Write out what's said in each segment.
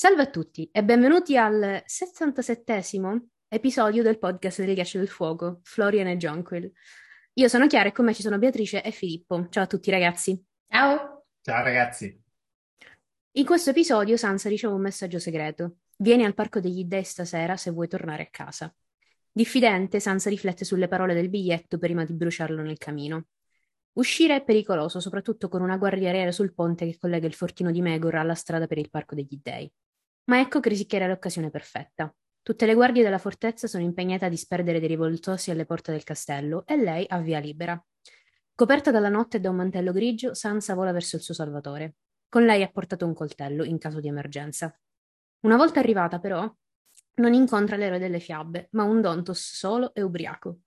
Salve a tutti e benvenuti al 67 episodio del podcast del Ghiaccio del Fuoco, Florian e Jonquil. Io sono Chiara e con me ci sono Beatrice e Filippo. Ciao a tutti ragazzi. Ciao. Ciao ragazzi. In questo episodio Sansa riceve un messaggio segreto. Vieni al Parco degli Dei stasera se vuoi tornare a casa. Diffidente, Sansa riflette sulle parole del biglietto prima di bruciarlo nel camino. Uscire è pericoloso, soprattutto con una guardia aerea sul ponte che collega il fortino di Megor alla strada per il Parco degli Dei. Ma ecco che risicchiera l'occasione perfetta. Tutte le guardie della fortezza sono impegnate a disperdere dei rivoltosi alle porte del castello e lei ha via libera. Coperta dalla notte e da un mantello grigio, Sansa vola verso il suo salvatore. Con lei ha portato un coltello in caso di emergenza. Una volta arrivata, però, non incontra l'eroe delle fiabe, ma un Dontos solo e ubriaco.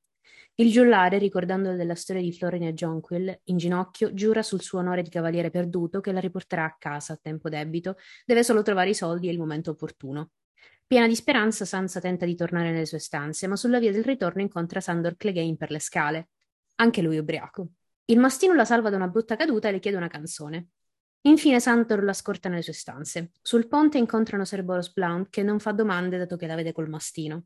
Il giullare, ricordando della storia di Florin e Jonquil, in ginocchio, giura sul suo onore di cavaliere perduto che la riporterà a casa a tempo debito, deve solo trovare i soldi e il momento opportuno. Piena di speranza, Sansa tenta di tornare nelle sue stanze, ma sulla via del ritorno incontra Sandor Clegane per le scale. Anche lui ubriaco. Il mastino la salva da una brutta caduta e le chiede una canzone. Infine Sandor la scorta nelle sue stanze. Sul ponte incontrano Cerberus Blount che non fa domande dato che la vede col mastino.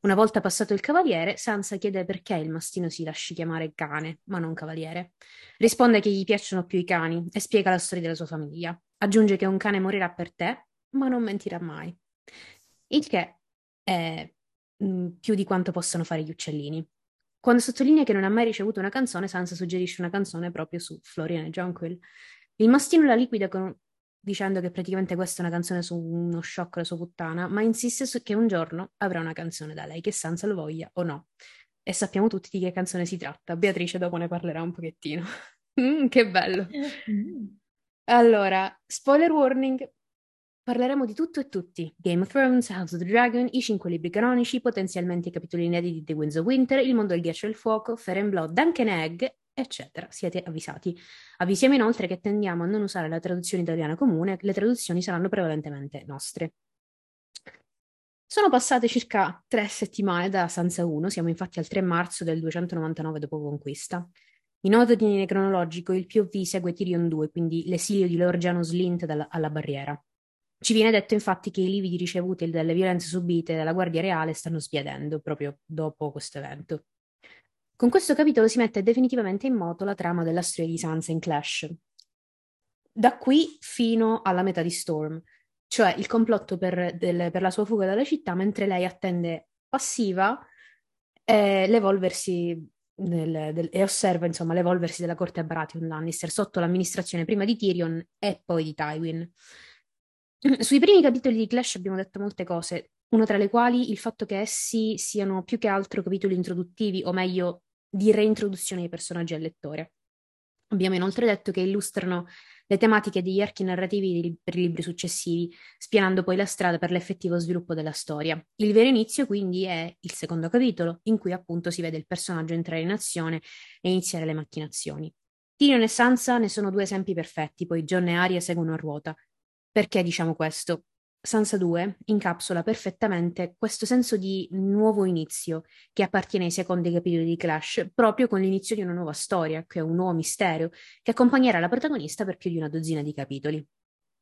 Una volta passato il cavaliere, Sansa chiede perché il mastino si lasci chiamare cane, ma non cavaliere. Risponde che gli piacciono più i cani e spiega la storia della sua famiglia. Aggiunge che un cane morirà per te, ma non mentirà mai. Il che è mm, più di quanto possano fare gli uccellini. Quando sottolinea che non ha mai ricevuto una canzone, Sansa suggerisce una canzone proprio su Florian e Jonquil. Il mastino la liquida con dicendo che praticamente questa è una canzone su uno shock alla sua puttana, ma insiste su che un giorno avrà una canzone da lei, che Sansa lo voglia o no. E sappiamo tutti di che canzone si tratta. Beatrice dopo ne parlerà un pochettino. mm, che bello. Allora, spoiler warning, Parleremo di tutto e tutti: Game of Thrones, House of the Dragon, i cinque libri canonici, potenzialmente i capitoli inediti di The Winds of Winter, Il mondo del ghiaccio e il fuoco, Fair and Blood, Duncan Egg eccetera. Siete avvisati. Avvisiamo inoltre che tendiamo a non usare la traduzione italiana comune, le traduzioni saranno prevalentemente nostre. Sono passate circa tre settimane da Sansa 1, siamo infatti al 3 marzo del 299 d.C. In ordine cronologico il POV segue Tyrion 2, quindi l'esilio di Lord Janos Lint dalla, alla barriera. Ci viene detto infatti che i lividi ricevuti dalle violenze subite dalla Guardia Reale stanno sbiadendo proprio dopo questo evento. Con questo capitolo si mette definitivamente in moto la trama della storia di Sansa in Clash. Da qui fino alla metà di Storm, cioè il complotto per, del, per la sua fuga dalla città mentre lei attende passiva eh, l'evolversi del, del, e osserva insomma l'evolversi della corte a Baratheon Lannister sotto l'amministrazione prima di Tyrion e poi di Tywin. Sui primi capitoli di Clash abbiamo detto molte cose, una tra le quali il fatto che essi siano più che altro capitoli introduttivi, o meglio, di reintroduzione dei personaggi al lettore. Abbiamo inoltre detto che illustrano le tematiche degli archi narrativi per i libri successivi, spianando poi la strada per l'effettivo sviluppo della storia. Il vero inizio quindi è il secondo capitolo, in cui appunto si vede il personaggio entrare in azione e iniziare le macchinazioni. Tyrion e Sansa ne sono due esempi perfetti, poi John e Arya seguono a ruota. Perché diciamo questo? Sansa 2 incapsula perfettamente questo senso di nuovo inizio che appartiene ai secondi capitoli di Clash, proprio con l'inizio di una nuova storia, che è un nuovo mistero, che accompagnerà la protagonista per più di una dozzina di capitoli.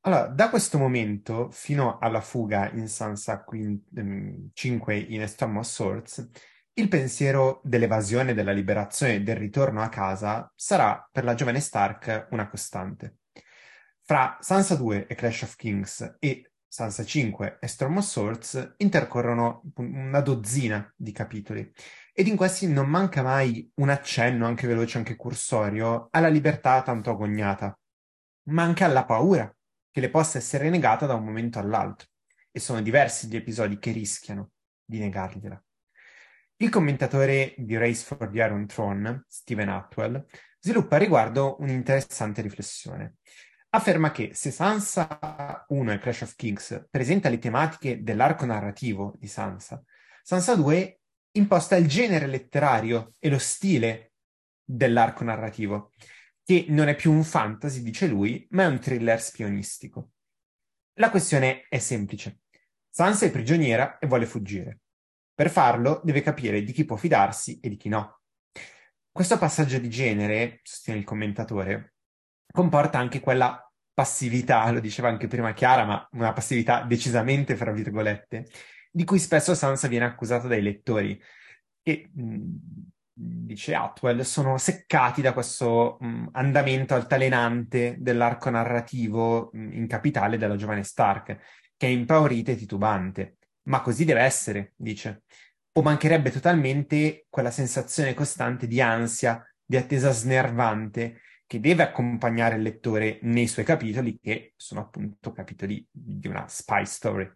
Allora, da questo momento fino alla fuga in Sansa 5 ehm, in A Storm of Swords, il pensiero dell'evasione, della liberazione e del ritorno a casa sarà per la giovane Stark una costante. Fra Sansa 2 e Clash of Kings e Sansa 5 e Storm of Swords intercorrono una dozzina di capitoli ed in questi non manca mai un accenno, anche veloce, anche cursorio, alla libertà tanto agognata, ma anche alla paura che le possa essere negata da un momento all'altro. E sono diversi gli episodi che rischiano di negargliela. Il commentatore di Race for the Iron Throne, Stephen Atwell, sviluppa a riguardo un'interessante riflessione afferma che se Sansa 1 e Clash of Kings presenta le tematiche dell'arco narrativo di Sansa, Sansa 2 imposta il genere letterario e lo stile dell'arco narrativo, che non è più un fantasy, dice lui, ma è un thriller spionistico. La questione è semplice. Sansa è prigioniera e vuole fuggire. Per farlo deve capire di chi può fidarsi e di chi no. Questo passaggio di genere, sostiene il commentatore, comporta anche quella passività, lo diceva anche prima Chiara, ma una passività decisamente, fra virgolette, di cui spesso Sansa viene accusata dai lettori. E dice Atwell, sono seccati da questo mh, andamento altalenante dell'arco narrativo mh, in capitale della giovane Stark, che è impaurita e titubante. Ma così deve essere, dice. O mancherebbe totalmente quella sensazione costante di ansia, di attesa snervante che deve accompagnare il lettore nei suoi capitoli, che sono appunto capitoli di una spy story.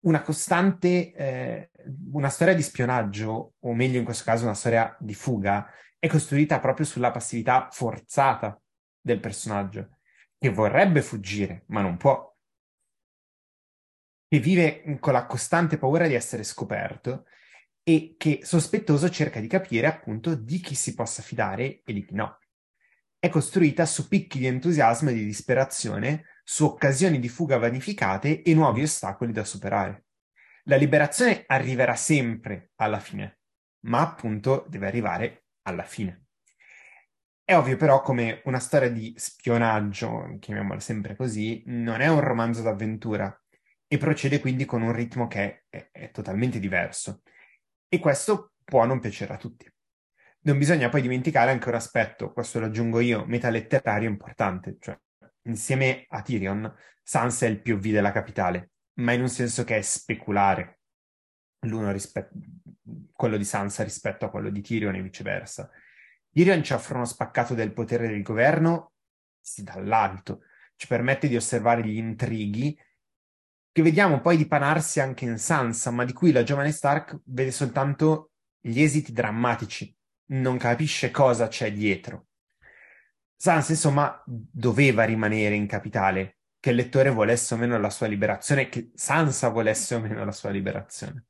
Una costante, eh, una storia di spionaggio, o meglio in questo caso una storia di fuga, è costruita proprio sulla passività forzata del personaggio, che vorrebbe fuggire, ma non può, che vive con la costante paura di essere scoperto e che sospettoso cerca di capire appunto di chi si possa fidare e di chi no è costruita su picchi di entusiasmo e di disperazione, su occasioni di fuga vanificate e nuovi ostacoli da superare. La liberazione arriverà sempre alla fine, ma appunto deve arrivare alla fine. È ovvio però come una storia di spionaggio, chiamiamola sempre così, non è un romanzo d'avventura e procede quindi con un ritmo che è, è, totalmente diverso. E questo può non piacere a tutti. Non bisogna poi dimenticare anche un aspetto, questo lo aggiungo io, metaletterario importante, cioè insieme a Tyrion, Sansa è il POV della capitale, ma in un senso che è speculare l'uno rispetto quello di Sansa rispetto a quello di Tyrion e viceversa. Tyrion ci offre uno spaccato del potere del governo dall'alto, ci permette di osservare gli intrighi che vediamo poi dipanarsi anche in Sansa, ma di cui la giovane Stark vede soltanto gli esiti drammatici non capisce cosa c'è dietro. Sansa, insomma, doveva rimanere in capitale, che il lettore volesse o meno la sua liberazione, che Sansa volesse o meno la sua liberazione.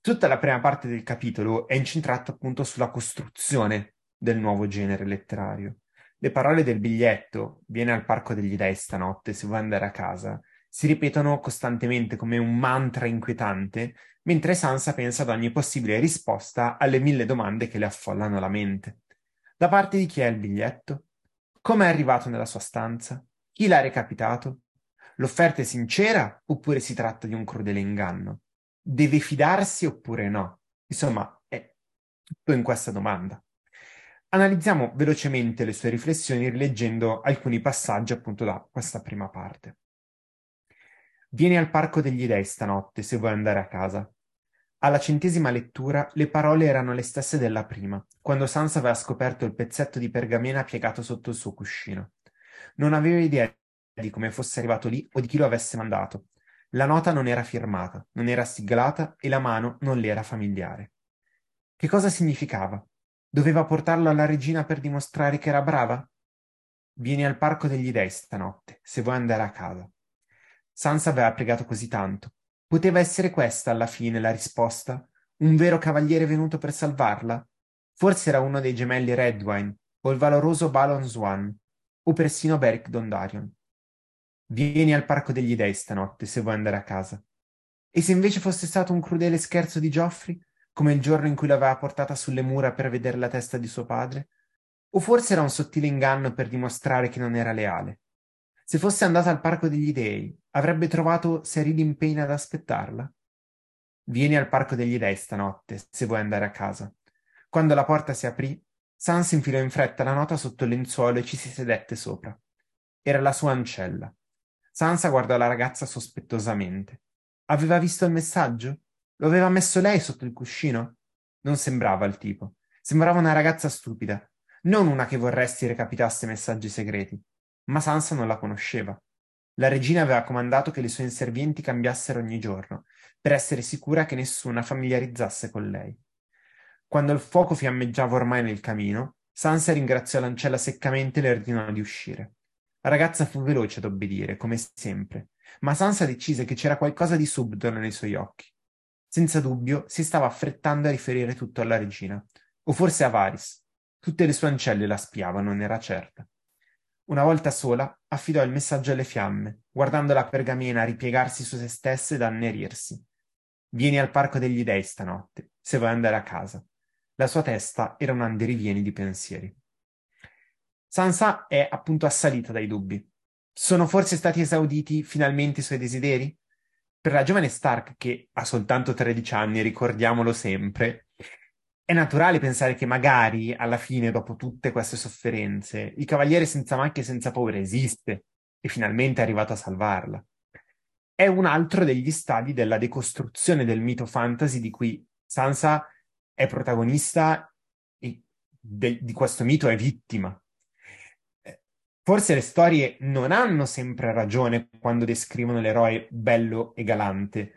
Tutta la prima parte del capitolo è incentrata appunto sulla costruzione del nuovo genere letterario. Le parole del biglietto, viene al parco degli dei stanotte se vuoi andare a casa, si ripetono costantemente come un mantra inquietante, mentre Sansa pensa ad ogni possibile risposta alle mille domande che le affollano la mente. Da parte di chi è il biglietto? Come è arrivato nella sua stanza? Chi l'ha recapitato? L'offerta è sincera oppure si tratta di un crudele inganno? Deve fidarsi oppure no? Insomma, è tutto in questa domanda. Analizziamo velocemente le sue riflessioni rileggendo alcuni passaggi appunto da questa prima parte. Vieni al Parco degli Dei stanotte se vuoi andare a casa. Alla centesima lettura le parole erano le stesse della prima, quando Sansa aveva scoperto il pezzetto di pergamena piegato sotto il suo cuscino. Non aveva idea di come fosse arrivato lì o di chi lo avesse mandato. La nota non era firmata, non era siglata e la mano non le era familiare. Che cosa significava? Doveva portarlo alla regina per dimostrare che era brava? Vieni al Parco degli Dei stanotte, se vuoi andare a casa. Sansa aveva pregato così tanto. Poteva essere questa alla fine la risposta? Un vero cavaliere venuto per salvarla? Forse era uno dei gemelli Redwine, o il valoroso Balon Swan, o persino Beric Dondarrion. Vieni al Parco degli Dei stanotte, se vuoi andare a casa. E se invece fosse stato un crudele scherzo di Geoffrey, come il giorno in cui l'aveva portata sulle mura per vedere la testa di suo padre? O forse era un sottile inganno per dimostrare che non era leale? Se fosse andata al Parco degli Dei, avrebbe trovato Cyril Payne ad aspettarla? Vieni al Parco degli Dei stanotte, se vuoi andare a casa. Quando la porta si aprì, Sans infilò in fretta la nota sotto il lenzuolo e ci si sedette sopra. Era la sua ancella. Sansa guardò la ragazza sospettosamente. Aveva visto il messaggio? Lo aveva messo lei sotto il cuscino? Non sembrava il tipo. Sembrava una ragazza stupida, non una che vorresti recapitasse messaggi segreti ma Sansa non la conosceva. La regina aveva comandato che le sue inservienti cambiassero ogni giorno, per essere sicura che nessuna familiarizzasse con lei. Quando il fuoco fiammeggiava ormai nel camino, Sansa ringraziò l'ancella seccamente e le ordinò di uscire. La ragazza fu veloce ad obbedire, come sempre, ma Sansa decise che c'era qualcosa di subdolo nei suoi occhi. Senza dubbio si stava affrettando a riferire tutto alla regina, o forse a Varys. Tutte le sue ancelle la spiavano, ne era certa. Una volta sola affidò il messaggio alle fiamme, guardando la pergamena ripiegarsi su se stessa ed annerirsi. Vieni al parco degli dei stanotte, se vuoi andare a casa. La sua testa era un andirivieni di pensieri. Sansa è appunto assalita dai dubbi. Sono forse stati esauditi finalmente i suoi desideri? Per la giovane Stark, che ha soltanto 13 anni, ricordiamolo sempre, è naturale pensare che magari alla fine, dopo tutte queste sofferenze, il cavaliere senza macchie e senza paura esiste e finalmente è arrivato a salvarla. È un altro degli stadi della decostruzione del mito fantasy di cui Sansa è protagonista e de- di questo mito è vittima. Forse le storie non hanno sempre ragione quando descrivono l'eroe bello e galante.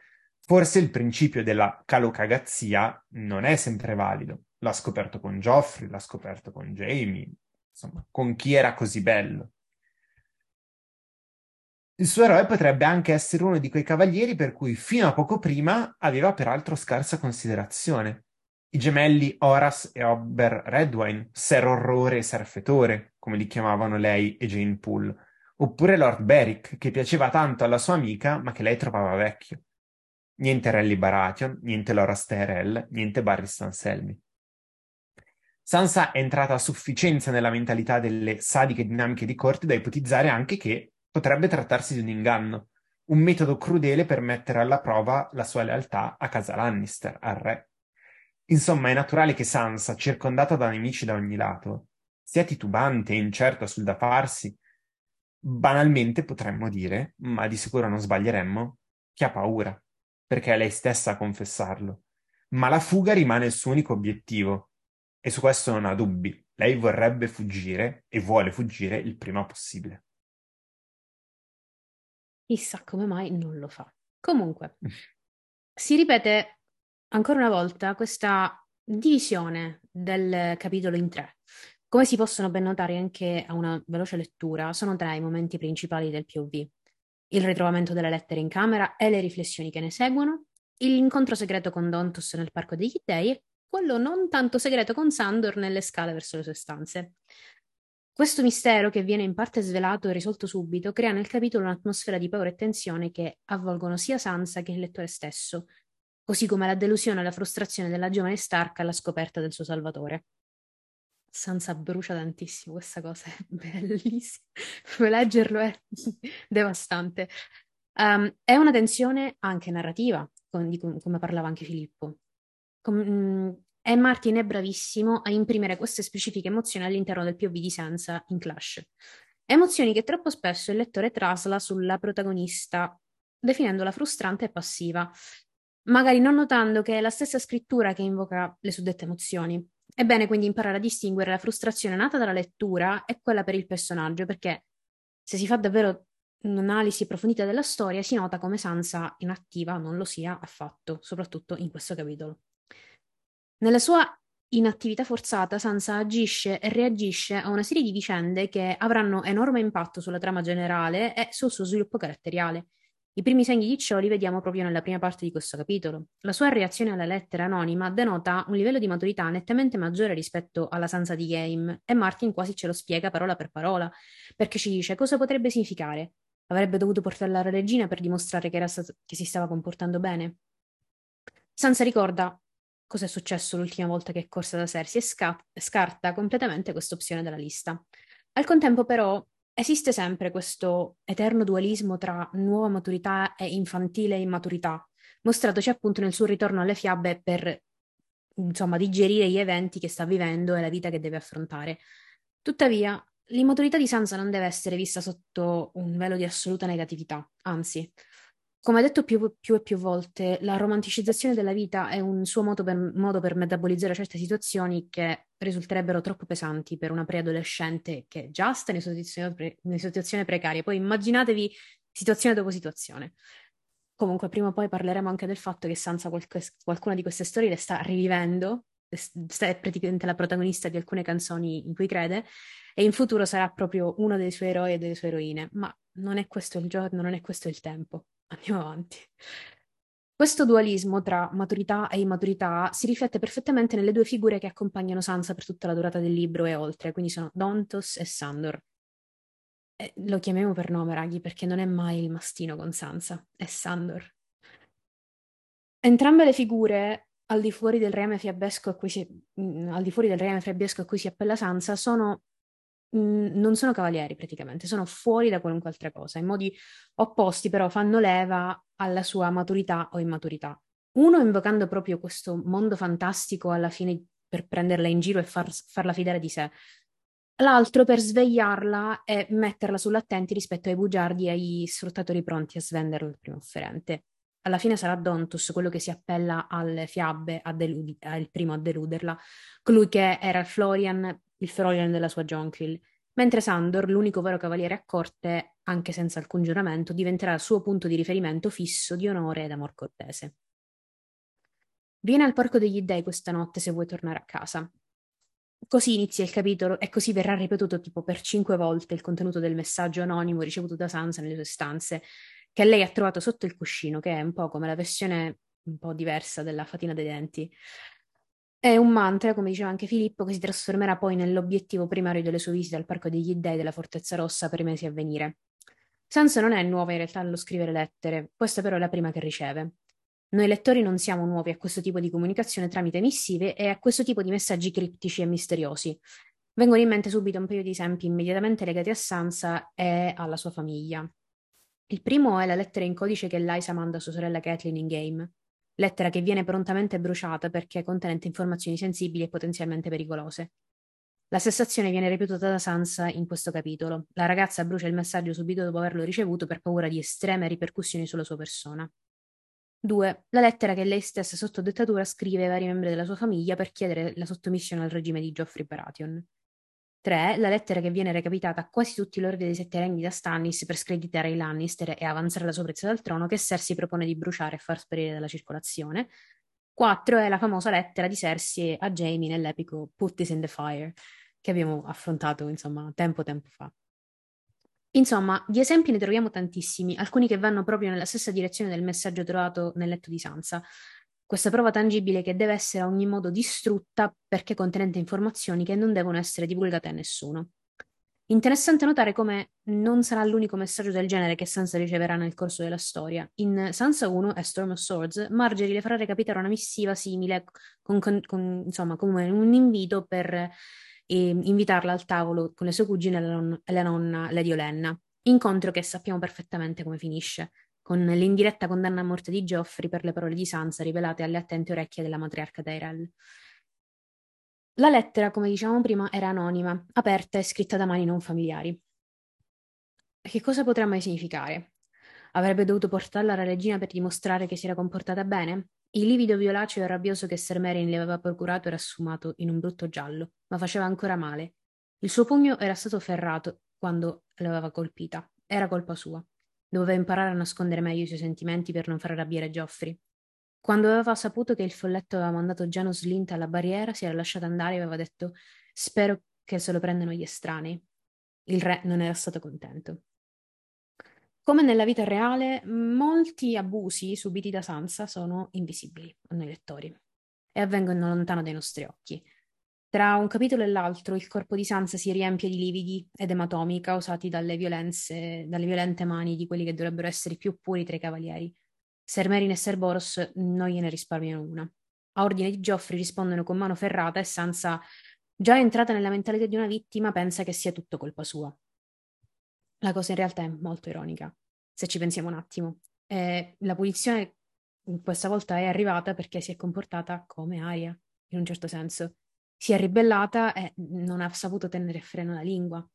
Forse il principio della calocagazzia non è sempre valido. L'ha scoperto con Geoffrey, l'ha scoperto con Jamie, insomma, con chi era così bello. Il suo eroe potrebbe anche essere uno di quei cavalieri per cui fino a poco prima aveva peraltro scarsa considerazione i gemelli Horace e Ober Redwine, Ser Orrore e Ser Fetore, come li chiamavano lei e Jane Poole, oppure Lord Beric, che piaceva tanto alla sua amica, ma che lei trovava vecchio. Niente Rally Baratheon, niente Loras Tyrell, niente Barris Anselmi. Sansa è entrata a sufficienza nella mentalità delle sadiche dinamiche di corte da ipotizzare anche che potrebbe trattarsi di un inganno, un metodo crudele per mettere alla prova la sua lealtà a casa Lannister, al re. Insomma, è naturale che Sansa, circondata da nemici da ogni lato, sia titubante e incerta sul da farsi. Banalmente potremmo dire, ma di sicuro non sbaglieremmo, che ha paura, perché è lei stessa a confessarlo. Ma la fuga rimane il suo unico obiettivo, e su questo non ha dubbi. Lei vorrebbe fuggire e vuole fuggire il prima possibile. Chissà come mai non lo fa. Comunque, si ripete ancora una volta questa divisione del capitolo in tre. Come si possono ben notare anche a una veloce lettura, sono tre i momenti principali del POV. Il ritrovamento delle lettere in camera e le riflessioni che ne seguono, l'incontro segreto con Dontos nel Parco degli Dei e quello non tanto segreto con Sandor nelle scale verso le sue stanze. Questo mistero, che viene in parte svelato e risolto subito, crea nel capitolo un'atmosfera di paura e tensione che avvolgono sia Sansa che il lettore stesso, così come la delusione e la frustrazione della giovane Stark alla scoperta del suo salvatore. Sansa brucia tantissimo, questa cosa è bellissima. Leggerlo è devastante. Um, è una tensione anche narrativa, come, come parlava anche Filippo. Com- mm, e Martin è bravissimo a imprimere queste specifiche emozioni all'interno del POV di Sansa in Clash. Emozioni che troppo spesso il lettore trasla sulla protagonista, definendola frustrante e passiva, magari non notando che è la stessa scrittura che invoca le suddette emozioni. È bene quindi imparare a distinguere la frustrazione nata dalla lettura e quella per il personaggio, perché se si fa davvero un'analisi approfondita della storia, si nota come Sansa inattiva non lo sia affatto, soprattutto in questo capitolo. Nella sua inattività forzata, Sansa agisce e reagisce a una serie di vicende che avranno enorme impatto sulla trama generale e sul suo sviluppo caratteriale. I primi segni di ciò li vediamo proprio nella prima parte di questo capitolo. La sua reazione alla lettera anonima denota un livello di maturità nettamente maggiore rispetto alla Sansa di Game e Martin quasi ce lo spiega parola per parola, perché ci dice cosa potrebbe significare. Avrebbe dovuto portarla alla regina per dimostrare che, stato, che si stava comportando bene. Sansa ricorda cosa è successo l'ultima volta che è corsa da Cersei e sca- scarta completamente questa opzione dalla lista. Al contempo però esiste sempre questo eterno dualismo tra nuova maturità e infantile immaturità, mostratoci appunto nel suo ritorno alle fiabe per insomma digerire gli eventi che sta vivendo e la vita che deve affrontare. Tuttavia, l'immaturità di Sansa non deve essere vista sotto un velo di assoluta negatività, anzi, come detto più, più, e più volte, la romanticizzazione della vita è un suo modo per, modo per, metabolizzare certe situazioni che risulterebbero troppo pesanti per una preadolescente che già sta in situazioni, pre, in situazioni precarie. Poi immaginatevi situazione dopo situazione. Comunque, prima o poi parleremo anche del fatto che Sansa qualche, qualcuna di queste storie le sta rivivendo, è praticamente la protagonista di alcune canzoni in cui crede, e in futuro sarà proprio uno dei suoi eroi e delle sue eroine. Ma non è questo il giorno, non è questo il tempo. Andiamo avanti. Questo dualismo tra maturità e immaturità si riflette perfettamente nelle due figure che accompagnano Sansa per tutta la durata del libro e oltre, quindi sono Dontos e Sandor. E lo chiamiamo per nome, Raghi, perché non è mai il mastino con Sansa, è Sandor. Entrambe le figure, al di fuori del reame fiabesco a cui si, fuori del reame fiabesco a cui si appella Sansa, sono non sono cavalieri praticamente, sono fuori da qualunque altra cosa, in modi opposti però fanno leva alla sua maturità o immaturità. Uno invocando proprio questo mondo fantastico alla fine per prenderla in giro e far, farla fidare di sé, l'altro per svegliarla e metterla sull'attenti rispetto ai bugiardi e ai sfruttatori pronti a svenderlo il primo offerente. Alla fine sarà Dontus quello che si appella alle fiabe, a delud- il primo a deluderla, colui che era Florian, il Florian della sua Jonquil, mentre Sandor, l'unico vero cavaliere a corte, anche senza alcun giuramento, diventerà il suo punto di riferimento fisso di onore ed amor cortese. Vieni al Parco degli Dei questa notte se vuoi tornare a casa. Così inizia il capitolo e così verrà ripetuto tipo per cinque volte il contenuto del messaggio anonimo ricevuto da Sansa nelle sue stanze, che lei ha trovato sotto il cuscino, che è un po' come la versione un po' diversa della fatina dei denti. È un mantra, come diceva anche Filippo, che si trasformerà poi nell'obiettivo primario delle sue visite al Parco degli Dei della Fortezza Rossa per i mesi a venire. Sansa non è nuova in realtà nello scrivere lettere, questa però è la prima che riceve. Noi lettori non siamo nuovi a questo tipo di comunicazione tramite missive e a questo tipo di messaggi criptici e misteriosi. Vengono in mente subito un paio di esempi immediatamente legati a Sansa e alla sua famiglia. Il primo è la lettera in codice che Liza manda a sua sorella Kathleen in game, lettera che viene prontamente bruciata perché contenente informazioni sensibili e potenzialmente pericolose. La stessa azione viene ripetuta da Sansa in questo capitolo. La ragazza brucia il messaggio subito dopo averlo ricevuto per paura di estreme ripercussioni sulla sua persona. 2. La lettera che lei stessa sotto dettatura scrive ai vari membri della sua famiglia per chiedere la sottomissione al regime di Geoffrey Baratheon. 3. La lettera che viene recapitata a quasi tutti i lordi dei sette regni da Stannis per screditare i Lannister e avanzare la sua prezza dal trono che Cersei propone di bruciare e far sparire dalla circolazione. 4. È la famosa lettera di Cersei a Jamie nell'epico Put This in the Fire, che abbiamo affrontato, insomma, tempo tempo fa. Insomma, di esempi ne troviamo tantissimi, alcuni che vanno proprio nella stessa direzione del messaggio trovato nel letto di Sansa. Questa prova tangibile che deve essere a ogni modo distrutta perché contenente informazioni che non devono essere divulgate a nessuno. Interessante notare come non sarà l'unico messaggio del genere che Sansa riceverà nel corso della storia. In Sansa 1 e Storm of Swords, Marjorie le farà recapitare una missiva simile, con, con, con, insomma, come un invito per e invitarla al tavolo con le sue cugine e la, non- la nonna Lady Olenna. Incontro che sappiamo perfettamente come finisce, con l'indiretta condanna a morte di Geoffrey per le parole di Sansa rivelate alle attente orecchie della matriarca Tyrell. La lettera, come dicevamo prima, era anonima, aperta e scritta da mani non familiari. Che cosa potrà mai significare? Avrebbe dovuto portarla alla regina per dimostrare che si era comportata bene? Il livido violaceo e rabbioso che Ser Merin le aveva procurato era sfumato in un brutto giallo, ma faceva ancora male. Il suo pugno era stato ferrato quando l'aveva colpita. Era colpa sua. Doveva imparare a nascondere meglio i suoi sentimenti per non far arrabbiare Geoffrey. Quando aveva saputo che il folletto aveva mandato Janos Lint alla barriera, si era lasciata andare e aveva detto spero che se lo prendano gli estranei. Il re non era stato contento. Come nella vita reale, molti abusi subiti da Sansa sono invisibili a noi lettori e avvengono lontano dai nostri occhi. Tra un capitolo e l'altro il corpo di Sansa si riempie di lividi ed ematomi causati dalle violenze, dalle violente mani di quelli che dovrebbero essere i più puri tra i cavalieri. Ser Merin e Ser Boros non gliene risparmiano una. A ordine di Geoffrey rispondono con mano ferrata e Sansa, già entrata nella mentalità di una vittima, pensa che sia tutto colpa sua. La cosa in realtà è molto ironica, se ci pensiamo un attimo. Eh, la punizione questa volta è arrivata perché si è comportata come Aria, in un certo senso. Si è ribellata e non ha saputo tenere a freno la lingua.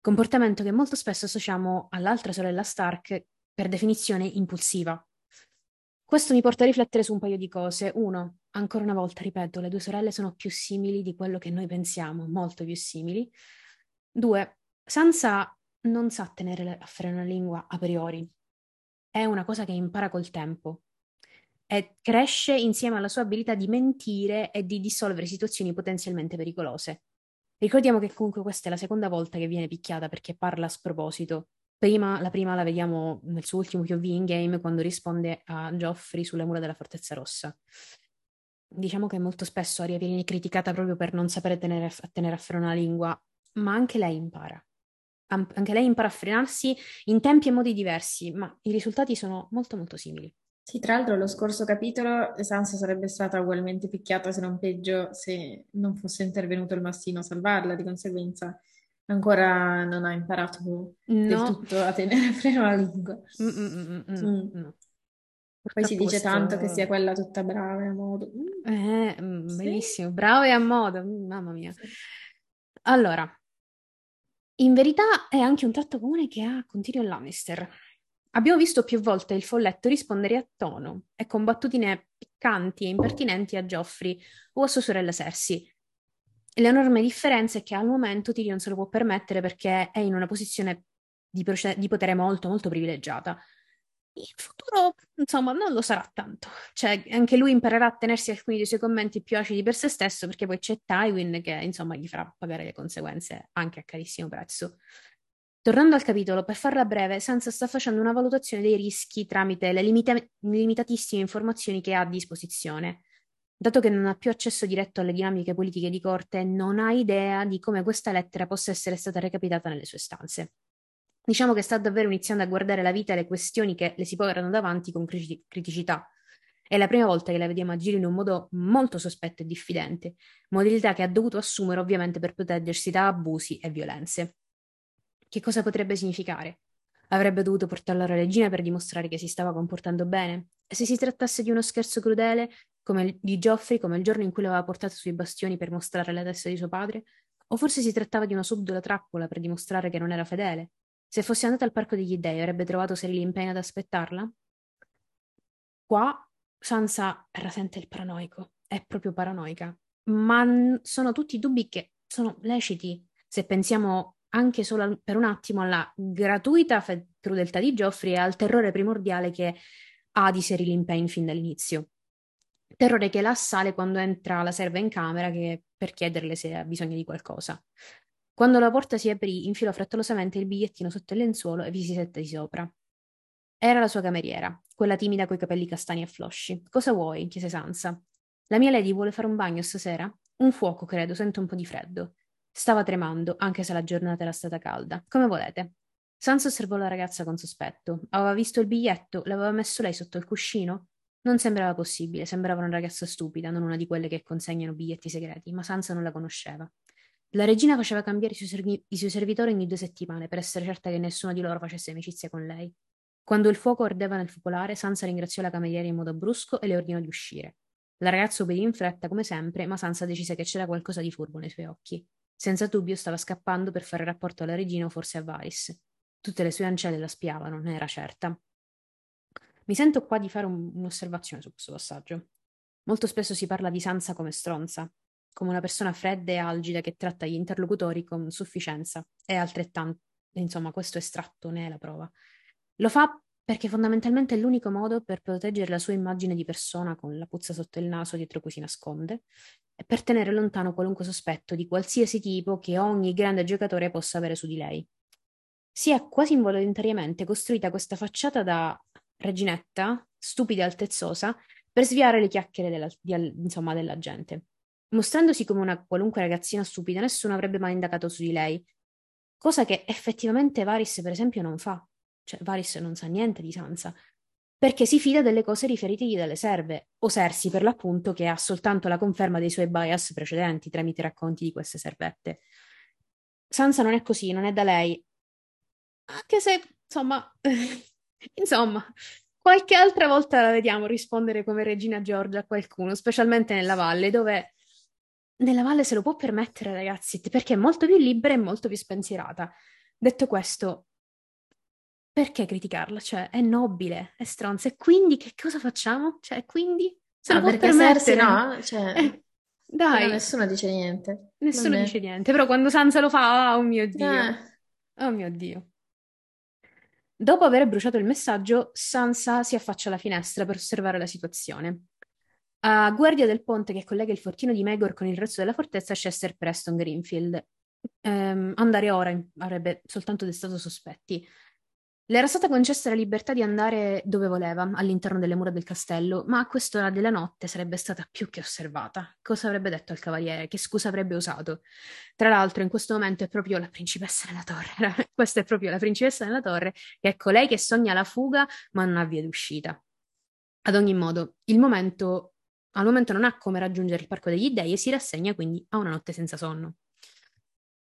Comportamento che molto spesso associamo all'altra sorella Stark, per definizione impulsiva. Questo mi porta a riflettere su un paio di cose. Uno, ancora una volta, ripeto, le due sorelle sono più simili di quello che noi pensiamo, molto più simili. Due, Sansa non sa tenere a freno la lingua a priori. È una cosa che impara col tempo e cresce insieme alla sua abilità di mentire e di dissolvere situazioni potenzialmente pericolose. Ricordiamo che comunque questa è la seconda volta che viene picchiata perché parla a sproposito. Prima, la prima la vediamo nel suo ultimo POV in game quando risponde a Geoffrey sulle mura della Fortezza Rossa. Diciamo che molto spesso Aria viene criticata proprio per non sapere tenere a, tenere a freno la lingua, ma anche lei impara anche lei impara a frenarsi in tempi e modi diversi, ma i risultati sono molto molto simili. Sì, tra l'altro lo scorso capitolo Sansa sarebbe stata ugualmente picchiata, se non peggio, se non fosse intervenuto il mastino a salvarla, di conseguenza Ancora non ha imparato del No. tutto a tenere freno alla lingua. Mm, mm, mm, mm, no. Poi si dice tanto che sia quella tutta brava e a modo. Eh, mm, Sì. benissimo, bravo e a modo, mm, mamma mia. Allora, in verità è anche un tratto comune che ha con Tyrion Lannister. Abbiamo visto più volte il folletto rispondere a tono e con battutine piccanti e impertinenti a Joffrey o a sua sorella Cersei. L'enorme differenza è che al momento Tyrion se lo può permettere perché è in una posizione di, proce- di potere molto, molto privilegiata. In futuro, insomma, non lo sarà tanto. Cioè, anche lui imparerà a tenersi alcuni dei suoi commenti più acidi per se stesso, perché poi c'è Tywin che, insomma, gli farà pagare le conseguenze anche a carissimo prezzo. Tornando al capitolo, per farla breve, Sansa sta facendo una valutazione dei rischi tramite le limita- limitatissime informazioni che ha a disposizione. Dato che non ha più accesso diretto alle dinamiche politiche di corte, non ha idea di come questa lettera possa essere stata recapitata nelle sue stanze. Diciamo che sta davvero iniziando a guardare la vita e le questioni che le si porranno davanti con criti- criticità. È la prima volta che la vediamo agire in un modo molto sospetto e diffidente, modalità che ha dovuto assumere ovviamente per proteggersi da abusi e violenze. Che cosa potrebbe significare? Avrebbe dovuto portarla alla regina per dimostrare che si stava comportando bene? E se si trattasse di uno scherzo crudele, come di Geoffrey, come il giorno in cui l'aveva portata sui bastioni per mostrare la testa di suo padre? O forse si trattava di una subdola trappola per dimostrare che non era fedele? Se fosse andata al Parco degli Dei, avrebbe trovato Serili Impane ad aspettarla? Qua Sansa rasente il paranoico, è proprio paranoica, ma sono tutti dubbi che sono leciti se pensiamo anche solo per un attimo alla gratuita fe- crudeltà di Geoffrey e al terrore primordiale che ha di Cyril Impane fin dall'inizio. Terrore che la assale quando entra la serva in camera che- per chiederle se ha bisogno di qualcosa. Quando la porta si aprì, infilò frettolosamente il bigliettino sotto il lenzuolo e vi si sette di sopra. Era la sua cameriera, quella timida coi capelli castani e flosci. Cosa vuoi? chiese Sansa. La mia lady vuole fare un bagno stasera? Un fuoco, credo, sento un po' di freddo. Stava tremando, anche se la giornata era stata calda. Come volete. Sansa osservò la ragazza con sospetto. Aveva visto il biglietto? L'aveva messo lei sotto il cuscino? Non sembrava possibile, sembrava una ragazza stupida, non una di quelle che consegnano biglietti segreti, ma Sansa non la conosceva. La regina faceva cambiare i suoi, servi- i suoi servitori ogni due settimane per essere certa che nessuno di loro facesse amicizia con lei. Quando il fuoco ardeva nel focolare, Sansa ringraziò la cameriera in modo brusco e le ordinò di uscire. La ragazza obbedì in fretta, come sempre, ma Sansa decise che c'era qualcosa di furbo nei suoi occhi. Senza dubbio stava scappando per fare rapporto alla regina o forse a Varys. Tutte le sue ancelle la spiavano, ne era certa. Mi sento qua di fare un- un'osservazione su questo passaggio. Molto spesso si parla di Sansa come stronza, come una persona fredda e algida che tratta gli interlocutori con sufficienza e altrettanto, insomma, questo estratto ne è la prova. Lo fa perché fondamentalmente è l'unico modo per proteggere la sua immagine di persona con la puzza sotto il naso dietro cui si nasconde e per tenere lontano qualunque sospetto di qualsiasi tipo che ogni grande giocatore possa avere su di lei. Si è quasi involontariamente costruita questa facciata da reginetta, stupida e altezzosa, per sviare le chiacchiere della, di- insomma, della gente. Mostrandosi come una qualunque ragazzina stupida, nessuno avrebbe mai indagato su di lei, cosa che effettivamente Varys, per esempio, non fa. Cioè, Varys non sa niente di Sansa, perché si fida delle cose riferitegli dalle serve, o Cersei per l'appunto, che ha soltanto la conferma dei suoi bias precedenti tramite racconti di queste servette. Sansa non è così, non è da lei. Anche se, insomma, insomma, qualche altra volta la vediamo rispondere come Regina Giorgia a qualcuno, specialmente nella valle, dove nella valle se lo può permettere, ragazzi, perché è molto più libera e molto più spensierata. Detto questo, perché criticarla? Cioè, è nobile, è stronza. E quindi che cosa facciamo? Cioè, quindi se Ah, lo può Cersei permettere. no? Cioè, Eh, dai, nessuno dice niente. nessuno dice niente, però quando Sansa lo fa, oh mio Dio. Eh, Oh mio Dio. Dopo aver bruciato il messaggio, Sansa si affaccia alla finestra per osservare la situazione. A guardia del ponte che collega il fortino di Megor con il resto della fortezza c'è Sir Preston Greenfield. Ehm, andare ora avrebbe soltanto destato sospetti. Le era stata concessa la libertà di andare dove voleva, all'interno delle mura del castello, ma a quest'ora della notte sarebbe stata più che osservata. Cosa avrebbe detto al cavaliere? Che scusa avrebbe usato? Tra l'altro, in questo momento è proprio la principessa nella torre. Questa è proprio la principessa nella torre, che è colei che sogna la fuga, ma non ha via d'uscita. Ad ogni modo, il momento, al momento non ha come raggiungere il Parco degli Dei e si rassegna quindi a una notte senza sonno.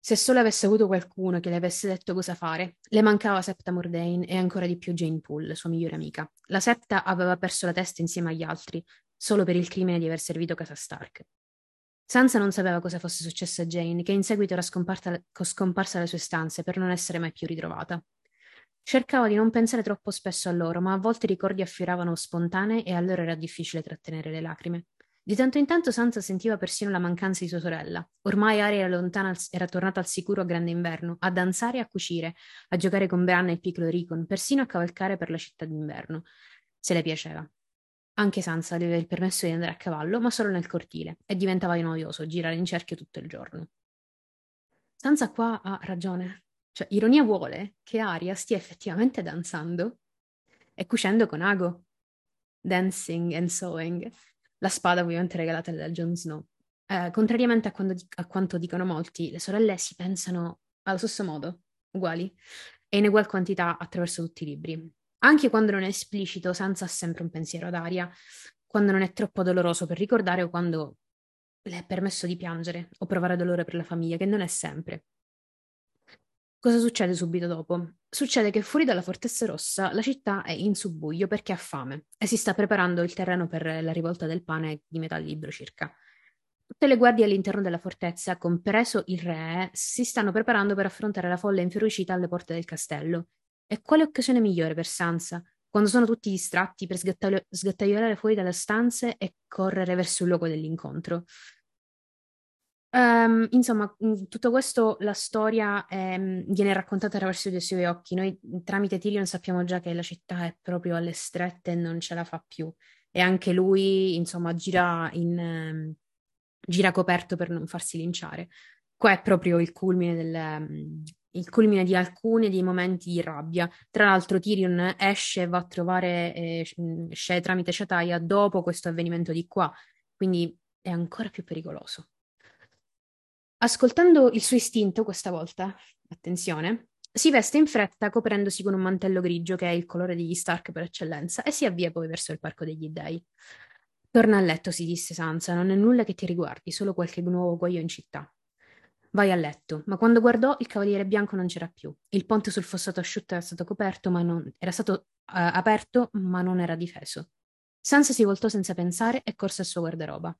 Se solo avesse avuto qualcuno che le avesse detto cosa fare. Le mancava Septa Mordane e ancora di più Jane Poole, sua migliore amica. La Septa aveva perso la testa insieme agli altri, solo per il crimine di aver servito casa Stark. Sansa non sapeva cosa fosse successo a Jane, che in seguito era scomparsa, dalle sue stanze per non essere mai più ritrovata. Cercava di non pensare troppo spesso a loro, ma a volte i ricordi affioravano spontanei e allora era difficile trattenere le lacrime. Di tanto in tanto Sansa sentiva persino la mancanza di sua sorella. Ormai Aria era lontana, era tornata al sicuro a grande inverno, a danzare e a cucire, a giocare con Bran e il piccolo Ricon, persino a cavalcare per la città d'inverno, se le piaceva. Anche Sansa aveva il permesso di andare a cavallo, ma solo nel cortile, e diventava noioso girare in cerchio tutto il giorno. Sansa qua ha ragione. Cioè, ironia vuole che Aria stia effettivamente danzando e cucendo con Ago. Dancing and sewing la spada ovviamente regalata da Jon Snow. Eh, contrariamente a, quando, a, quanto dicono molti, le sorelle si pensano allo stesso modo, uguali, e in ugual quantità attraverso tutti i libri. Anche quando non è esplicito, Sansa ha sempre un pensiero ad Aria, quando non è troppo doloroso per ricordare o quando le è permesso di piangere o provare dolore per la famiglia, che non è sempre. Cosa succede subito dopo? Succede che fuori dalla Fortezza Rossa la città è in subbuglio perché ha fame e si sta preparando il terreno per la rivolta del pane di metà libro circa. Tutte le guardie all'interno della fortezza, compreso il re, si stanno preparando per affrontare la folla inferocita alle porte del castello. E quale occasione migliore per Sansa, quando sono tutti distratti per sgattaiolare fuori dalle stanze e correre verso il luogo dell'incontro? Um, insomma, in tutto questo la storia ehm, viene raccontata attraverso i suoi occhi. Noi tramite Tyrion sappiamo già che la città è proprio alle strette e non ce la fa più. E anche lui, insomma, gira, in, um, gira coperto per non farsi linciare. Qua è proprio il culmine, del, um, il culmine di alcuni dei momenti di rabbia. Tra l'altro Tyrion esce e va a trovare eh, tramite Shataia dopo questo avvenimento di qua, quindi è ancora più pericoloso. Ascoltando il suo istinto questa volta, attenzione, si veste in fretta coprendosi con un mantello grigio che è il colore degli Stark per eccellenza e si avvia poi verso il parco degli dei. Torna a letto, si disse Sansa, non è nulla che ti riguardi, solo qualche nuovo guaio in città. Vai a letto, ma quando guardò il cavaliere bianco non c'era più. Il ponte sul fossato asciutto era stato coperto, ma non era stato uh, aperto, ma non era difeso. Sansa si voltò senza pensare e corse al suo guardaroba.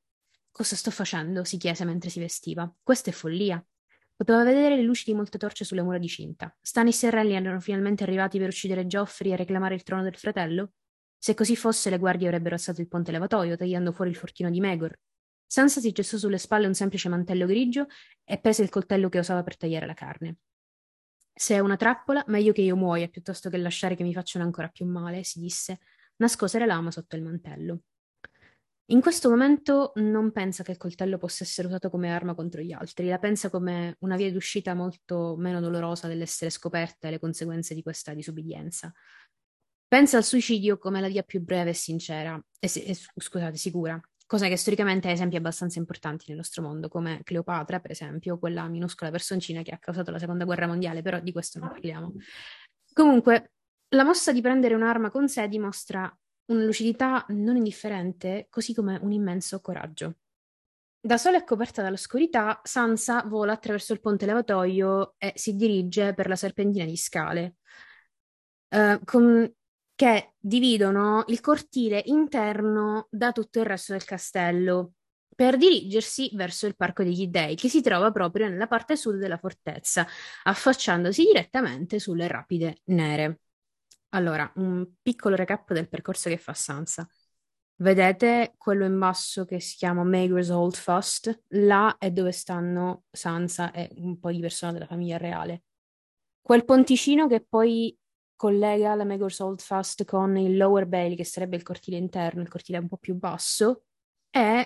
Cosa sto facendo? si chiese mentre si vestiva. Questa è follia. Poteva vedere le luci di molte torce sulle mura di cinta. Stannis e Renly erano finalmente arrivati per uccidere Geoffrey e reclamare il trono del fratello? Se così fosse, le guardie avrebbero alzato il ponte levatoio, tagliando fuori il fortino di Megor. Sansa si gestò sulle spalle un semplice mantello grigio e prese il coltello che usava per tagliare la carne. Se è una trappola, meglio che io muoia piuttosto che lasciare che mi facciano ancora più male, si disse. Nascose la lama sotto il mantello. In questo momento non pensa che il coltello possa essere usato come arma contro gli altri, la pensa come una via d'uscita molto meno dolorosa dell'essere scoperta e le conseguenze di questa disubbidienza. Pensa al suicidio come la via più breve e sincera, e, e, scusate, sicura, cosa che storicamente ha esempi abbastanza importanti nel nostro mondo, come Cleopatra, per esempio, quella minuscola personcina che ha causato la seconda guerra mondiale, però di questo non parliamo. Comunque, la mossa di prendere un'arma con sé dimostra una lucidità non indifferente, così come un immenso coraggio. Da sola e coperta dall'oscurità, Sansa vola attraverso il ponte levatoio e si dirige per la serpentina di scale, eh, con, che dividono il cortile interno da tutto il resto del castello, per dirigersi verso il Parco degli Dei, che si trova proprio nella parte sud della fortezza, affacciandosi direttamente sulle rapide nere. Allora, un piccolo recap del percorso che fa Sansa. Vedete quello in basso che si chiama Maegor's Old Fust? Là è dove stanno Sansa e un po' di persone della famiglia reale. Quel ponticino che poi collega la Maegor's Old Fust con il Lower Bailey, che sarebbe il cortile interno, il cortile un po' più basso, è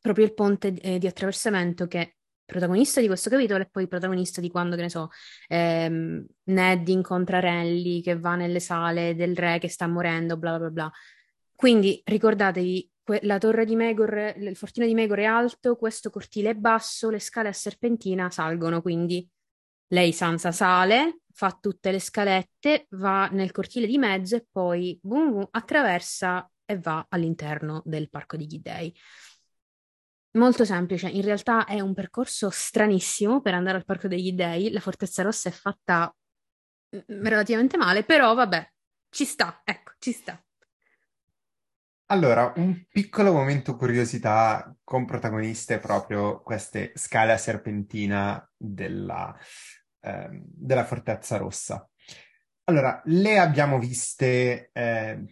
proprio il ponte eh, di attraversamento che protagonista di questo capitolo e poi protagonista di quando, che ne so, ehm, Ned incontra Renly che va nelle sale del re che sta morendo, bla bla bla. Quindi ricordatevi, que- la torre di Megor, il fortino di Megor è alto, questo cortile è basso, le scale a serpentina salgono, quindi lei Sansa sale, fa tutte le scalette, va nel cortile di mezzo e poi boom, boom, attraversa e va all'interno del parco di Ghidei. Molto semplice, in realtà è un percorso stranissimo per andare al Parco degli Dei. La Fortezza Rossa è fatta mm, relativamente male, però vabbè, ci sta, ecco, ci sta. Allora, un piccolo momento curiosità con protagoniste proprio queste scale a serpentina della, ehm, della Fortezza Rossa. Allora, le abbiamo viste eh,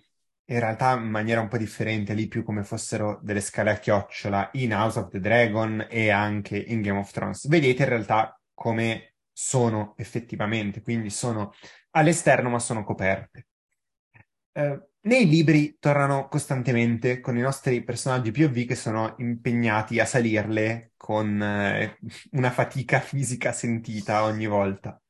in realtà in maniera un po' differente, lì più come fossero delle scale a chiocciola in House of the Dragon e anche in Game of Thrones. Vedete in realtà come sono effettivamente, quindi sono all'esterno ma sono coperte. Eh, nei libri tornano costantemente con i nostri personaggi POV che sono impegnati a salirle con eh, una fatica fisica sentita ogni volta.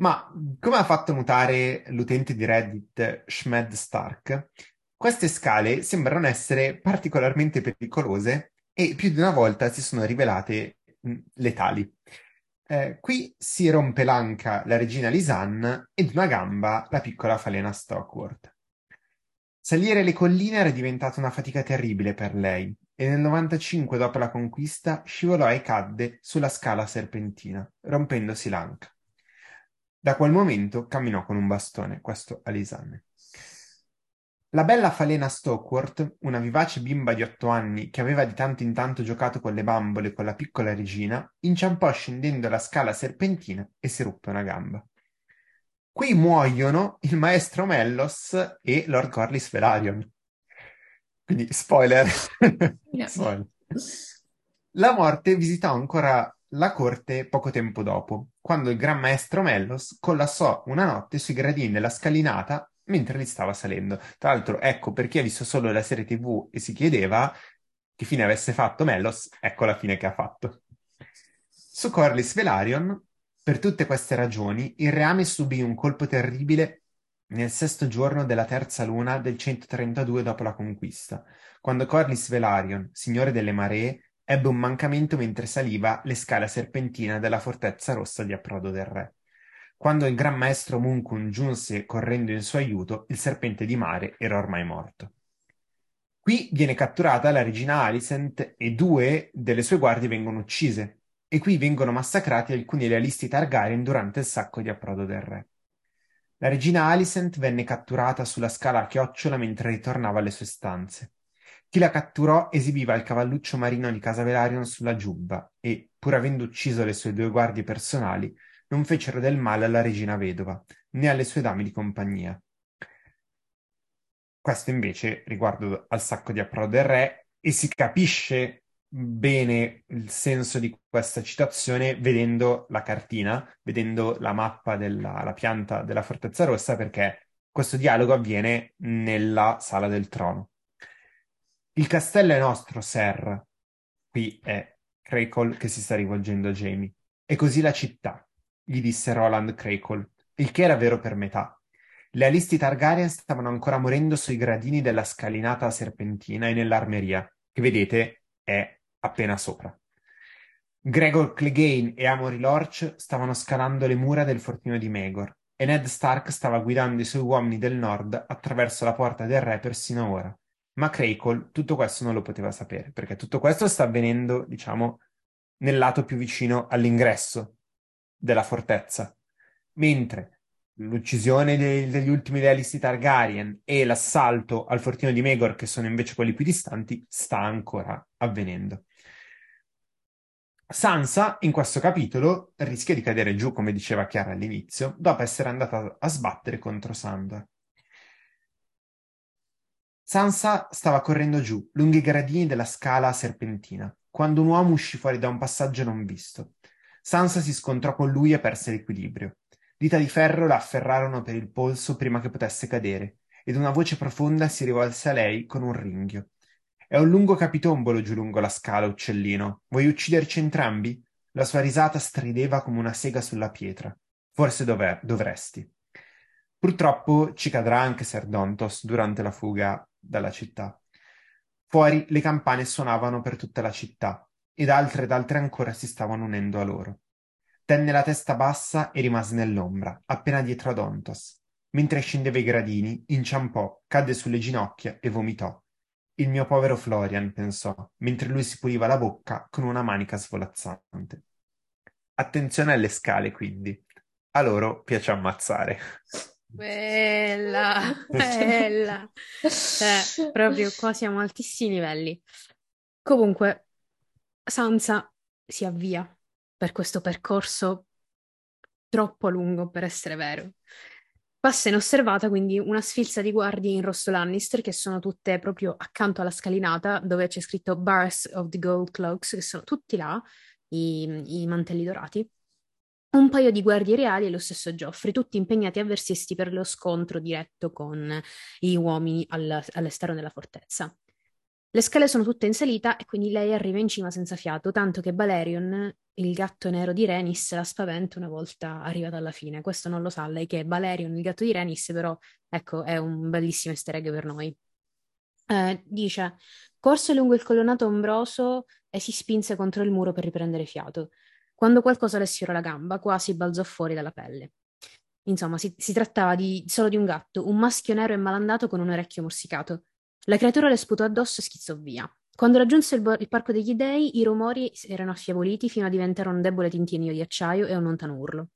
Ma come ha fatto notare l'utente di Reddit Shmed Stark, queste scale sembrano essere particolarmente pericolose e più di una volta si sono rivelate mh, letali. Eh, qui si rompe l'anca la regina Lisanne ed una gamba la piccola falena Stockworth. Salire le colline era diventata una fatica terribile per lei e nel 95 dopo la conquista scivolò e cadde sulla scala serpentina, rompendosi l'anca. Da quel momento camminò con un bastone, questo a Lisanne. La bella falena Stockworth, una vivace bimba di otto anni che aveva di tanto in tanto giocato con le bambole con la piccola regina, inciampò scendendo la scala serpentina e si ruppe una gamba. Qui muoiono il maestro Mellos e Lord Corlys Velaryon. Quindi, spoiler. spoiler. La morte visitò ancora la corte poco tempo dopo, quando il gran maestro Mellos collassò una notte sui gradini della scalinata mentre li stava salendo. Tra l'altro, ecco, per chi ha visto solo la serie TV e si chiedeva che fine avesse fatto Mellos, ecco la fine che ha fatto. Su Corlys Velaryon per tutte queste ragioni, il reame subì un colpo terribile nel sesto giorno della terza luna del 132 dopo la conquista, quando Corlys Velaryon, signore delle maree, ebbe un mancamento mentre saliva le scale serpentina della fortezza rossa di approdo del re. Quando il gran maestro Munkun giunse correndo in suo aiuto, il serpente di mare era ormai morto. Qui viene catturata la regina Alicent e due delle sue guardie vengono uccise, e qui vengono massacrati alcuni realisti Targaryen durante il sacco di approdo del re. La regina Alicent venne catturata sulla scala a chiocciola mentre ritornava alle sue stanze. Chi la catturò esibiva il cavalluccio marino di Casa Velaryon sulla giubba e, pur avendo ucciso le sue due guardie personali, non fecero del male alla regina vedova, né alle sue dame di compagnia. Questo invece riguardo al sacco di approdo del re e si capisce bene il senso di questa citazione vedendo la cartina, vedendo la mappa della pianta della Fortezza Rossa, perché questo dialogo avviene nella sala del trono. Il castello è nostro, Sir. Qui è Crackle che si sta rivolgendo a Jamie. E così la città, gli disse Roland Crackle, il che era vero per metà. Le alisti Targaryen stavano ancora morendo sui gradini della scalinata serpentina e nell'armeria, che vedete è appena sopra. Gregor Clegane e Amory Lorch stavano scalando le mura del fortino di Megor e Ned Stark stava guidando i suoi uomini del nord attraverso la porta del re persino ora. Ma Crackle tutto questo non lo poteva sapere, perché tutto questo sta avvenendo, diciamo, nel lato più vicino all'ingresso della fortezza. Mentre l'uccisione dei, degli ultimi realisti Targaryen e l'assalto al fortino di Megor, che sono invece quelli più distanti, sta ancora avvenendo. Sansa, in questo capitolo, rischia di cadere giù, come diceva Chiara all'inizio, dopo essere andata a sbattere contro Sandor. Sansa stava correndo giù, lunghi i gradini della scala serpentina, quando un uomo uscì fuori da un passaggio non visto. Sansa si scontrò con lui e perse l'equilibrio. Dita di ferro la afferrarono per il polso prima che potesse cadere, ed una voce profonda si rivolse a lei con un ringhio. È un lungo capitombolo giù lungo la scala, uccellino. Vuoi ucciderci entrambi? La sua risata strideva come una sega sulla pietra. Forse dov'è, dovresti. Purtroppo ci cadrà anche Ser Dontos durante la fuga dalla città. Fuori le campane suonavano per tutta la città ed altre ed altre ancora si stavano unendo a loro. Tenne la testa bassa e rimase nell'ombra, appena dietro a Dontos. Mentre scendeva i gradini, inciampò, cadde sulle ginocchia e vomitò Il mio povero Florian, pensò, mentre lui si puliva la bocca con una manica svolazzante. Attenzione alle scale, quindi. A loro piace ammazzare. Bella, bella. Cioè, proprio qua siamo a altissimi livelli. Comunque, Sansa si avvia per questo percorso troppo lungo per essere vero. Passa inosservata quindi una sfilza di guardie in rosso Lannister che sono tutte proprio accanto alla scalinata dove c'è scritto Bars of the Gold Cloaks, che sono tutti là, i, i mantelli dorati. Un paio di guardie reali e lo stesso Geoffrey, tutti impegnati a versisti per lo scontro diretto con gli uomini all- all'esterno della fortezza. Le scale sono tutte in salita e quindi lei arriva in cima senza fiato, tanto che Balerion, il gatto nero di Renis, la spaventa una volta arrivata alla fine. Questo non lo sa lei che è Balerion, il gatto di Renis, però ecco, è un bellissimo easter egg per noi. Eh, dice, corse lungo il colonnato ombroso e si spinse contro il muro per riprendere fiato. Quando qualcosa le sfiorò la gamba, quasi balzò fuori dalla pelle. Insomma, si, si trattava di, solo di un gatto, un maschio nero e malandato con un orecchio morsicato. La creatura le sputò addosso e schizzò via. Quando raggiunse il, bo- il parco degli dei, i rumori erano affievoliti fino a diventare un debole tintinnio di acciaio e un lontano urlo.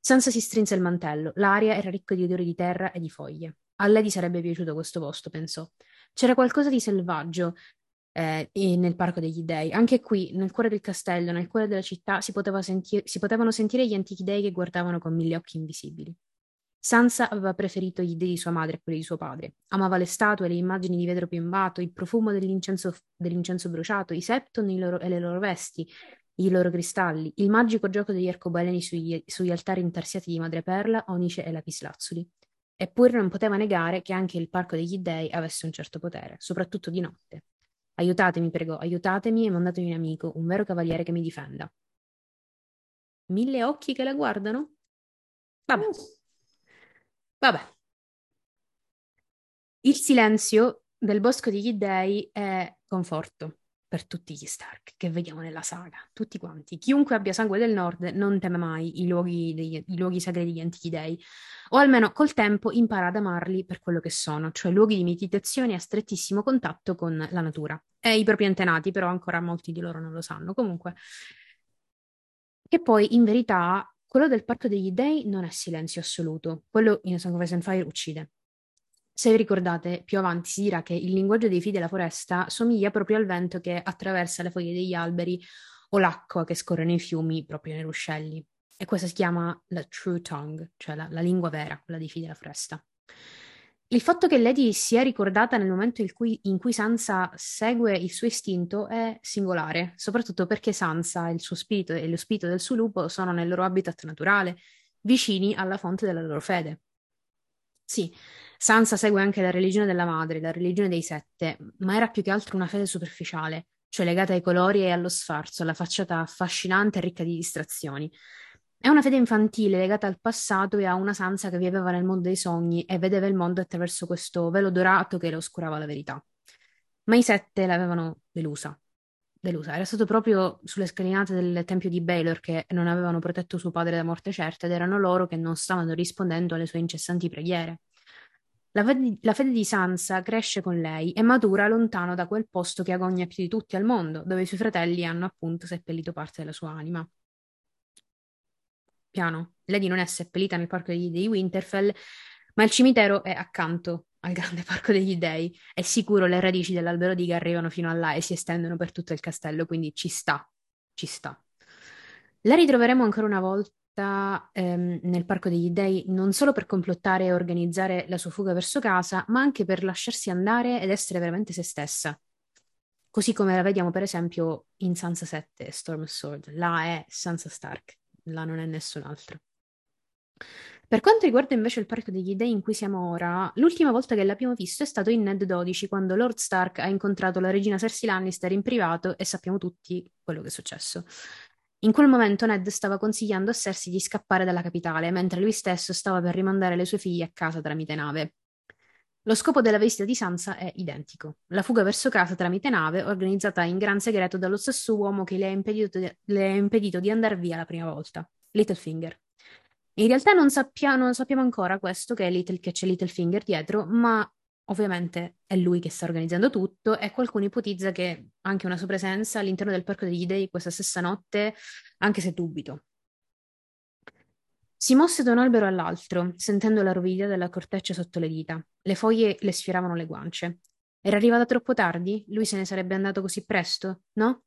Sansa si strinse il mantello. L'aria era ricca di odori di terra e di foglie. A lei sarebbe piaciuto questo posto, pensò. C'era qualcosa di selvaggio eh, nel Parco degli Dei. Anche qui, nel cuore del castello, nel cuore della città, si, senti- si potevano sentire gli antichi dei che guardavano con mille occhi invisibili. Sansa aveva preferito gli dei di sua madre a quelli di suo padre. Amava le statue, le immagini di vetro piombato, il profumo dell'incenso, dell'incenso bruciato, i septon loro, e le loro vesti, i loro cristalli, il magico gioco degli arcobaleni sugli, sugli altari intarsiati di madreperla, onice e lapislazzuli. Eppure non poteva negare che anche il parco degli dei avesse un certo potere, soprattutto di notte. Aiutatemi, pregò, aiutatemi e mandatemi un amico, un vero cavaliere che mi difenda. Mille occhi che la guardano? Vabbè. Vabbè. Il silenzio del bosco degli dei è conforto per tutti gli Stark che vediamo nella saga, tutti quanti. Chiunque abbia sangue del nord non teme mai i luoghi, degli, i luoghi sacri degli antichi dei, o almeno col tempo impara ad amarli per quello che sono, cioè luoghi di meditazione a strettissimo contatto con la natura. E i propri antenati, però ancora molti di loro non lo sanno. Comunque, che poi in verità quello del parco degli dei non è silenzio assoluto, quello in Song of Ice and Fire uccide. Se vi ricordate, più avanti si dirà che il linguaggio dei figli della foresta somiglia proprio al vento che attraversa le foglie degli alberi o l'acqua che scorre nei fiumi proprio nei ruscelli. E questa si chiama la true tongue, cioè la, la lingua vera, quella dei figli della foresta. Il fatto che Lady sia ricordata nel momento in cui, in cui, Sansa segue il suo istinto è singolare, soprattutto perché Sansa, il suo spirito e lo spirito del suo lupo sono nel loro habitat naturale, vicini alla fonte della loro fede. Sì, Sansa segue anche la religione della madre, la religione dei sette, ma era più che altro una fede superficiale, cioè legata ai colori e allo sfarzo, alla facciata affascinante e ricca di distrazioni. È una fede infantile legata al passato e a una Sansa che viveva nel mondo dei sogni e vedeva il mondo attraverso questo velo dorato che le oscurava la verità. Ma i sette l'avevano delusa. Delusa. Era stato proprio sulle scalinate del tempio di Baylor che non avevano protetto suo padre da morte certa ed erano loro che non stavano rispondendo alle sue incessanti preghiere. La fede, la fede, di Sansa cresce con lei e matura lontano da quel posto che agogna più di tutti al mondo, dove i suoi fratelli hanno appunto seppellito parte della sua anima piano. Lady non è seppellita nel parco degli dei Winterfell, ma il cimitero è accanto al grande parco degli dei. È sicuro le radici dell'albero di arrivano fino a là e si estendono per tutto il castello, quindi ci sta, ci sta. La ritroveremo ancora una volta ehm, nel parco degli dei, non solo per complottare e organizzare la sua fuga verso casa, ma anche per lasciarsi andare ed essere veramente se stessa. Così come la vediamo per esempio in Sansa 7, Storm Sword. Là è Sansa Stark là non è nessun altro. Per quanto riguarda invece il Parco degli Dei in cui siamo ora, l'ultima volta che l'abbiamo visto è stato in Ned 12, quando Lord Stark ha incontrato la regina Cersei Lannister in privato e sappiamo tutti quello che è successo. In quel momento Ned stava consigliando a Cersei di scappare dalla capitale, mentre lui stesso stava per rimandare le sue figlie a casa tramite nave. Lo scopo della visita di Sansa è identico, la fuga verso casa tramite nave, organizzata in gran segreto dallo stesso uomo che le ha impedito di, le ha impedito di andare via la prima volta, Littlefinger. In realtà non, sappia, non sappiamo ancora questo, che, Little, che c'è Littlefinger dietro, ma Ovviamente è lui che sta organizzando tutto e qualcuno ipotizza che anche una sua presenza all'interno del Parco degli Dei questa stessa notte, anche se dubito. Si mosse da un albero all'altro, sentendo la rovidia della corteccia sotto le dita. Le foglie le sfioravano le guance. Era arrivata troppo tardi? Lui se ne sarebbe andato così presto? No?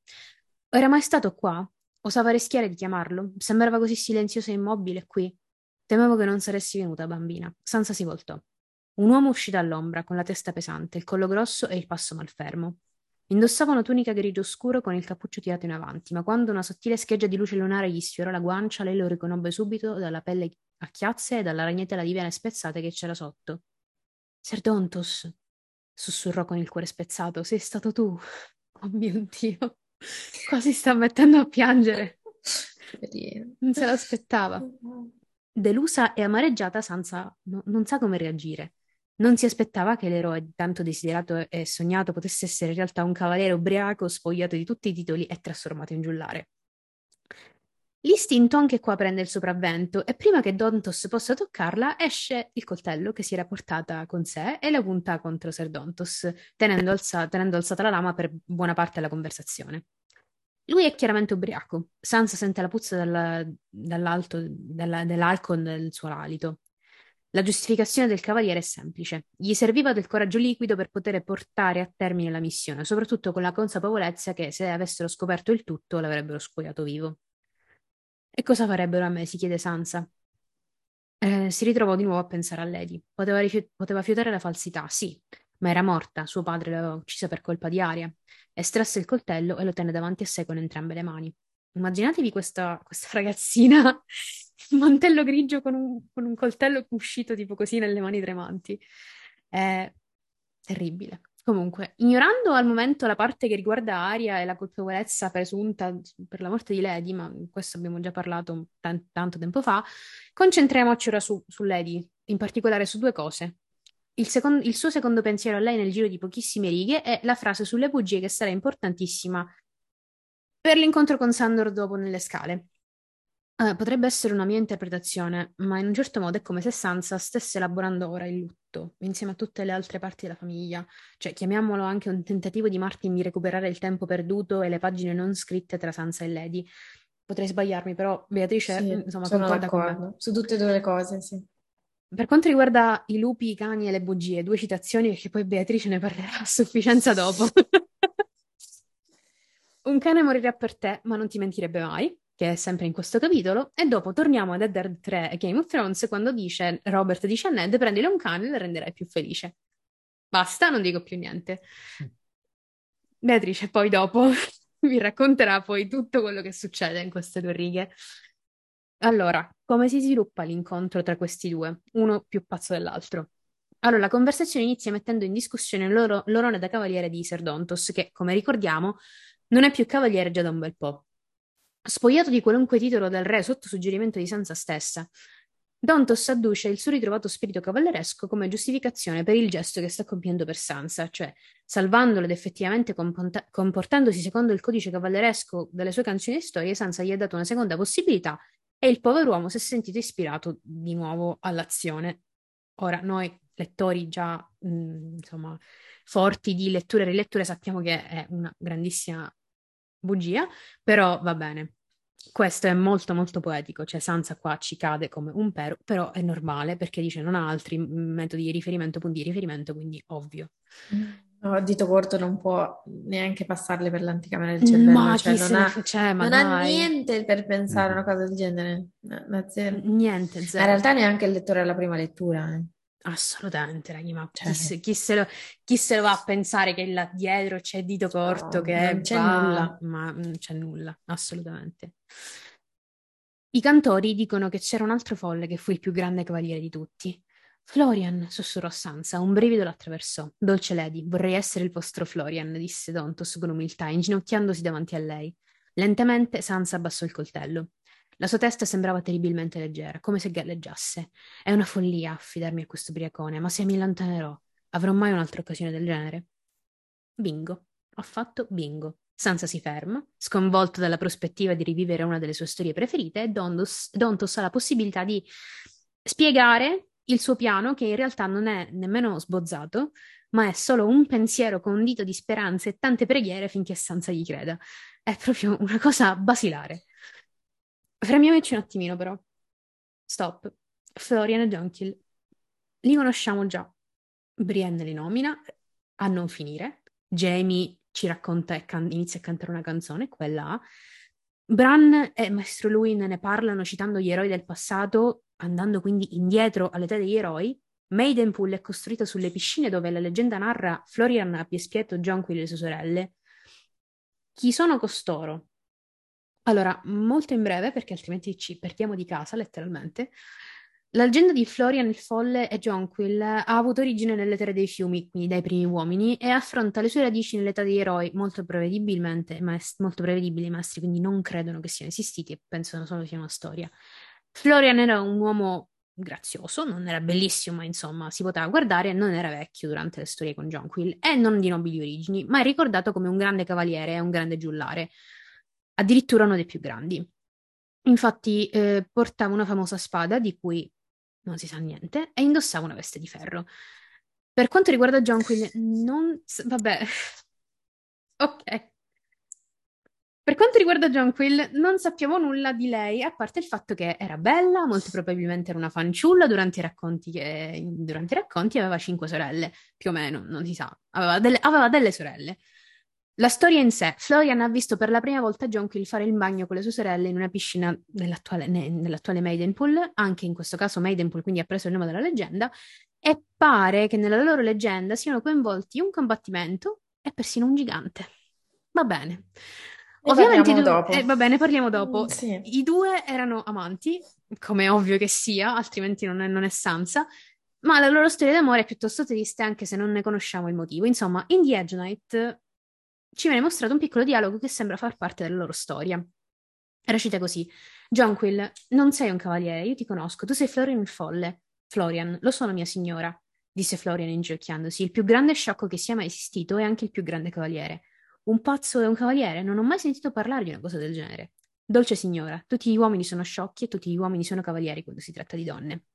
Era mai stato qua? Osava rischiare di chiamarlo? Sembrava così silenzioso e immobile qui. Temevo che non saresti venuta, bambina. Sansa si voltò. Un uomo uscì dall'ombra, con la testa pesante, il collo grosso e il passo malfermo. Indossava una tunica grigio scuro con il cappuccio tirato in avanti, ma quando una sottile scheggia di luce lunare gli sfiorò la guancia, lei lo riconobbe subito dalla pelle a chiazze e dalla ragnatela di vene spezzate che c'era sotto. Serdontos, sussurrò con il cuore spezzato, sei stato tu. Oh mio Dio, quasi sta mettendo a piangere. Non se l'aspettava. Delusa e amareggiata, Sansa no, non sa come reagire. Non si aspettava che l'eroe tanto desiderato e sognato potesse essere in realtà un cavaliere ubriaco, spogliato di tutti i titoli e trasformato in giullare. L'istinto anche qua prende il sopravvento e prima che Dontos possa toccarla esce il coltello che si era portata con sé e la punta contro Ser Dontos, tenendo, alza- tenendo alzata la lama per buona parte della conversazione. Lui è chiaramente ubriaco. Sansa sente la puzza dalla, dall'alto, dalla, dell'alcol nel suo alito. La giustificazione del cavaliere è semplice. Gli serviva del coraggio liquido per poter portare a termine la missione, soprattutto con la consapevolezza che se avessero scoperto il tutto l'avrebbero spogliato vivo. E cosa farebbero a me? si chiede Sansa. Eh, si ritrovò di nuovo a pensare a Lady. Poteva, rifiut- poteva fiutare la falsità, sì, ma era morta, suo padre l'aveva uccisa per colpa di Aria. Estrasse il coltello e lo tenne davanti a sé con entrambe le mani. Immaginatevi questa, questa ragazzina mantello grigio con un, con un coltello uscito tipo così nelle mani tremanti. È terribile. Comunque, ignorando al momento la parte che riguarda Aria e la colpevolezza presunta per la morte di Lady, ma questo abbiamo già parlato t- tanto tempo fa, concentriamoci ora su, su Lady, in particolare su due cose. Il, second- il, suo secondo pensiero a lei nel giro di pochissime righe è la frase sulle bugie che sarà importantissima per l'incontro con Sandor dopo nelle scale. Uh, potrebbe essere una mia interpretazione, ma in un certo modo è come se Sansa stesse elaborando ora il lutto, insieme a tutte le altre parti della famiglia. Cioè, chiamiamolo anche un tentativo di Martin di recuperare il tempo perduto e le pagine non scritte tra Sansa e Lady. Potrei sbagliarmi, però Beatrice, Sì, insomma, sono d'accordo. Su tutte e due le cose, sì. Per quanto riguarda i lupi, i cani e le bugie, due citazioni perché poi Beatrice ne parlerà a sufficienza dopo. Un cane morirà per te, ma non ti mentirebbe mai, che è sempre in questo capitolo, e dopo torniamo ad Eddard 3 Game of Thrones quando dice, Robert dice a Ned, prendile un cane e le renderai più felice. Basta, non dico più niente. Beatrice poi dopo vi racconterà poi tutto quello che succede in queste due righe. Allora, come si sviluppa l'incontro tra questi due, uno più pazzo dell'altro? Allora, la conversazione inizia mettendo in discussione l'oro- l'orone da cavaliere di Serdontos, che, come ricordiamo, non è più cavaliere già da un bel po'. Spogliato di qualunque titolo dal re sotto suggerimento di Sansa stessa, Dontos adduce il suo ritrovato spirito cavalleresco come giustificazione per il gesto che sta compiendo per Sansa, cioè salvandolo ed effettivamente comporta- comportandosi secondo il codice cavalleresco delle sue canzoni e storie, Sansa gli ha dato una seconda possibilità e il povero uomo si è sentito ispirato di nuovo all'azione. Ora, noi lettori già, mh, insomma, forti di letture e riletture sappiamo che è una grandissima bugia, però va bene. Questo è molto molto poetico, cioè Sansa qua ci cade come un pero, però è normale perché dice non ha altri metodi di riferimento, punti di riferimento, quindi ovvio. No, dito corto non può neanche passarle per l'anticamera del cervello, Ma cioè non ha, fa- cioè, ma non ha niente per pensare a una Mhm. cosa del genere. No, zero. Niente, Ma in zero. realtà neanche il lettore alla prima lettura. eh. Assolutamente, Raghi, ma Cioè. chi se, chi se lo, chi se lo va a pensare che là dietro c'è dito corto No, che non c'è va, nulla. ma non c'è nulla, assolutamente. I cantori dicono che c'era un altro folle che fu il più grande cavaliere di tutti. Florian, sussurrò Sansa, un brivido l'attraversò. Dolce Lady, vorrei essere il vostro Florian, disse Dontos con umiltà, inginocchiandosi davanti a lei. Lentamente Sansa abbassò il coltello. La sua testa sembrava terribilmente leggera, come se galleggiasse. È una follia affidarmi a questo briacone, ma se mi allontanerò, avrò mai un'altra occasione del genere? Bingo. Ho fatto bingo. Sansa si ferma, sconvolto dalla prospettiva di rivivere una delle sue storie preferite, e Dondos, Dontos ha la possibilità di spiegare il suo piano, che in realtà non è nemmeno sbozzato, ma è solo un pensiero condito di speranze e tante preghiere finché Sansa gli creda. È proprio una cosa basilare. Fermiamoci un attimino, però. Stop. Florian e Jonkill. Li conosciamo già. Brienne li nomina a non finire. Jamie ci racconta e can- inizia a cantare una canzone, quella Bran e Maestro Luin ne parlano citando gli eroi del passato, andando quindi indietro all'età degli eroi. Maidenpool è costruita sulle piscine dove la leggenda narra Florian abbia spieto Jonquil e le sue sorelle. Chi sono costoro? Allora, molto in breve, perché altrimenti ci perdiamo di casa, letteralmente. La leggenda di Florian il Folle e Jonquil ha avuto origine nell'etere dei fiumi, quindi dai primi uomini, e affronta le sue radici nell'età degli eroi, molto maest- molto prevedibili i maestri, quindi non credono che siano esistiti e pensano solo sia una storia. Florian era un uomo grazioso, non era bellissimo, ma insomma si poteva guardare non era vecchio durante le storie con Jonquil e non di nobili origini, ma è ricordato come un grande cavaliere e un grande giullare, addirittura uno dei più grandi. Infatti eh, portava una famosa spada di cui non si sa niente, e indossava una veste di ferro. Per quanto riguarda Jonquil, non... vabbè... ok. Per quanto riguarda Jonquil, non sappiamo nulla di lei, a parte il fatto che era bella, molto probabilmente era una fanciulla durante i racconti, che... durante i racconti aveva cinque sorelle, più o meno, non si sa, aveva delle, aveva delle sorelle. La storia in sé, Florian ha visto per la prima volta Jonquil fare il bagno con le sue sorelle in una piscina nell'attuale, nell'attuale Maidenpool, anche in questo caso Maidenpool quindi ha preso il nome della leggenda, e pare che nella loro leggenda siano coinvolti un combattimento e persino un gigante. Va bene. Ne Ovviamente, due- dopo. eh, va bene, parliamo dopo. Mm, sì. I due erano amanti, come ovvio che sia, altrimenti non è, non è Sansa, ma la loro storia d'amore è piuttosto triste anche se non ne conosciamo il motivo. Insomma, in The Edge Knight ci viene mostrato un piccolo dialogo che sembra far parte della loro storia. Recita così: Jonquil, non sei un cavaliere, io ti conosco, tu sei Florian il folle. Florian, lo sono, mia signora, disse Florian inginocchiandosi. Il più grande sciocco che sia mai esistito è anche il più grande cavaliere. Un pazzo e un cavaliere? Non ho mai sentito parlare di una cosa del genere. Dolce signora, tutti gli uomini sono sciocchi e tutti gli uomini sono cavalieri quando si tratta di donne.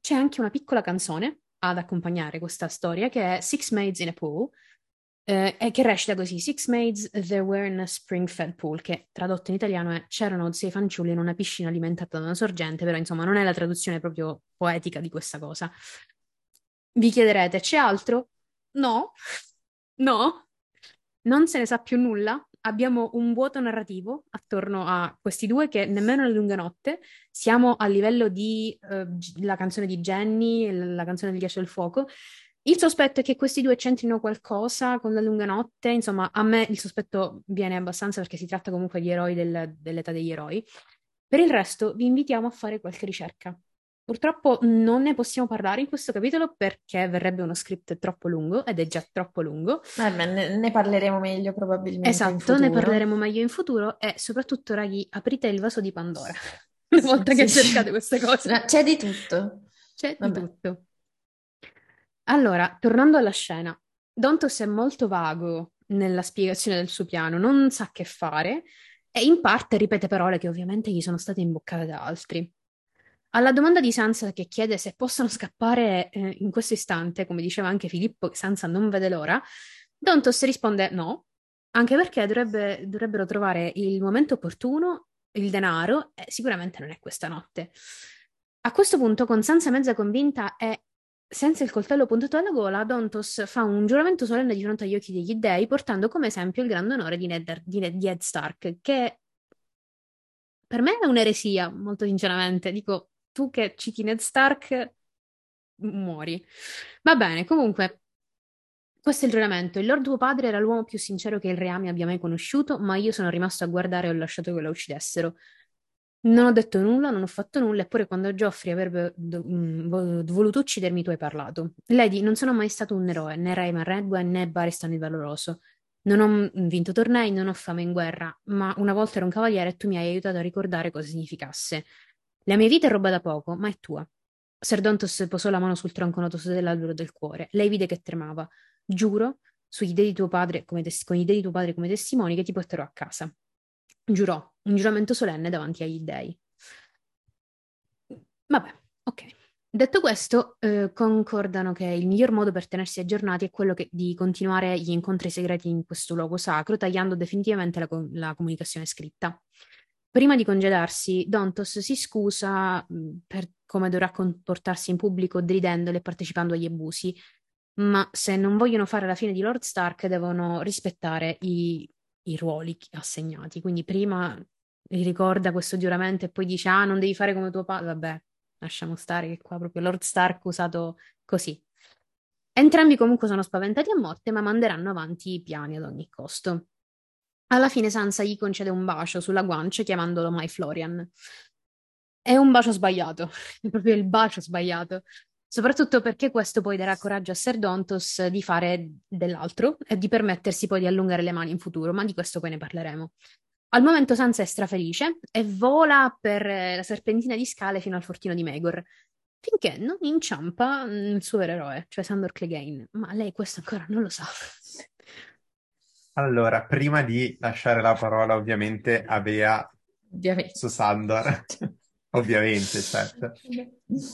C'è anche una piccola canzone ad accompagnare questa storia che è Six Maids in a Pool, eh, che recita così: Six maids there were in a spring-fed pool, che tradotto in italiano è C'erano sei fanciulli in una piscina alimentata da una sorgente, però insomma non è la traduzione proprio poetica di questa cosa. Vi chiederete, c'è altro? No, no, non se ne sa più nulla. Abbiamo un vuoto narrativo attorno a questi due che nemmeno la lunga notte. Siamo a livello di eh, la canzone di Jenny, la canzone del ghiaccio del fuoco. Il sospetto è che questi due c'entrino qualcosa con la lunga notte. Insomma, a me il sospetto viene abbastanza perché si tratta comunque di eroi del- dell'età degli eroi. Per il resto, vi invitiamo a fare qualche ricerca. Purtroppo non ne possiamo parlare in questo capitolo perché verrebbe uno script troppo lungo ed è già troppo lungo. Vabbè, ne, ne parleremo meglio probabilmente Esatto, ne parleremo meglio in futuro e soprattutto, raghi, aprite il vaso di Pandora una Sì, volta che sì. cercate queste cose. No, c'è di tutto. C'è di Vabbè. tutto. Allora, tornando alla scena, Dontos è molto vago nella spiegazione del suo piano, non sa che fare e in parte ripete parole che ovviamente gli sono state imboccate da altri. Alla domanda di Sansa che chiede se possono scappare eh, in questo istante, come diceva anche Filippo, che Sansa non vede l'ora, Dontos risponde no, anche perché dovrebbe- dovrebbero trovare il momento opportuno, il denaro, e sicuramente non è questa notte. A questo punto, con Sansa mezza convinta e senza il coltello puntato alla gola, Dontos fa un giuramento solenne di fronte agli occhi degli dei, portando come esempio il grande onore di Ned, di Ned- di Ed Stark, che per me è un'eresia, molto sinceramente. Dico, tu che citi Ned Stark, muori. Va bene, comunque, questo è il giuramento. Il Lord tuo padre era l'uomo più sincero che il re abbia mai conosciuto, ma io sono rimasto a guardare e ho lasciato che lo uccidessero. Non ho detto nulla, non ho fatto nulla, eppure quando Geoffrey avrebbe do- mm, vo- voluto uccidermi tu hai parlato. Lady, non sono mai stato un eroe, né Rayman Redwine né Barristan il Valoroso. Non ho mm, vinto tornei, non ho fame in guerra, ma una volta ero un cavaliere e tu mi hai aiutato a ricordare cosa significasse. La mia vita è roba da poco, ma è tua. Ser Dontos posò la mano sul tronco notoso dell'albero del cuore. Lei vide che tremava. Giuro, sugli dei di tuo padre come tes- con i dei di tuo padre come testimoni, che ti porterò a casa. Giurò, un giuramento solenne davanti agli dei. Vabbè, ok. Detto questo, eh, concordano che il miglior modo per tenersi aggiornati è quello che- di continuare gli incontri segreti in questo luogo sacro, tagliando definitivamente la, la comunicazione scritta. Prima di congedarsi, Dontos si scusa mh, per come dovrà comportarsi in pubblico, deridendole e partecipando agli abusi, ma se non vogliono fare la fine di Lord Stark devono rispettare i, i ruoli assegnati. Quindi prima ricorda questo giuramento e poi dice, ah, non devi fare come tuo padre, vabbè, lasciamo stare che qua proprio Lord Stark usato così. Entrambi comunque sono spaventati a morte, ma manderanno avanti i piani ad ogni costo. Alla fine Sansa gli concede un bacio sulla guancia chiamandolo My Florian. È un bacio sbagliato, è proprio il bacio sbagliato. Soprattutto perché questo poi darà coraggio a Ser Dontos di fare dell'altro e di permettersi poi di allungare le mani in futuro, ma di questo poi ne parleremo. Al momento Sansa è strafelice e vola per eh, la serpentina di scale fino al fortino di Megor, finché non inciampa mm, il suo vero eroe, cioè Sandor Clegane. Ma lei questo ancora non lo sa. Allora, prima di lasciare la parola ovviamente a Bea Ovviamente. su Sandor, ovviamente, certo.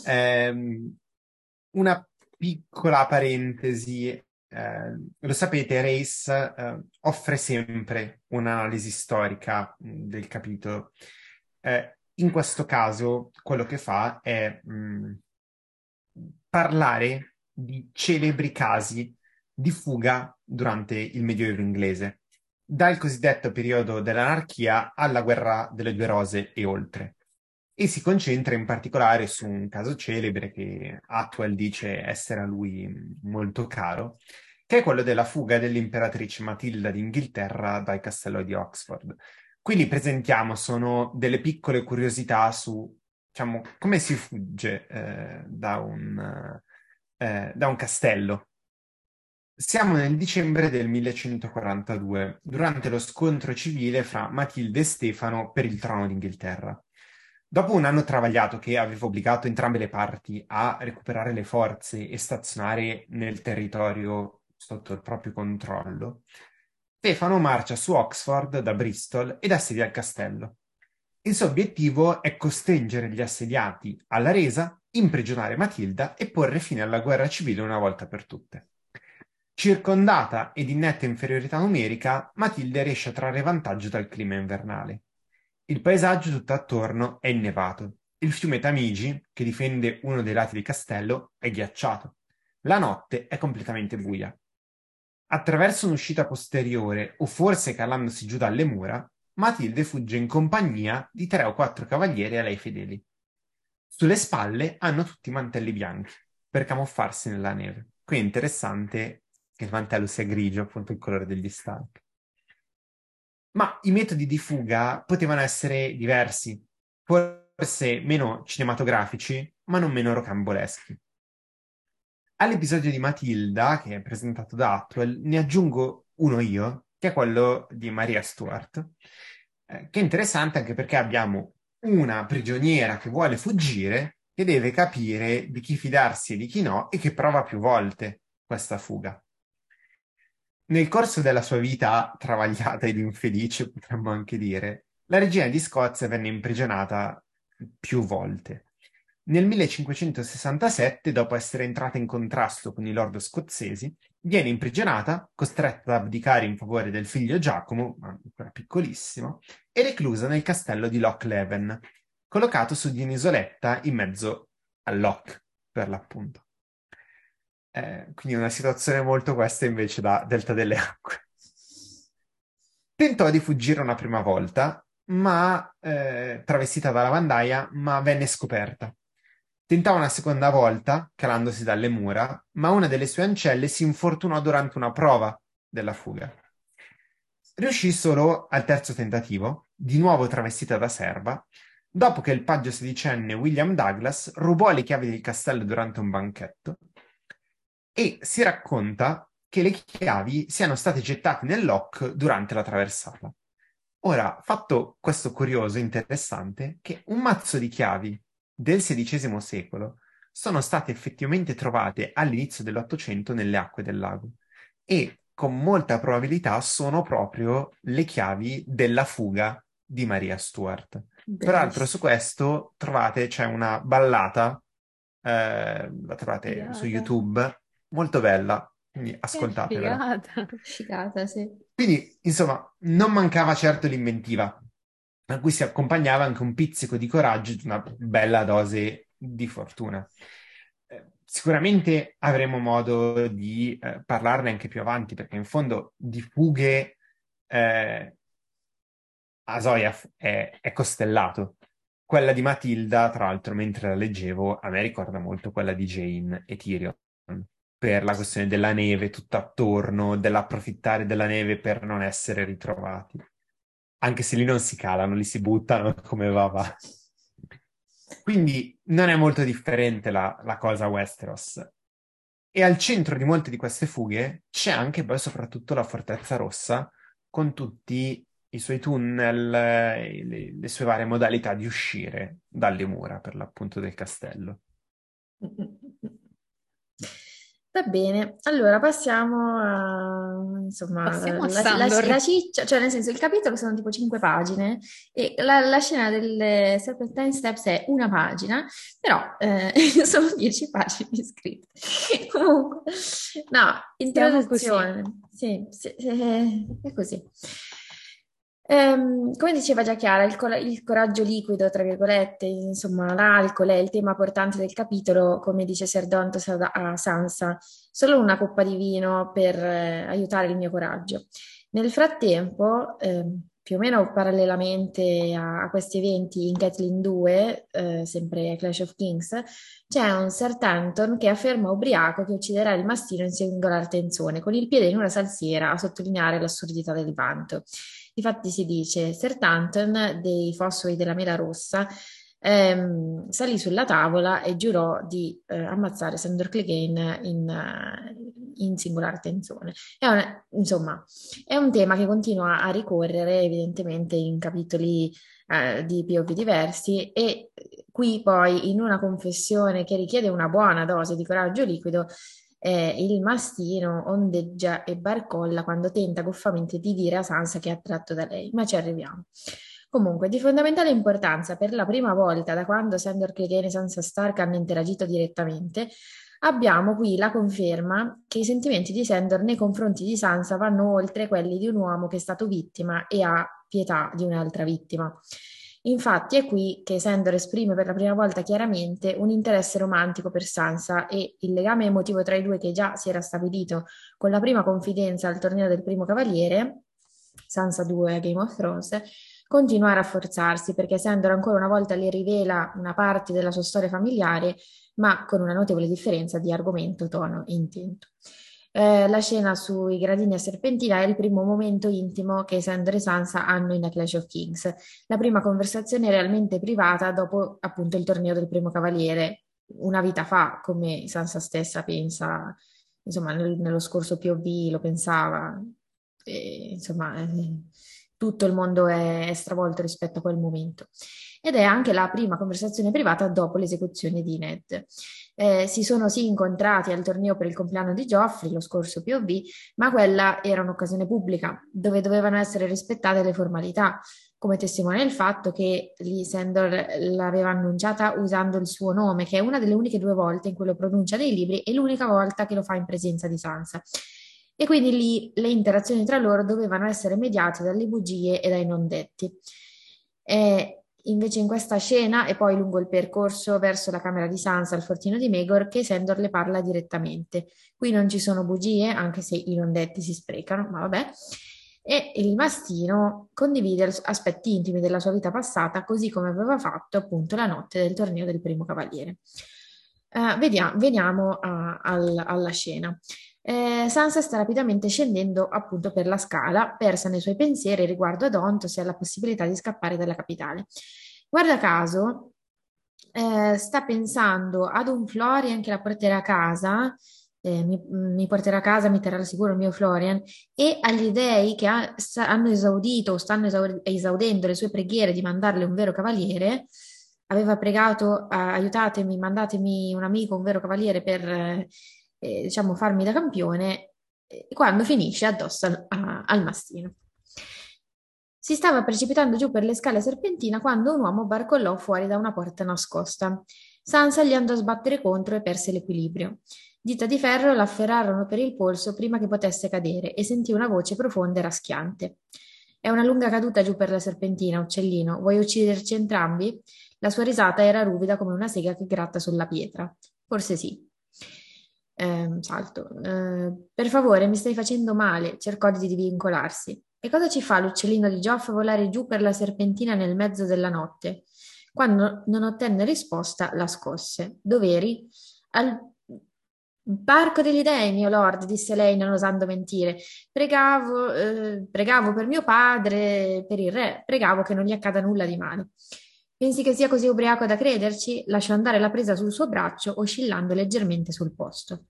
Ehm, una piccola parentesi, eh, lo sapete, Race eh, offre sempre un'analisi storica mh, del capitolo. Eh, in questo caso, quello che fa è mh, parlare di celebri casi di fuga durante il Medioevo inglese, dal cosiddetto periodo dell'anarchia alla guerra delle due rose e oltre. E si concentra in particolare su un caso celebre che Atwell dice essere a lui molto caro, che è quello della fuga dell'imperatrice Matilda d'Inghilterra dal castello di Oxford. Qui li presentiamo, sono delle piccole curiosità su, diciamo, come si fugge eh, da un, eh, da un castello siamo nel dicembre del 1142, durante lo scontro civile fra Matilde e Stefano per il trono d'Inghilterra. Dopo un anno travagliato che aveva obbligato entrambe le parti a recuperare le forze e stazionare nel territorio sotto il proprio controllo, Stefano marcia su Oxford da Bristol ed assedia il castello. Il suo obiettivo è costringere gli assediati alla resa, imprigionare Matilda e porre fine alla guerra civile una volta per tutte. Circondata ed in netta inferiorità numerica, Matilde riesce a trarre vantaggio dal clima invernale. Il paesaggio tutto attorno è innevato. Il fiume Tamigi, che difende uno dei lati del castello, è ghiacciato. La notte è completamente buia. Attraverso un'uscita posteriore, o forse calandosi giù dalle mura, Matilde fugge in compagnia di tre o quattro cavalieri a lei fedeli. Sulle spalle hanno tutti mantelli bianchi, per camuffarsi nella neve. Qui è interessante che il mantello sia grigio, appunto il colore degli stalk. Ma i metodi di fuga potevano essere diversi, forse meno cinematografici, ma non meno rocamboleschi. All'episodio di Matilda, che è presentato da Atwell, ne aggiungo uno io, che è quello di Maria Stuart, eh, che è interessante anche perché abbiamo una prigioniera che vuole fuggire, che deve capire di chi fidarsi e di chi no, e che prova più volte questa fuga. Nel corso della sua vita travagliata ed infelice, potremmo anche dire, la regina di Scozia venne imprigionata più volte. Nel 1567, dopo essere entrata in contrasto con i lord scozzesi, viene imprigionata, costretta ad abdicare in favore del figlio Giacomo, ancora piccolissimo, e reclusa nel castello di Loch Leven, collocato su di un'isoletta in mezzo al Loch, per l'appunto. Eh, quindi una situazione molto questa invece da Delta delle Acque. Tentò di fuggire una prima volta, ma eh, travestita da lavandaia, ma venne scoperta. Tentò una seconda volta, calandosi dalle mura, ma una delle sue ancelle si infortunò durante una prova della fuga. Riuscì solo al terzo tentativo, di nuovo travestita da serva, dopo che il paggio sedicenne William Douglas rubò le chiavi del castello durante un banchetto e si racconta che le chiavi siano state gettate nel lock durante la traversata. Ora, fatto questo curioso, interessante, che un mazzo di chiavi del XVI secolo sono state effettivamente trovate all'inizio dell'Ottocento nelle acque del lago e con molta probabilità sono proprio le chiavi della fuga di Maria Stuart. Peraltro su questo trovate c'è una ballata eh, la trovate Figata. su YouTube, molto bella, quindi ascoltatela. Figata. Figata, sì. Quindi, insomma, non mancava certo l'inventiva, a cui si accompagnava anche un pizzico di coraggio e una bella dose di fortuna. Eh, Sicuramente avremo modo di eh, parlarne anche più avanti, perché in fondo di fughe eh, Azoyaf è, è costellato. Quella di Matilda, tra l'altro, mentre la leggevo, a me ricorda molto quella di Jane e Tyrion, per la questione della neve tutto attorno, dell'approfittare della neve per non essere ritrovati. Anche se lì non si calano, li si buttano come va va. Quindi non è molto differente la, la cosa Westeros. E al centro di molte di queste fughe c'è anche poi soprattutto la Fortezza Rossa, con tutti i suoi tunnel le, le sue varie modalità di uscire dalle mura, per l'appunto, del castello. Va bene, allora passiamo a, insomma, Passiamo a la, la- Sandor. la ciccia, cioè nel senso il capitolo sono tipo cinque pagine e la, la scena del Serpentine Steps è una pagina, però eh, sono dieci pagine scritte. Comunque, no, introduzione, sì, sì, sì, è così. Ehm, come diceva già Chiara, il, cora- il coraggio liquido, tra virgolette, insomma, l'alcol è il tema portante del capitolo, come dice Ser Dontos a, Sansa, solo una coppa di vino per eh, aiutare il mio coraggio. Nel frattempo, ehm, più o meno parallelamente a, a questi eventi in Catelyn 2, eh, sempre Clash of Kings, c'è un Ser Tanton che afferma ubriaco che ucciderà il mastino in singolar tensione, con il piede in una salsiera a sottolineare l'assurdità del vanto. Difatti si dice, Ser Tanton dei fosfori della mela rossa ehm, salì sulla tavola e giurò di eh, ammazzare Sandor Clegane in, eh, in singolare tensione. È un- insomma, è un tema che continua a ricorrere evidentemente in capitoli eh, di POV diversi e qui poi in una confessione che richiede una buona dose di coraggio liquido eh, il mastino ondeggia e barcolla quando tenta goffamente di dire a Sansa che è attratto da lei, ma ci arriviamo. Comunque, di fondamentale importanza, per la prima volta da quando Sandor Clegane e Sansa Stark hanno interagito direttamente, abbiamo qui la conferma che i sentimenti di Sandor nei confronti di Sansa vanno oltre quelli di un uomo che è stato vittima e ha pietà di un'altra vittima. Infatti è qui che Sandor esprime per la prima volta chiaramente un interesse romantico per Sansa e il legame emotivo tra i due che già si era stabilito con la prima confidenza al torneo del primo cavaliere, Sansa 2 Game of Thrones, continua a rafforzarsi perché Sandor ancora una volta le rivela una parte della sua storia familiare, ma con una notevole differenza di argomento, tono e intento. Eh, la scena sui gradini a Serpentina è il primo momento intimo che Sandor e Sansa hanno in A Clash of Kings, la prima conversazione realmente privata dopo appunto il torneo del primo cavaliere, una vita fa, come Sansa stessa pensa, insomma, nel- nello scorso POV lo pensava, e, insomma, eh, tutto il mondo è, è stravolto rispetto a quel momento. Ed è anche la prima conversazione privata dopo l'esecuzione di Ned. Eh, si sono sì incontrati al torneo per il compleanno di Geoffrey, lo scorso POV, ma quella era un'occasione pubblica dove dovevano essere rispettate le formalità, come testimonia il fatto che Lee Sandor l'aveva annunciata usando il suo nome, che è una delle uniche due volte in cui lo pronuncia nei libri e l'unica volta che lo fa in presenza di Sansa. E quindi lì le interazioni tra loro dovevano essere mediate dalle bugie e dai non detti. E invece in questa scena e poi lungo il percorso verso la camera di Sansa al fortino di Megor che Sandor le parla direttamente. Qui non ci sono bugie, anche se i non detti si sprecano, ma vabbè. E il mastino condivide as- aspetti intimi della sua vita passata, così come aveva fatto appunto la notte del torneo del primo cavaliere. Eh, vediamo, veniamo a- al- alla scena. Eh, Sansa sta rapidamente scendendo appunto per la scala, persa nei suoi pensieri riguardo ad Ontos e alla possibilità di scappare dalla capitale. Guarda caso, eh, sta pensando ad un Florian che la porterà a casa, eh, mi, mi porterà a casa, mi terrà sicuro il mio Florian, e agli dei che ha- sa- hanno esaudito o stanno esaur- esaudendo le sue preghiere di mandarle un vero cavaliere, aveva pregato, eh, aiutatemi, mandatemi un amico, un vero cavaliere per, eh, diciamo, farmi da campione, eh, quando finisce addosso al, a- al mastino. Si stava precipitando giù per le scale serpentina quando un uomo barcollò fuori da una porta nascosta. Sansa gli andò a sbattere contro e perse l'equilibrio. Dita di ferro l'afferrarono per il polso prima che potesse cadere e sentì una voce profonda e raschiante. È una lunga caduta giù per la serpentina, uccellino. Vuoi ucciderci entrambi? La sua risata era ruvida come una sega che gratta sulla pietra. Forse sì. Eh, salto. Eh, per favore, mi stai facendo male, cercò di divincolarsi. E cosa ci fa l'uccellino di Geoff volare giù per la serpentina nel mezzo della notte? Quando non ottenne risposta, la scosse. Dov'eri? Al Parco degli dei, mio lord, disse lei non osando mentire. Pregavo, eh, pregavo per mio padre, per il re, pregavo che non gli accada nulla di male. Pensi che sia così ubriaco da crederci? Lasciò andare la presa sul suo braccio, oscillando leggermente sul posto.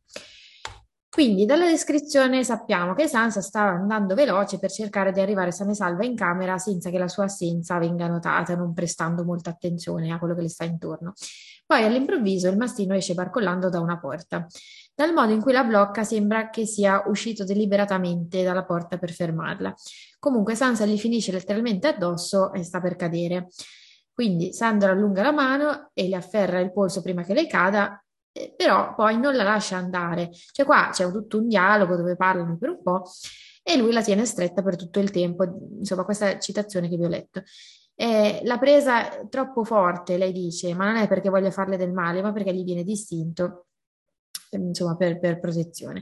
Quindi dalla descrizione sappiamo che Sansa stava andando veloce per cercare di arrivare sana e salva in camera senza che la sua assenza venga notata, non prestando molta attenzione a quello che le sta intorno. Poi all'improvviso il mastino esce barcollando da una porta. Dal modo in cui la blocca sembra che sia uscito deliberatamente dalla porta per fermarla. Comunque Sansa gli finisce letteralmente addosso e sta per cadere. Quindi Sandra allunga la mano e le afferra il polso prima che lei cada, eh, però poi non la lascia andare. Cioè qua c'è tutto un dialogo dove parlano per un po' e lui la tiene stretta per tutto il tempo. Insomma, questa citazione che vi ho letto. Eh, la presa troppo forte, lei dice, ma non è perché voglia farle del male, ma perché gli viene distinto insomma, per, per protezione.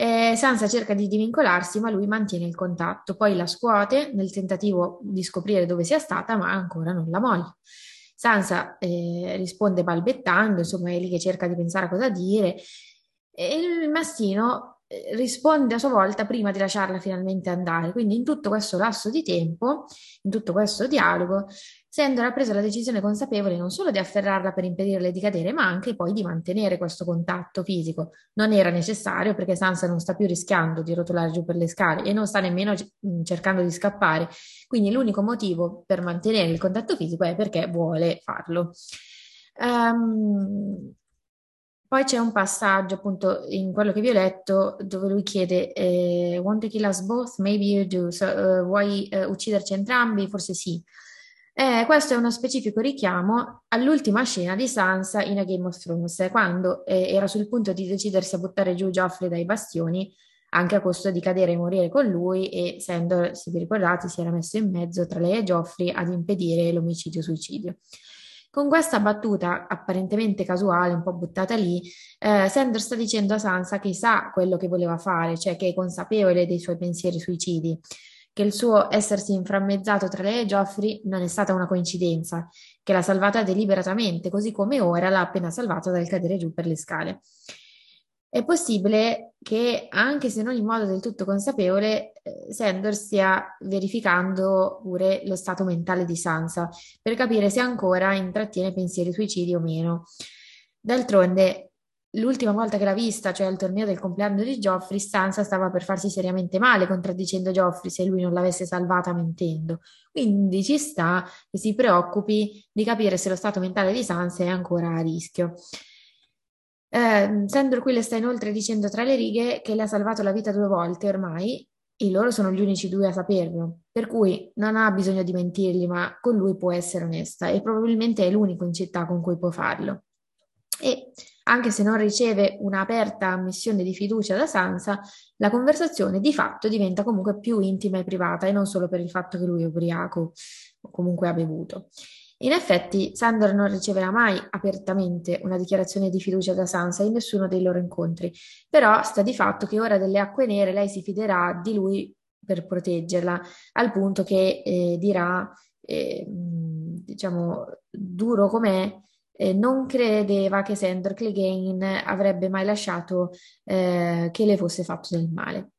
Eh, Sansa cerca di divincolarsi, ma lui mantiene il contatto, poi la scuote nel tentativo di scoprire dove sia stata, ma ancora non la moglie. Sansa eh, risponde balbettando, insomma, è lì che cerca di pensare a cosa dire. E il mastino eh, risponde a sua volta prima di lasciarla finalmente andare. Quindi in tutto questo lasso di tempo, in tutto questo dialogo, Sandor ha preso la decisione consapevole non solo di afferrarla per impedirle di cadere, ma anche poi di mantenere questo contatto fisico. Non era necessario perché Sansa non sta più rischiando di rotolare giù per le scale e non sta nemmeno mm, cercando di scappare. Quindi l'unico motivo per mantenere il contatto fisico è perché vuole farlo. Um, poi c'è un passaggio appunto in quello che vi ho letto dove lui chiede eh, Want to kill us both? Maybe you do. So, uh, vuoi uh, ucciderci entrambi? Forse sì. Eh, questo è uno specifico richiamo all'ultima scena di Sansa in A Game of Thrones, quando eh, era sul punto di decidersi a buttare giù Joffrey dai bastioni, anche a costo di cadere e morire con lui, e Sandor, se vi ricordate, si era messo in mezzo tra lei e Joffrey ad impedire l'omicidio-suicidio. Con questa battuta apparentemente casuale, un po' buttata lì, eh, Sandor sta dicendo a Sansa che sa quello che voleva fare, cioè che è consapevole dei suoi pensieri suicidi che il suo essersi inframmezzato tra lei e Geoffrey non è stata una coincidenza, che l'ha salvata deliberatamente, così come ora l'ha appena salvata dal cadere giù per le scale. È possibile che, anche se non in modo del tutto consapevole, eh, Sandor stia verificando pure lo stato mentale di Sansa per capire se ancora intrattiene pensieri suicidi o meno. D'altronde, L'ultima volta che l'ha vista, cioè al torneo del compleanno di Geoffrey, Sansa stava per farsi seriamente male contraddicendo Geoffrey se lui non l'avesse salvata mentendo. Quindi ci sta che si preoccupi di capire se lo stato mentale di Sansa è ancora a rischio. Eh, Sandor qui le sta inoltre dicendo tra le righe che le ha salvato la vita due volte ormai e loro sono gli unici due a saperlo, per cui non ha bisogno di mentirgli, ma con lui può essere onesta e probabilmente è l'unico in città con cui può farlo. E anche se non riceve un'aperta ammissione di fiducia da Sansa, la conversazione di fatto diventa comunque più intima e privata e non solo per il fatto che lui è ubriaco o comunque ha bevuto. In effetti, Sandor non riceverà mai apertamente una dichiarazione di fiducia da Sansa in nessuno dei loro incontri, però sta di fatto che ora delle acque nere lei si fiderà di lui per proteggerla, al punto che eh, dirà, eh, diciamo, duro com'è, eh, non credeva che Sandor Clegane avrebbe mai lasciato eh, che le fosse fatto del male.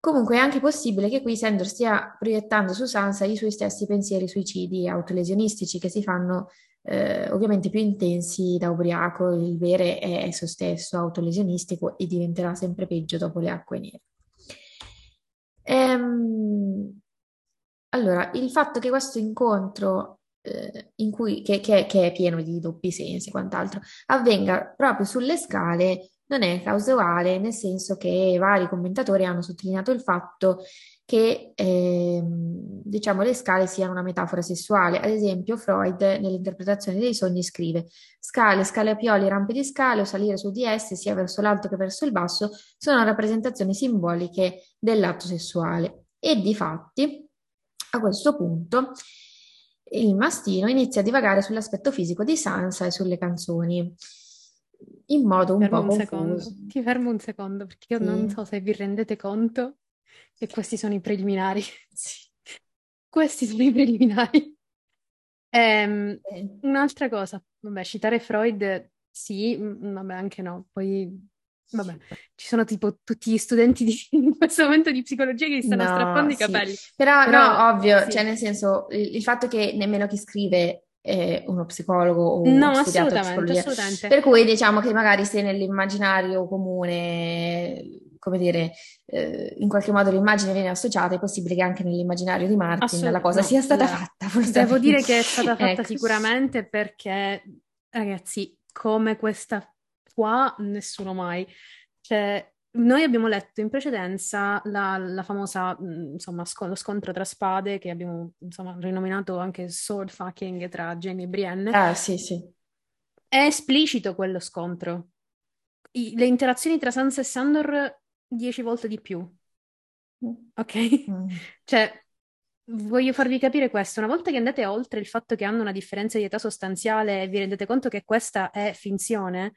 Comunque è anche possibile che qui Sandor stia proiettando su Sansa i suoi stessi pensieri suicidi autolesionistici che si fanno eh, ovviamente più intensi da ubriaco, il bere è esso stesso autolesionistico e diventerà sempre peggio dopo le acque nere. Ehm, allora, il fatto che questo incontro in cui, che, che, che, è pieno di doppi sensi e quant'altro, avvenga proprio sulle scale non è casuale, nel senso che vari commentatori hanno sottolineato il fatto che eh, diciamo le scale siano una metafora sessuale. Ad esempio, Freud nell'interpretazione dei sogni scrive scale, scale a pioli, rampe di scale o salire su di esse, sia verso l'alto che verso il basso, sono rappresentazioni simboliche dell'atto sessuale. E di fatti, a questo punto, il mastino inizia a divagare sull'aspetto fisico di Sansa e sulle canzoni in modo un fermo po' un confuso. secondo. Ti fermo un secondo perché io Sì. non so se vi rendete conto che questi sono i preliminari. Sì. Questi sono i preliminari. Ehm, Eh, un'altra cosa, vabbè, citare Freud sì, vabbè, anche no. Poi, vabbè, ci sono tipo tutti gli studenti di, in questo momento di psicologia che gli stanno No, strappando i capelli. Però, Però, no, ovvio, sì. cioè nel senso, il, il fatto che nemmeno chi scrive è uno psicologo o No, ha studiato assolutamente, psicologia. assolutamente. Per cui diciamo che magari se nell'immaginario comune, come dire, eh, in qualche modo l'immagine viene associata, è possibile che anche nell'immaginario di Martin la cosa no, sia stata allora, fatta, Devo forse. dire che è stata fatta Ecco. sicuramente perché, ragazzi, come questa qua, nessuno mai. Cioè, noi abbiamo letto in precedenza la, la famosa, mh, insomma, sco- lo scontro tra spade che abbiamo, insomma, rinominato anche sword fucking tra Jamie e Brienne. Ah, sì, sì. È esplicito quello scontro. I- le interazioni tra Sansa e Sandor dieci volte di più, ok? Mm. Cioè, voglio farvi capire questo. Una volta che andate oltre il fatto che hanno una differenza di età sostanziale e vi rendete conto che questa è finzione,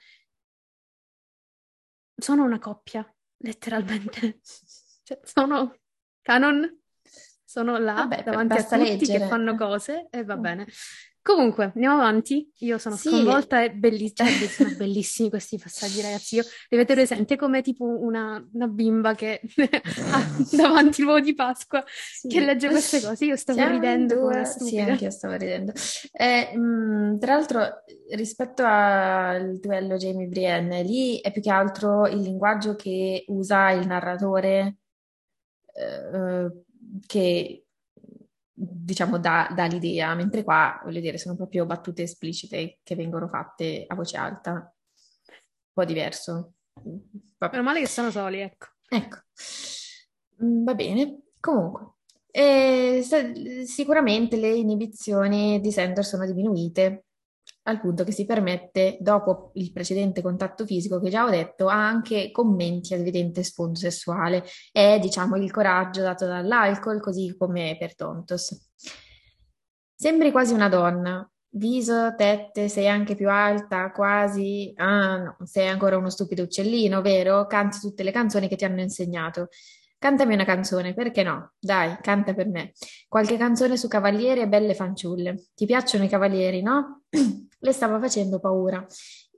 sono una coppia, letteralmente. Cioè, sono canon, sono là Vabbè, davanti a tutti leggere. che fanno cose e va Mm. bene. Comunque, andiamo avanti. Io sono Sì. sconvolta e belli- cioè, sono bellissimi questi passaggi, ragazzi. Io li avete presente come tipo una, una bimba che ha davanti l'uovo di Pasqua Sì. che legge queste cose. Io stavo Siamo ridendo come sì, anche io stavo ridendo. Eh, mh, tra l'altro, rispetto al duello Jamie Brienne, lì è più che altro il linguaggio che usa il narratore eh, che diciamo dà, dà l'idea, mentre qua, voglio dire, sono proprio battute esplicite che vengono fatte a voce alta, un po' diverso. Vabbè. Meno male che sono soli, ecco. Ecco, Mm, va bene. Comunque, eh, sicuramente le inibizioni di Sandor sono diminuite al punto che si permette, dopo il precedente contatto fisico che già ho detto, anche commenti ad evidente sfondo sessuale. È, diciamo, il coraggio dato dall'alcol, così come per Tontos. Sembri quasi una donna. Viso, tette, sei anche più alta, quasi. Ah, no, sei ancora uno stupido uccellino, vero? Canti tutte le canzoni che ti hanno insegnato. Cantami una canzone, perché no? Dai, canta per me. Qualche canzone su cavalieri e belle fanciulle. Ti piacciono i cavalieri, no? Le stava facendo paura.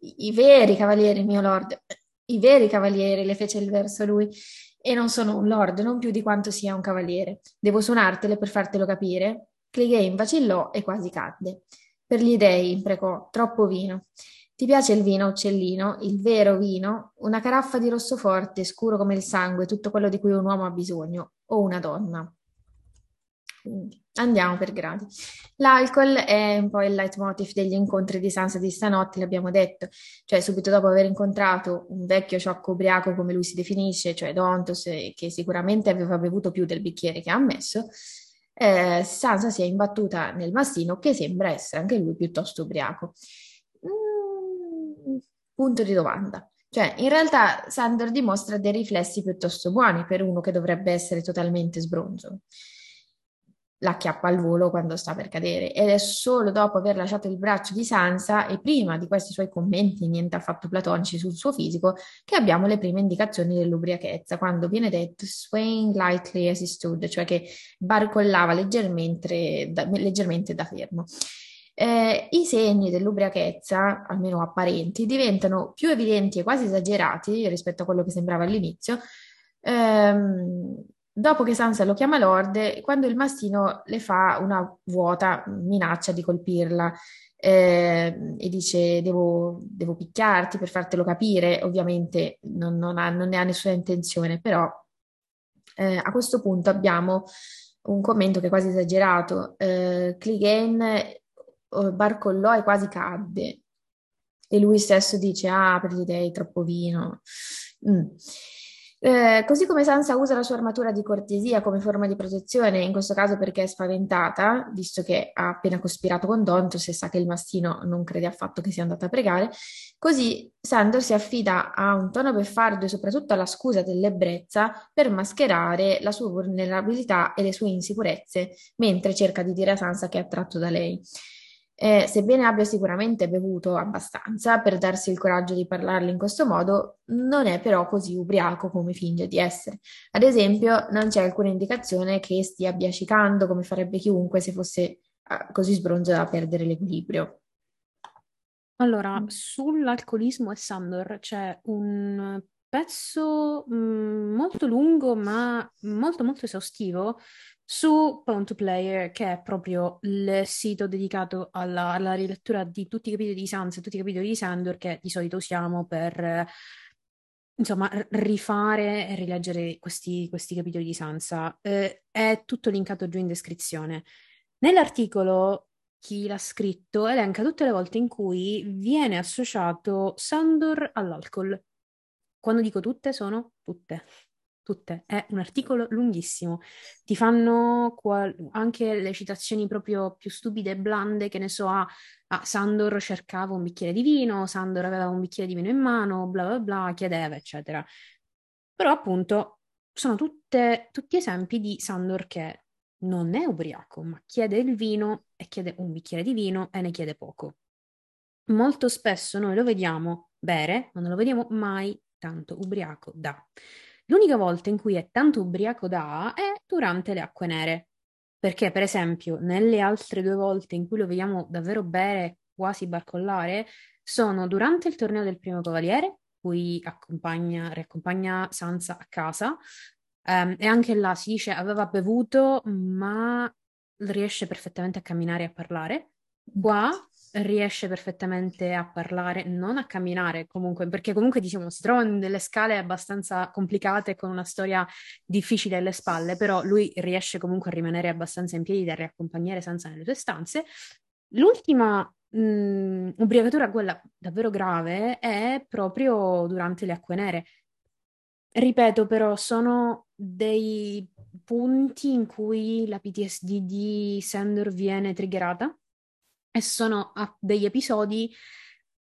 I, veri cavalieri, mio lord. I veri cavalieri, le fece il verso lui. E non sono un lord, non più di quanto sia un cavaliere. Devo suonartele per fartelo capire? Clegane vacillò e quasi cadde. Per gli dèi, imprecò, troppo vino. Ti piace il vino, uccellino? Il vero vino? Una caraffa di rosso forte, scuro come il sangue, tutto quello di cui un uomo ha bisogno, o una donna. Quindi, andiamo per gradi. L'alcol è un po' il leitmotiv degli incontri di Sansa di stanotte, l'abbiamo detto, cioè subito dopo aver incontrato un vecchio sciocco ubriaco, come lui si definisce, cioè Dontos, eh, che sicuramente aveva bevuto più del bicchiere che ha ammesso, eh, Sansa si è imbattuta nel mastino che sembra essere anche lui piuttosto ubriaco. Mm, punto di domanda. Cioè, in realtà Sandor dimostra dei riflessi piuttosto buoni per uno che dovrebbe essere totalmente sbronzo. La acchiappa al volo quando sta per cadere ed è solo dopo aver lasciato il braccio di Sansa e prima di questi suoi commenti niente affatto platonici sul suo fisico che abbiamo le prime indicazioni dell'ubriachezza, quando viene detto swaying lightly as he stood, cioè che barcollava leggermente da, leggermente da fermo. Eh, I segni dell'ubriachezza, almeno apparenti, diventano più evidenti e quasi esagerati rispetto a quello che sembrava all'inizio, ehm, dopo che Sansa lo chiama Lord, quando il mastino le fa una vuota minaccia di colpirla eh, e dice devo, devo, picchiarti per fartelo capire, ovviamente non, non, ha, non ne ha nessuna intenzione, però eh, a questo punto abbiamo un commento che è quasi esagerato. Eh, Clegane barcollò e quasi cadde. E lui stesso dice: Ah, per gli dei, troppo vino. Mm. Eh, così come Sansa usa la sua armatura di cortesia come forma di protezione, in questo caso perché è spaventata, visto che ha appena cospirato con Dontos e sa che il mastino non crede affatto che sia andato a pregare, così Sandor si affida a un tono beffardo e soprattutto alla scusa dell'ebbrezza per mascherare la sua vulnerabilità e le sue insicurezze, mentre cerca di dire a Sansa che è attratto da lei. Eh, sebbene abbia sicuramente bevuto abbastanza per darsi il coraggio di parlarle in questo modo, non è però così ubriaco come finge di essere. Ad esempio, non c'è alcuna indicazione che stia biascicando come farebbe chiunque se fosse eh, così sbronzo da perdere l'equilibrio. Allora, sull'alcolismo e Sandor c'è un pezzo mh, mm, molto lungo ma molto molto esaustivo su Pawn to Player, che è proprio il sito dedicato alla, alla rilettura di tutti i capitoli di Sans e tutti i capitoli di Sandor che di solito usiamo per insomma, rifare e rileggere questi, questi capitoli di Sansa. Eh, è tutto linkato giù in descrizione. Nell'articolo chi l'ha scritto elenca tutte le volte in cui viene associato Sandor all'alcol. Quando dico tutte, sono tutte tutte. È un articolo lunghissimo. Ti fanno qual- anche le citazioni proprio più stupide e blande, che ne so, a, a Sandor cercava un bicchiere di vino, Sandor aveva un bicchiere di vino in mano, bla bla bla, chiedeva, eccetera. Però appunto sono tutte, tutti esempi di Sandor che non è ubriaco, ma chiede il vino e chiede un bicchiere di vino e ne chiede poco. Molto spesso noi lo vediamo bere, ma non lo vediamo mai tanto ubriaco da. L'unica volta in cui è tanto ubriaco da è durante le acque nere, perché per esempio nelle altre due volte in cui lo vediamo davvero bere, quasi barcollare, sono durante il torneo del primo cavaliere, cui accompagna, riaccompagna Sansa a casa, um, e anche là si dice aveva bevuto, ma riesce perfettamente a camminare e a parlare. Qua riesce perfettamente a parlare, non a camminare comunque, perché comunque diciamo si trova in delle scale abbastanza complicate con una storia difficile alle spalle, però lui riesce comunque a rimanere abbastanza in piedi da riaccompagnare Sansa nelle sue stanze. L'ultima mh, ubriacatura, quella davvero grave, è proprio durante le acque nere. Ripeto, però, sono dei punti in cui la PTSD di Sandor viene triggerata e sono degli episodi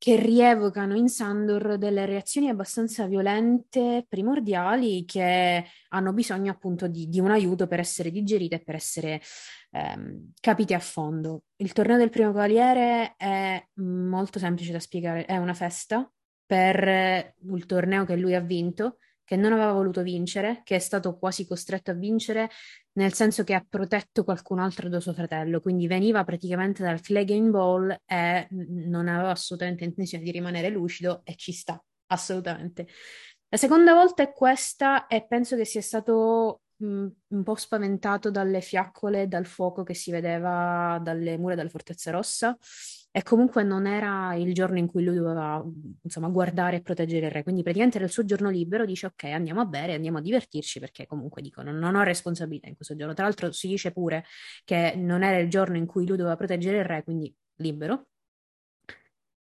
che rievocano in Sandor delle reazioni abbastanza violente, primordiali, che hanno bisogno appunto di, di un aiuto per essere digerite e per essere ehm, capite a fondo. Il torneo del primo cavaliere è molto semplice da spiegare, è una festa per il torneo che lui ha vinto, che non aveva voluto vincere, che è stato quasi costretto a vincere nel senso che ha protetto qualcun altro da suo fratello, quindi veniva praticamente dal Clegane Ball e non aveva assolutamente intenzione di rimanere lucido e ci sta, assolutamente. La seconda volta è questa e penso che sia stato un po' spaventato dalle fiaccole, dal fuoco che si vedeva dalle mura della Fortezza Rossa e comunque non era il giorno in cui lui doveva, insomma, guardare e proteggere il re. Quindi praticamente era il suo giorno libero, dice ok, andiamo a bere, andiamo a divertirci, perché comunque dico, non, non ho responsabilità in questo giorno. Tra l'altro si dice pure che non era il giorno in cui lui doveva proteggere il re, quindi libero.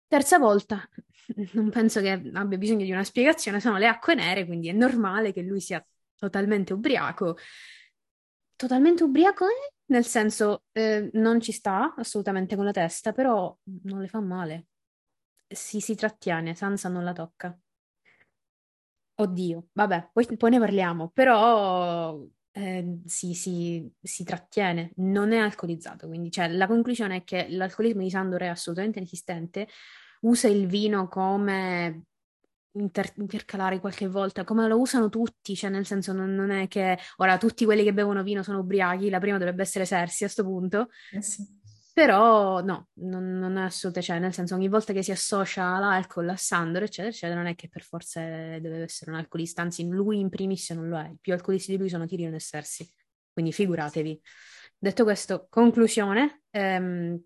Terza volta, non penso che abbia bisogno di una spiegazione, sono le acque nere, quindi è normale che lui sia totalmente ubriaco. Totalmente ubriaco, eh? Nel senso, eh, non ci sta assolutamente con la testa, però non le fa male. Si, si trattiene, Sansa non la tocca. Oddio, vabbè, poi, poi ne parliamo, però eh, si, si, si, trattiene, non è alcolizzato, quindi cioè, la conclusione è che l'alcolismo di Sandor è assolutamente inesistente, usa il vino come inter- intercalare qualche volta, come lo usano tutti, cioè nel senso non, non, è che ora tutti quelli che bevono vino sono ubriachi, la prima dovrebbe essere Sersi a questo punto. Eh sì. Però no, non, non, è assolutamente, cioè nel senso ogni volta che si associa l'alcol a Sandor, eccetera, eccetera, non è che per forza deve essere un alcolista, anzi lui in primis non lo è, i più alcolisti di lui sono Tyrion e Sersi, quindi figuratevi. Detto questo, conclusione, ehm,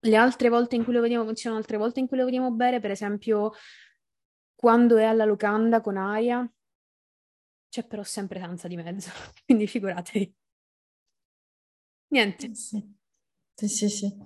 le altre volte in cui lo vediamo, ci sono altre volte in cui lo vediamo bere, per esempio quando è alla locanda con Aria, c'è però sempre Sansa di mezzo, quindi figuratevi. Niente. Sì, sì, sì. sì.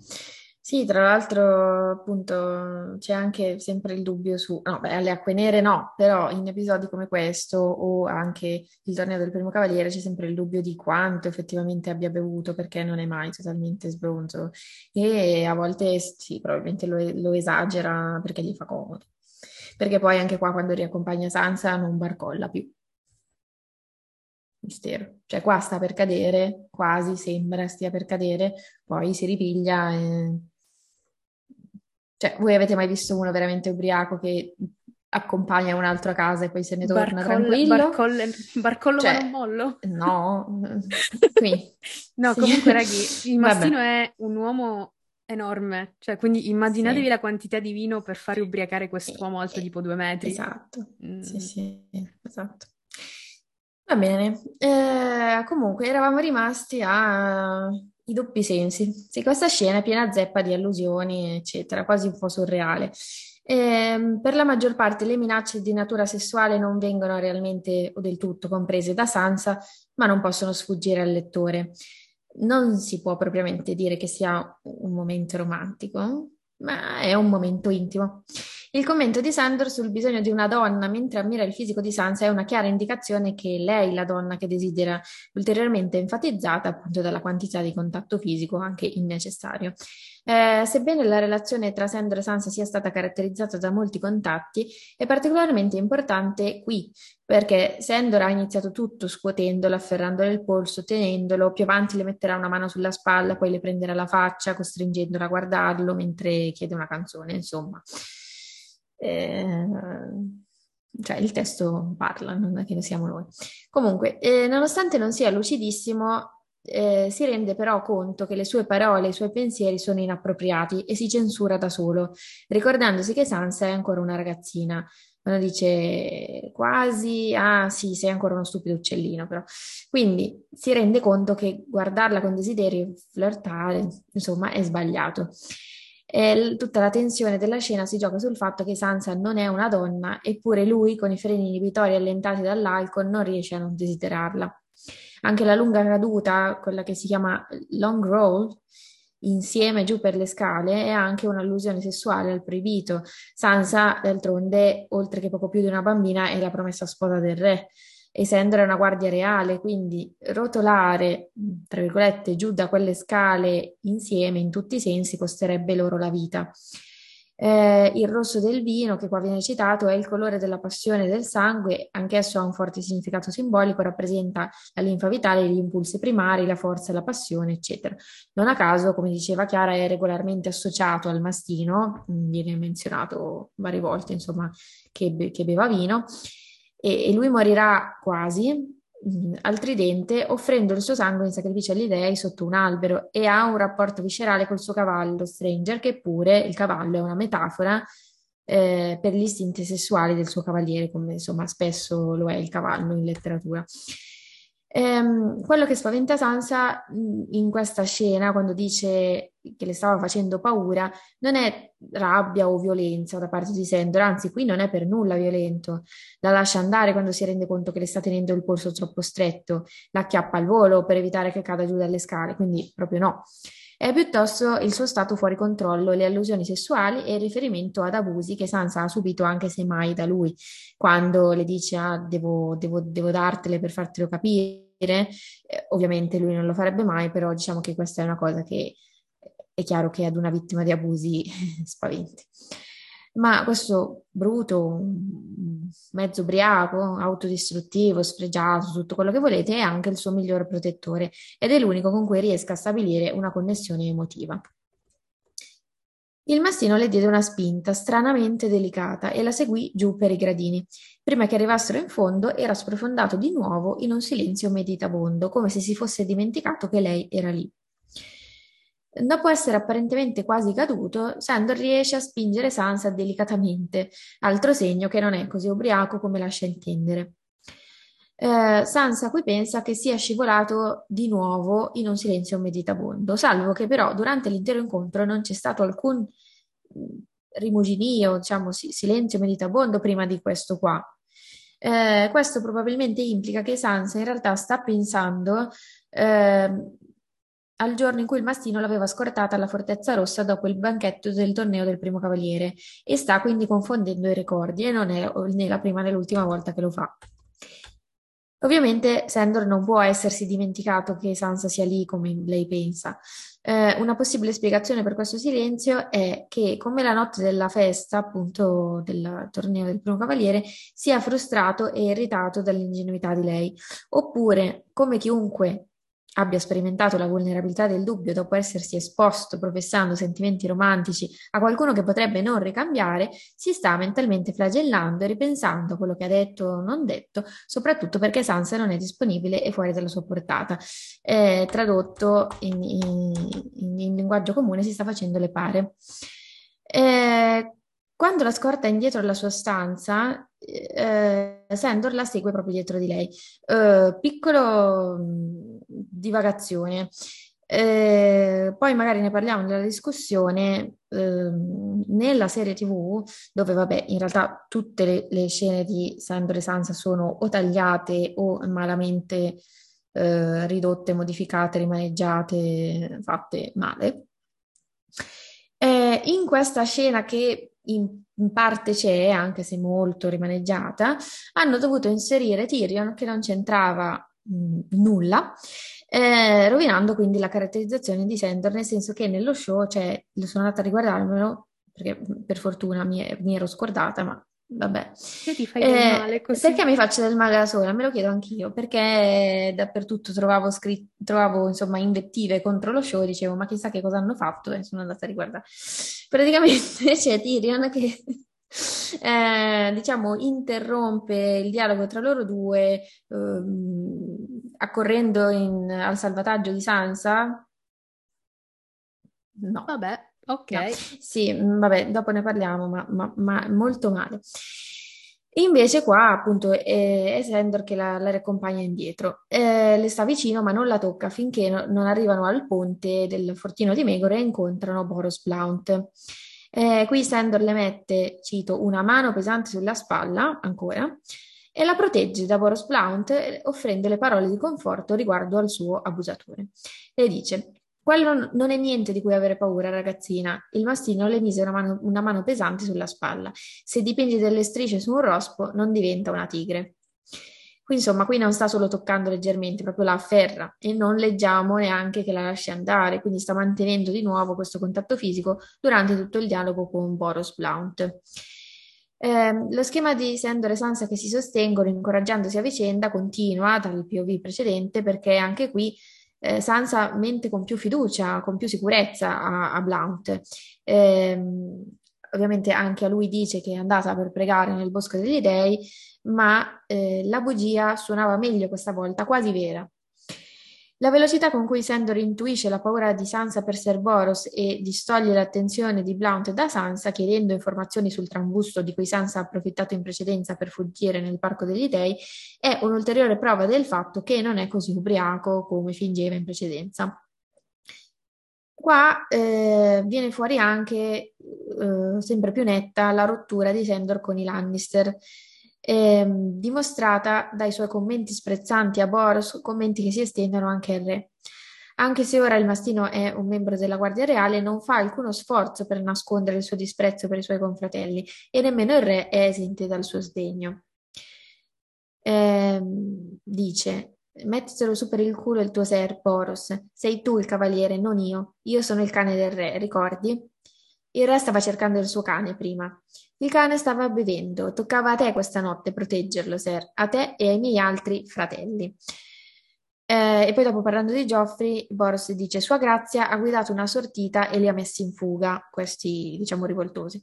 Sì, tra l'altro, appunto, c'è anche sempre il dubbio su, no, beh, alle acque nere no, però in episodi come questo o anche il torneo del primo cavaliere c'è sempre il dubbio di quanto effettivamente abbia bevuto perché non è mai totalmente sbronzo e a volte sì, probabilmente lo, lo esagera perché gli fa comodo. Perché poi anche qua quando riaccompagna Sansa non barcolla più. Mistero. Cioè qua sta per cadere, quasi sembra stia per cadere, poi si ripiglia e cioè, voi avete mai visto uno veramente ubriaco che accompagna un altro a casa e poi se ne torna Barcolla, tranquillo? barcolle, barcollo Cioè, ma non mollo? no, qui. No, Sì. comunque, ragazzi, il Vabbè. mastino è un uomo enorme, cioè, quindi immaginatevi Sì. la quantità di vino per fare ubriacare quest'uomo alto Eh, tipo due metri. Esatto, Mm. sì, sì, esatto. Va bene, Eh, comunque eravamo rimasti ai doppi sensi. Sì, questa scena è piena zeppa di allusioni, eccetera, quasi un po' surreale. Ehm, per la maggior parte le minacce di natura sessuale non vengono realmente o del tutto comprese da Sansa, ma non possono sfuggire al lettore. Non si può propriamente dire che sia un momento romantico, ma è un momento intimo. Il commento di Sandor sul bisogno di una donna mentre ammira il fisico di Sansa è una chiara indicazione che lei la donna che desidera, ulteriormente enfatizzata appunto dalla quantità di contatto fisico anche innecessario. Eh, sebbene la relazione tra Sandor e Sansa sia stata caratterizzata da molti contatti, è particolarmente importante qui, perché Sandor ha iniziato tutto scuotendolo, afferrandole il polso, tenendolo, più avanti le metterà una mano sulla spalla, poi le prenderà la faccia, costringendola a guardarlo mentre chiede una canzone, insomma. Eh, cioè il testo parla, non è che ne siamo noi. Comunque, eh, nonostante non sia lucidissimo, eh, si rende però conto che le sue parole, i suoi pensieri sono inappropriati e si censura da solo, ricordandosi che Sansa è ancora una ragazzina. Quando dice quasi, ah sì, sei ancora uno stupido uccellino, però. Quindi si rende conto che guardarla con desiderio, flirtare, insomma, è sbagliato. E tutta la tensione della scena si gioca sul fatto che Sansa non è una donna, eppure lui, con i freni inibitori allentati dall'alcol, non riesce a non desiderarla. Anche la lunga caduta, quella che si chiama long roll, insieme giù per le scale, è anche un'allusione sessuale al proibito. Sansa, d'altronde, oltre che poco più di una bambina, è la promessa sposa del re. E Sandor è una guardia reale, quindi rotolare, tra virgolette, giù da quelle scale insieme in tutti i sensi costerebbe loro la vita. Eh, il rosso del vino, che qua viene citato, è il colore della passione del sangue, anch'esso ha un forte significato simbolico, rappresenta la linfa vitale, gli impulsi primari, la forza, la passione, eccetera. Non a caso, come diceva Chiara, è regolarmente associato al mastino, viene menzionato varie volte, insomma, che, be- che beva vino, e, e lui morirà quasi mh, al tridente offrendo il suo sangue in sacrificio agli dei sotto un albero e ha un rapporto viscerale col suo cavallo Stranger, che pure il cavallo è una metafora eh, per gli istinti sessuali del suo cavaliere, come insomma spesso lo è il cavallo in letteratura. Ehm, quello che spaventa Sansa in questa scena, quando dice che le stava facendo paura, non è rabbia o violenza da parte di Sandor, anzi qui non è per nulla violento. La lascia andare quando si rende conto che le sta tenendo il polso troppo stretto, la acchiappa al volo per evitare che cada giù dalle scale, quindi proprio no. È piuttosto il suo stato fuori controllo, le allusioni sessuali e il riferimento ad abusi che Sansa ha subito anche se mai da lui, quando le dice ah, devo, devo, devo dartele per fartelo capire. Eh, ovviamente lui non lo farebbe mai, però diciamo che questa è una cosa che è chiaro che ad una vittima di abusi spaventi. Ma questo bruto, mezzo ubriaco, autodistruttivo, sfregiato, tutto quello che volete, è anche il suo migliore protettore ed è l'unico con cui riesca a stabilire una connessione emotiva. Il mastino le diede una spinta stranamente delicata e la seguì giù per i gradini. Prima che arrivassero in fondo era sprofondato di nuovo in un silenzio meditabondo, come se si fosse dimenticato che lei era lì. Dopo essere apparentemente quasi caduto, Sandor riesce a spingere Sansa delicatamente, altro segno che non è così ubriaco come lascia intendere. Eh, Sansa qui pensa che sia scivolato di nuovo in un silenzio meditabondo, salvo che però durante l'intero incontro non c'è stato alcun rimuginio, diciamo silenzio meditabondo prima di questo qua. Eh, questo probabilmente implica che Sansa in realtà sta pensando eh, al giorno in cui il mastino l'aveva scortata alla Fortezza Rossa dopo il banchetto del torneo del primo cavaliere e sta quindi confondendo i ricordi e non è né la prima né l'ultima volta che lo fa. Ovviamente Sandor non può essersi dimenticato che Sansa sia lì come lei pensa. Eh, una possibile spiegazione per questo silenzio è che, come la notte della festa, appunto del torneo del primo cavaliere, sia frustrato e irritato dall'ingenuità di lei, oppure come chiunque abbia sperimentato la vulnerabilità del dubbio dopo essersi esposto professando sentimenti romantici a qualcuno che potrebbe non ricambiare, si sta mentalmente flagellando e ripensando a quello che ha detto o non detto, soprattutto perché Sansa non è disponibile e fuori dalla sua portata. Eh, tradotto in, in, in, linguaggio comune si sta facendo le pare. Eh, quando la scorta indietro alla sua stanza, eh, Sandor la segue proprio dietro di lei. Eh, piccolo divagazione. Eh, poi magari ne parliamo nella discussione eh, nella serie TV, dove vabbè, in realtà tutte le, le scene di Sandor e Sansa sono o tagliate o malamente eh, ridotte, modificate, rimaneggiate, fatte male. Eh, in questa scena che in, in, parte c'è, anche se molto rimaneggiata, hanno dovuto inserire Tyrion che non c'entrava mh, nulla, eh, rovinando quindi la caratterizzazione di Sandor, nel senso che nello show, cioè, sono andata a riguardarmelo, perché per fortuna mi, mi ero scordata, ma vabbè. Che ti fai del eh, male così? Perché mi faccio del male da sola? Me lo chiedo anch'io, perché dappertutto trovavo, trovavo insomma invettive contro lo show dicevo ma chissà che cosa hanno fatto e sono andata a riguardare. Praticamente c'è Tyrion che eh, diciamo interrompe il dialogo tra loro due ehm, accorrendo in, al salvataggio di Sansa. No. Vabbè, Ok. No. Sì, mm, vabbè, dopo ne parliamo, ma, ma, ma molto male. Invece qua appunto è, è Sandor che la, la riaccompagna indietro. Eh, le sta vicino ma non la tocca finché no, non arrivano al ponte del fortino di Megore e incontrano Boros Blount. Eh, qui Sandor le mette, cito, una mano pesante sulla spalla, ancora, e la protegge da Boros Blount offrendo le parole di conforto riguardo al suo abusatore. Le dice, quello non è niente di cui avere paura, ragazzina. Il mastino le mise una mano, una mano pesante sulla spalla. Se dipingi delle strisce su un rospo, non diventa una tigre. Qui insomma, qui non sta solo toccando leggermente, proprio la afferra e non leggiamo neanche che la lasci andare, quindi sta mantenendo di nuovo questo contatto fisico durante tutto il dialogo con Boros Blount. Eh, lo schema di Sandor e Sansa che si sostengono incoraggiandosi a vicenda continua dal POV precedente perché anche qui eh, Sansa mente con più fiducia, con più sicurezza a, a Blount. Eh, ovviamente anche a lui dice che è andata per pregare nel bosco degli dei, ma eh, la bugia suonava meglio questa volta, quasi vera. La velocità con cui Sandor intuisce la paura di Sansa per Ser Boros e distoglie l'attenzione di Blount da Sansa, chiedendo informazioni sul trambusto di cui Sansa ha approfittato in precedenza per fuggire nel Parco degli Dei, è un'ulteriore prova del fatto che non è così ubriaco come fingeva in precedenza. Qua eh, viene fuori anche, eh, sempre più netta, la rottura di Sandor con i Lannister eh, dimostrata dai suoi commenti sprezzanti a Boros, commenti che si estendono anche al re. Anche se ora il mastino è un membro della Guardia Reale, non fa alcuno sforzo per nascondere il suo disprezzo per i suoi confratelli e nemmeno il re è esente dal suo sdegno. Eh, dice, mettitelo su per il culo il tuo ser, Boros. Sei tu il cavaliere, non io. Io sono il cane del re, ricordi? Il re stava cercando il suo cane prima. Il cane stava bevendo. Toccava a te questa notte proteggerlo, Ser, a te e ai miei altri fratelli. Eh, e poi dopo parlando di Geoffrey, Boros dice Sua Grazia ha guidato una sortita e li ha messi in fuga, questi diciamo rivoltosi.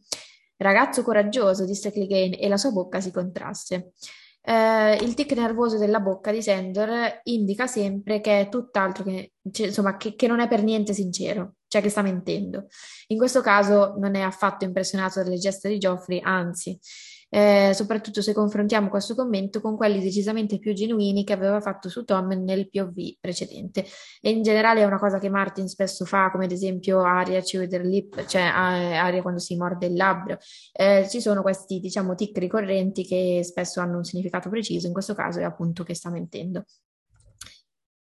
Ragazzo coraggioso, disse Clegane, e la sua bocca si contrasse. Eh, il tic nervoso della bocca di Sandor indica sempre che è tutt'altro che, cioè, insomma, che, che non è per niente sincero cioè che sta mentendo. In questo caso non è affatto impressionato dalle gesta di Geoffrey, anzi, eh, soprattutto se confrontiamo questo commento con quelli decisamente più genuini che aveva fatto su Tom nel POV precedente. E in generale è una cosa che Martin spesso fa, come ad esempio Aria their lip, cioè Aria quando si morde il labbro. Eh, ci sono questi, diciamo, tic ricorrenti che spesso hanno un significato preciso, in questo caso è appunto che sta mentendo.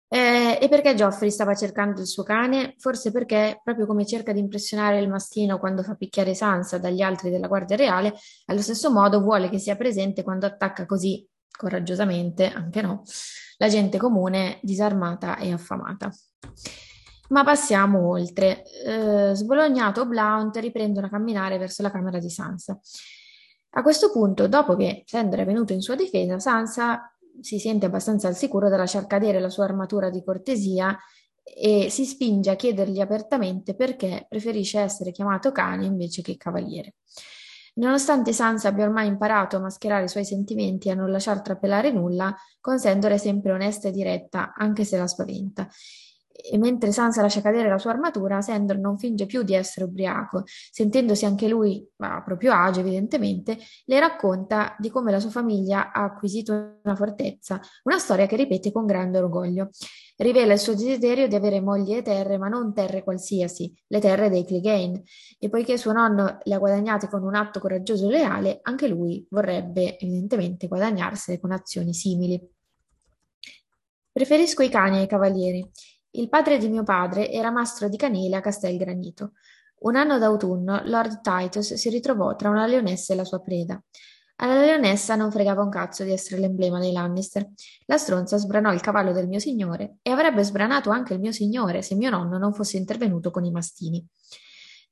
Eh, e perché Geoffrey stava cercando il suo cane? Forse perché, proprio come cerca di impressionare il mastino quando fa picchiare Sansa dagli altri della Guardia Reale, allo stesso modo vuole che sia presente quando attacca così coraggiosamente, anche no, la gente comune disarmata e affamata. Ma passiamo oltre. Eh, sbolognato, Blount riprendono a camminare verso la camera di Sansa. A questo punto, dopo che Sandor è venuto in sua difesa, Sansa si sente abbastanza al sicuro da lasciar cadere la sua armatura di cortesia e si spinge a chiedergli apertamente perché preferisce essere chiamato cane invece che cavaliere. Nonostante Sansa abbia ormai imparato a mascherare i suoi sentimenti e a non lasciar trapelare nulla, con Sandor è sempre onesta e diretta, anche se la spaventa e mentre Sansa lascia cadere la sua armatura, Sandor non finge più di essere ubriaco. Sentendosi anche lui a proprio agio, evidentemente, le racconta di come la sua famiglia ha acquisito una fortezza, una storia che ripete con grande orgoglio. Rivela il suo desiderio di avere mogli e terre, ma non terre qualsiasi, le terre dei Clegane. E poiché suo nonno le ha guadagnate con un atto coraggioso e leale, anche lui vorrebbe evidentemente guadagnarsele con azioni simili. Preferisco i cani ai cavalieri. Il padre di mio padre era mastro di canile a Castelgranito. Un anno d'autunno Lord Titus si ritrovò tra una leonessa e la sua preda. Alla leonessa non fregava un cazzo di essere l'emblema dei Lannister. La stronza sbranò il cavallo del mio signore e avrebbe sbranato anche il mio signore se mio nonno non fosse intervenuto con i mastini.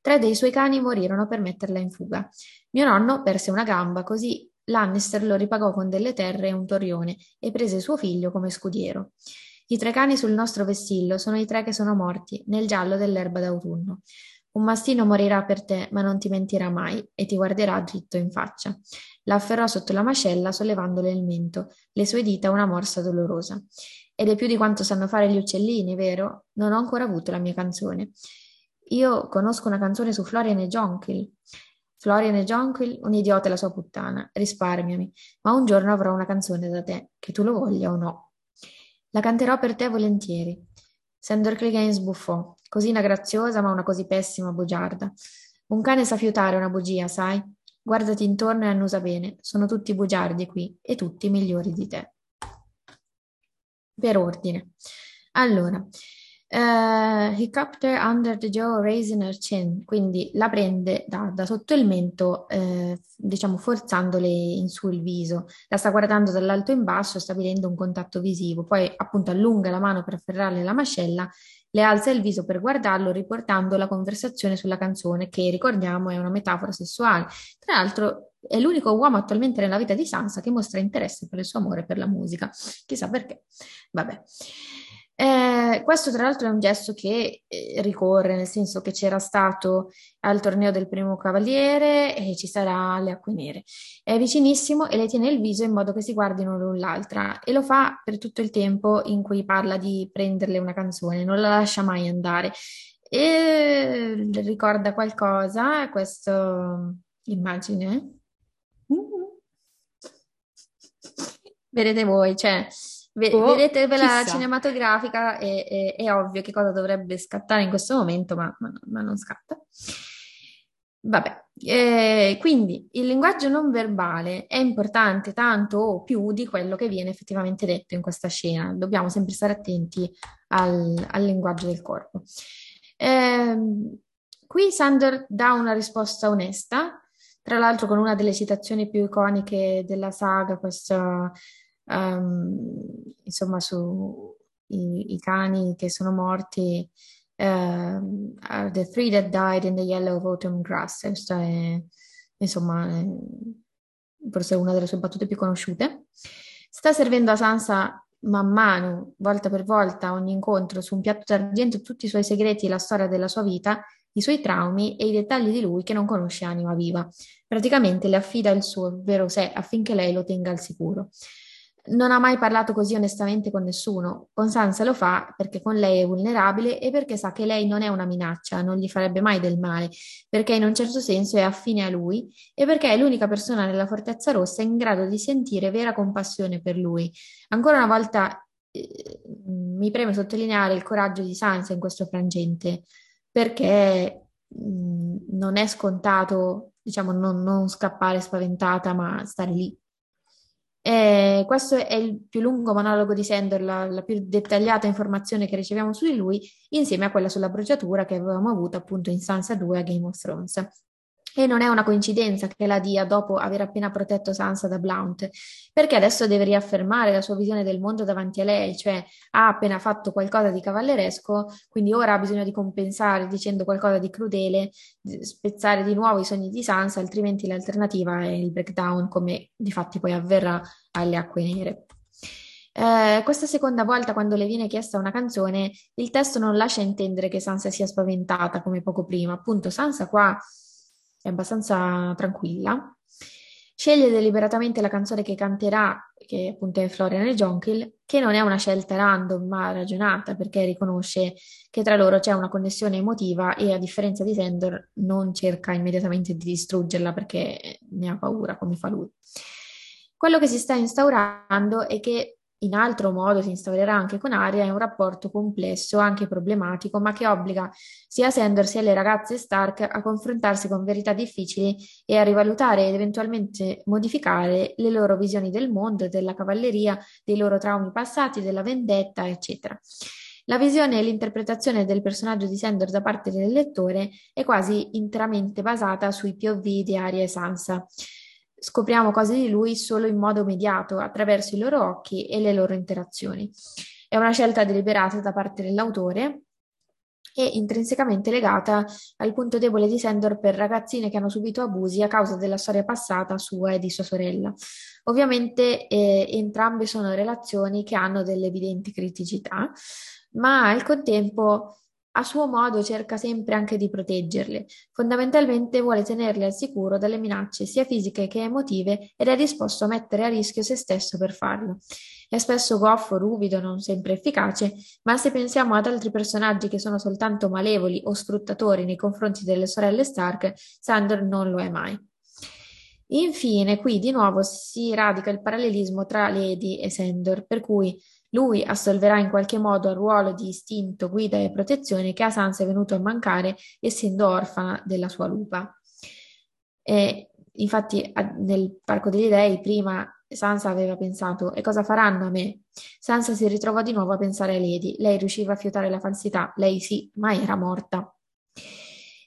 Tre dei suoi cani morirono per metterla in fuga. Mio nonno perse una gamba, così Lannister lo ripagò con delle terre e un torrione e prese suo figlio come scudiero. I tre cani sul nostro vessillo sono i tre che sono morti, nel giallo dell'erba d'autunno. Un mastino morirà per te, ma non ti mentirà mai e ti guarderà dritto in faccia. La afferrò sotto la mascella, sollevandole il mento, le sue dita una morsa dolorosa. Ed è più di quanto sanno fare gli uccellini, vero? Non ho ancora avuto la mia canzone. Io conosco una canzone su Florian e Jonquil. Florian e Jonquil, un idiota e la sua puttana, risparmiami, ma un giorno avrò una canzone da te, che tu lo voglia o no. La canterò per te volentieri. Sandor Clegane sbuffò. Cosina graziosa, ma una così pessima bugiarda. Un cane sa fiutare una bugia, sai? Guardati intorno e annusa bene. Sono tutti bugiardi qui e tutti migliori di te. Per ordine. Allora, Uh, he cupped her under the jaw, raising her chin, quindi la prende da, da sotto il mento, eh, diciamo forzandole in su il viso, la sta guardando dall'alto in basso, stabilendo un contatto visivo, poi appunto allunga la mano per afferrarle la mascella, le alza il viso per guardarlo, riportando la conversazione sulla canzone, che ricordiamo è una metafora sessuale. Tra l'altro è l'unico uomo attualmente nella vita di Sansa che mostra interesse per il suo amore per la musica, chissà perché. Vabbè. Eh, questo tra l'altro è un gesto che eh, ricorre, nel senso che c'era stato al torneo del primo cavaliere e ci sarà alle acque nere. È vicinissimo e lei tiene il viso in modo che si guardino l'un l'altra e lo fa per tutto il tempo in cui parla di prenderle una canzone, non la lascia mai andare. E ricorda qualcosa, questa immagine. Vedete voi, cioè Oh, vedete la cinematografica, è, è, è, ovvio che cosa dovrebbe scattare in questo momento, ma, ma, ma non scatta. Vabbè, eh, quindi il linguaggio non verbale è importante tanto o più di quello che viene effettivamente detto in questa scena. Dobbiamo sempre stare attenti al, al linguaggio del corpo. Eh, qui Sander dà una risposta onesta, tra l'altro con una delle citazioni più iconiche della saga, questa um, insomma, su i, i, cani che sono morti, uh, The Three That Died in the Yellow of Autumn Grass, questa è, insomma, è forse una delle sue battute più conosciute. Sta servendo a Sansa man mano, volta per volta, ogni incontro su un piatto d'argento tutti i suoi segreti e la storia della sua vita, i suoi traumi e i dettagli di lui che non conosce anima viva. Praticamente le affida il suo vero sé affinché lei lo tenga al sicuro. Non ha mai parlato così onestamente con nessuno. Con Sansa lo fa perché con lei è vulnerabile e perché sa che lei non è una minaccia, non gli farebbe mai del male, perché in un certo senso è affine a lui e perché è l'unica persona nella Fortezza Rossa in grado di sentire vera compassione per lui. Ancora una volta eh, mi preme sottolineare il coraggio di Sansa in questo frangente, perché mm, non è scontato, diciamo, non, non scappare spaventata, ma stare lì E questo è il più lungo monologo di Sandor, la, la, più dettagliata informazione che riceviamo su di lui, insieme a quella sulla bruciatura che avevamo avuto appunto in Sansa 2 a Game of Thrones. E non è una coincidenza che la dia dopo aver appena protetto Sansa da Blount, perché adesso deve riaffermare la sua visione del mondo davanti a lei, cioè ha appena fatto qualcosa di cavalleresco, quindi ora ha bisogno di compensare dicendo qualcosa di crudele, spezzare di nuovo i sogni di Sansa, altrimenti l'alternativa è il breakdown, come di fatti poi avverrà alle acque nere. Eh, questa seconda volta, quando le viene chiesta una canzone, il testo non lascia intendere che Sansa sia spaventata come poco prima. Appunto, Sansa qua è abbastanza tranquilla. Sceglie deliberatamente la canzone che canterà, che appunto è Florian e Jonquil, che non è una scelta random ma ragionata perché riconosce che tra loro c'è una connessione emotiva e a differenza di Sandor non cerca immediatamente di distruggerla perché ne ha paura come fa lui. Quello che si sta instaurando è che in altro modo si instaurerà anche con Aria, è un rapporto complesso, anche problematico, ma che obbliga sia Sandor sia le ragazze Stark a confrontarsi con verità difficili e a rivalutare ed eventualmente modificare le loro visioni del mondo, della cavalleria, dei loro traumi passati, della vendetta, eccetera. La visione e l'interpretazione del personaggio di Sandor da parte del lettore è quasi interamente basata sui POV di Aria e Sansa scopriamo cose di lui solo in modo mediato, attraverso i loro occhi e le loro interazioni. È una scelta deliberata da parte dell'autore e intrinsecamente legata al punto debole di Sandor per ragazzine che hanno subito abusi a causa della storia passata sua e di sua sorella. Ovviamente eh, entrambe sono relazioni che hanno delle evidenti criticità, ma al contempo a suo modo cerca sempre anche di proteggerle. Fondamentalmente vuole tenerle al sicuro dalle minacce sia fisiche che emotive ed è disposto a mettere a rischio se stesso per farlo. È spesso goffo, ruvido, non sempre efficace, ma se pensiamo ad altri personaggi che sono soltanto malevoli o sfruttatori nei confronti delle sorelle Stark, Sandor non lo è mai. Infine, qui di nuovo si radica il parallelismo tra Lady e Sandor, per cui lui assolverà in qualche modo il ruolo di istinto, guida e protezione che a Sansa è venuto a mancare essendo orfana della sua lupa. E, infatti nel Parco degli Dei prima Sansa aveva pensato e cosa faranno a me? Sansa si ritrovò di nuovo a pensare a Lady. Lei riusciva a fiutare la falsità, lei sì, ma era morta.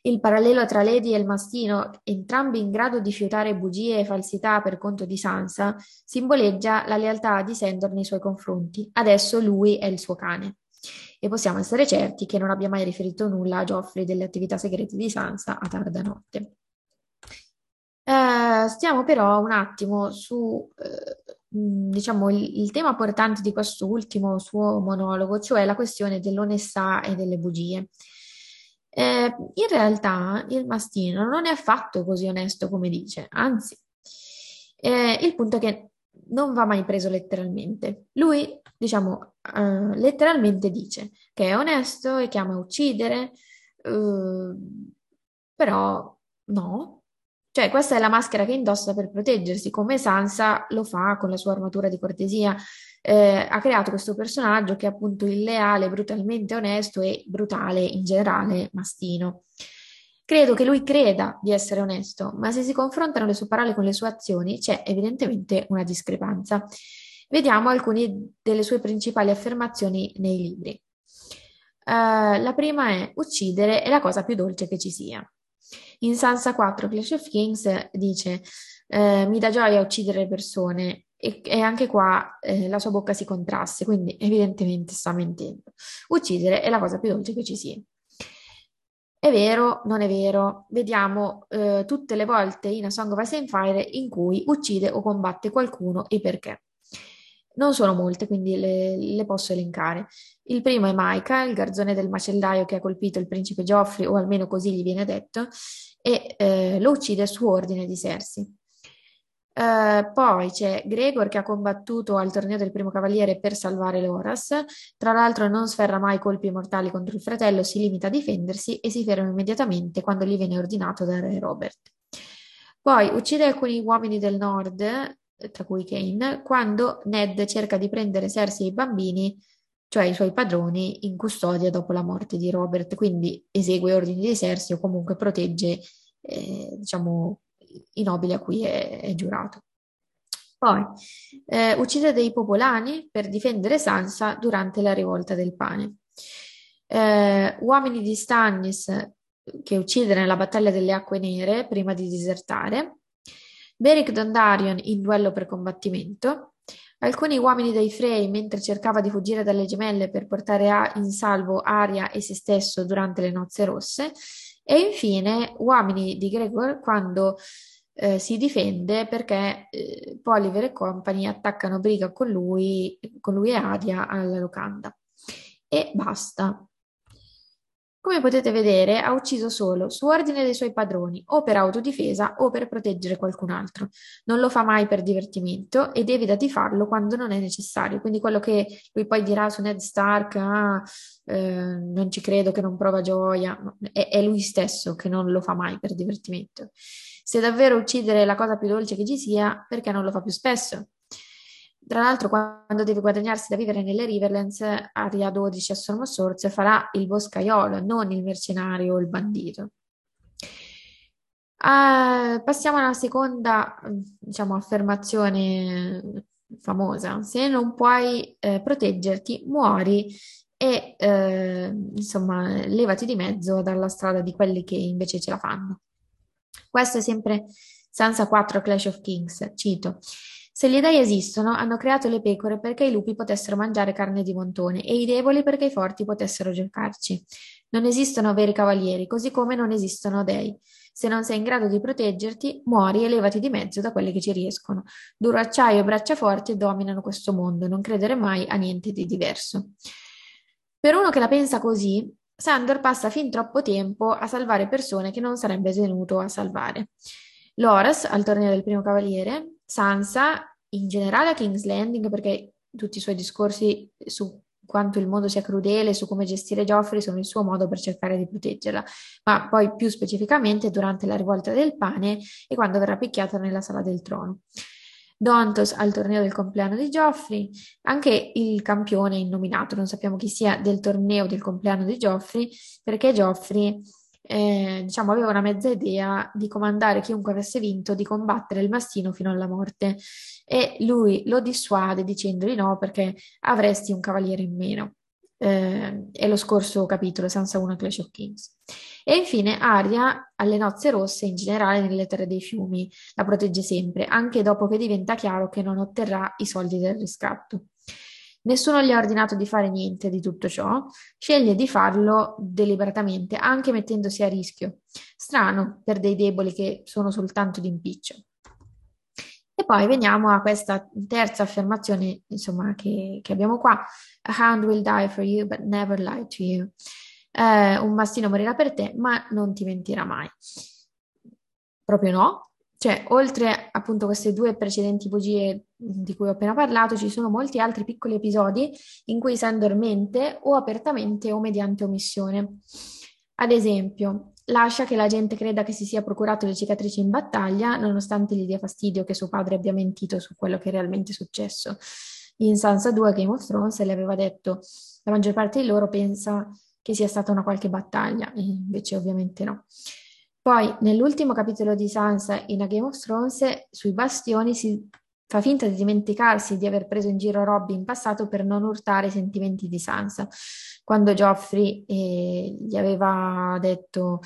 Il parallelo tra Lady e il mastino, entrambi in grado di fiutare bugie e falsità per conto di Sansa, simboleggia la lealtà di Sandor nei suoi confronti. Adesso lui è il suo cane. E possiamo essere certi che non abbia mai riferito nulla a Geoffrey delle attività segrete di Sansa a tarda notte. Eh, stiamo però un attimo su, eh, diciamo, il, il tema portante di questo ultimo suo monologo, cioè la questione dell'onestà e delle bugie. Eh, in realtà il mastino non è affatto così onesto come dice, anzi, eh, il punto è che non va mai preso letteralmente. Lui, diciamo, eh, letteralmente dice che è onesto e che ama uccidere, eh, però no. Cioè, questa è la maschera che indossa per proteggersi, come Sansa lo fa con la sua armatura di cortesia eh, ha creato questo personaggio che è appunto illeale, brutalmente onesto e brutale in generale mastino. Credo che lui creda di essere onesto, ma se si confrontano le sue parole con le sue azioni c'è evidentemente una discrepanza. Vediamo alcune delle sue principali affermazioni nei libri. Uh, la prima è uccidere è la cosa più dolce che ci sia. In Sansa 4 Clash of Kings dice uh, mi dà gioia uccidere le persone, e, e anche qua eh, la sua bocca si contrasse, quindi evidentemente sta mentendo. Uccidere è la cosa più dolce che ci sia. È vero, non è vero. Vediamo eh, tutte le volte in A Song of Ice and Fire in cui uccide o combatte qualcuno e perché. Non sono molte, quindi le, le posso elencare. Il primo è Maika, il garzone del macellaio che ha colpito il principe Geoffrey, o almeno così gli viene detto, e eh, lo uccide su ordine di Cersei. Uh, poi c'è Gregor che ha combattuto al torneo del primo cavaliere per salvare Loras. Tra l'altro non sferra mai colpi mortali contro il fratello, si limita a difendersi e si ferma immediatamente quando gli viene ordinato da re Robert. Poi uccide alcuni uomini del nord, tra cui Kane, quando Ned cerca di prendere Cersei e i bambini, cioè i suoi padroni, in custodia dopo la morte di Robert. Quindi esegue ordini di Cersei o comunque protegge, eh, diciamo, i nobili a cui è, è giurato. Poi eh, uccide dei popolani per difendere Sansa durante la rivolta del pane. Eh, uomini di Stannis che uccide nella battaglia delle acque nere prima di disertare. Beric Dondarrion in duello per combattimento. Alcuni uomini dei Frey mentre cercava di fuggire dalle gemelle per portare in salvo Aria e se stesso durante le nozze rosse. E infine uomini di Gregor quando eh, si difende perché eh, Poliver e compagni attaccano Briga con lui, con lui e Aria alla locanda. E basta. Come potete vedere, ha ucciso solo su ordine dei suoi padroni, o per autodifesa o per proteggere qualcun altro. Non lo fa mai per divertimento ed evita di farlo quando non è necessario. Quindi quello che lui poi dirà su Ned Stark, ah, eh, non ci credo che non prova gioia, è, è lui stesso che non lo fa mai per divertimento. Se davvero uccidere è la cosa più dolce che ci sia, perché non lo fa più spesso? Tra l'altro, quando deve guadagnarsi da vivere nelle Riverlands, Aria 12 a Swords farà il boscaiolo, non il mercenario o il bandito. Uh, passiamo alla seconda, diciamo, affermazione famosa. Se non puoi eh, proteggerti, muori e eh, insomma, levati di mezzo dalla strada di quelli che invece ce la fanno. Questo è sempre Sansa 4 Clash of Kings, cito. Se gli dei esistono, hanno creato le pecore perché i lupi potessero mangiare carne di montone e i deboli perché i forti potessero giocarci. Non esistono veri cavalieri, così come non esistono dei. Se non sei in grado di proteggerti, muori e levati di mezzo da quelli che ci riescono. Duro acciaio e braccia forti dominano questo mondo, non credere mai a niente di diverso. Per uno che la pensa così, Sandor passa fin troppo tempo a salvare persone che non sarebbe tenuto a salvare. Loras al torneo del primo cavaliere, Sansa in generale a King's Landing perché tutti i suoi discorsi su quanto il mondo sia crudele, su come gestire Joffrey sono il suo modo per cercare di proteggerla, ma poi più specificamente durante la rivolta del pane e quando verrà picchiata nella sala del trono. Dontos al torneo del compleanno di Geoffrey, anche il campione innominato, non sappiamo chi sia del torneo del compleanno di Geoffrey, perché Geoffrey eh, diciamo, aveva una mezza idea di comandare chiunque avesse vinto di combattere il mastino fino alla morte e lui lo dissuade dicendogli no perché avresti un cavaliere in meno. Eh, è lo scorso capitolo, Sansa 1 Clash of Kings. E infine Aria alle nozze rosse in generale nelle terre dei fiumi, la protegge sempre, anche dopo che diventa chiaro che non otterrà i soldi del riscatto. Nessuno gli ha ordinato di fare niente di tutto ciò, sceglie di farlo deliberatamente, anche mettendosi a rischio. Strano per dei deboli che sono soltanto d'impiccio. E poi veniamo a questa terza affermazione, insomma, che, che abbiamo qua. A hound will die for you, but never lie to you eh, un mastino morirà per te, ma non ti mentirà mai. Proprio no. Cioè, oltre appunto queste due precedenti bugie di cui ho appena parlato, ci sono molti altri piccoli episodi in cui Sandor mente o apertamente o mediante omissione. Ad esempio, lascia che la gente creda che si sia procurato le cicatrici in battaglia, nonostante gli dia fastidio che suo padre abbia mentito su quello che è realmente successo. In Sansa 2 Game of Thrones le aveva detto la maggior parte di loro pensa che sia stata una qualche battaglia, invece ovviamente no. Poi nell'ultimo capitolo di Sansa in A Game of Thrones sui bastioni si fa finta di dimenticarsi di aver preso in giro Robby in passato per non urtare i sentimenti di Sansa. Quando Geoffrey eh, gli aveva detto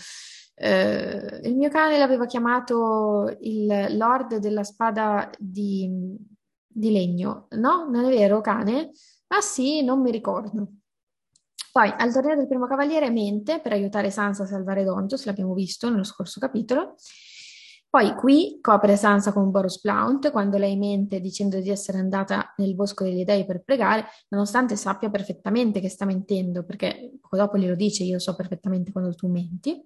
eh, il mio cane l'aveva chiamato il Lord della spada di, di legno. No, non è vero, cane? Ah sì, non mi ricordo. Poi al torneo del primo cavaliere mente per aiutare Sansa a salvare Dontos, l'abbiamo visto nello scorso capitolo. Poi qui copre Sansa con Boros Blount quando lei mente dicendo di essere andata nel bosco degli dei per pregare, nonostante sappia perfettamente che sta mentendo, perché poco dopo glielo dice io so perfettamente quando tu menti.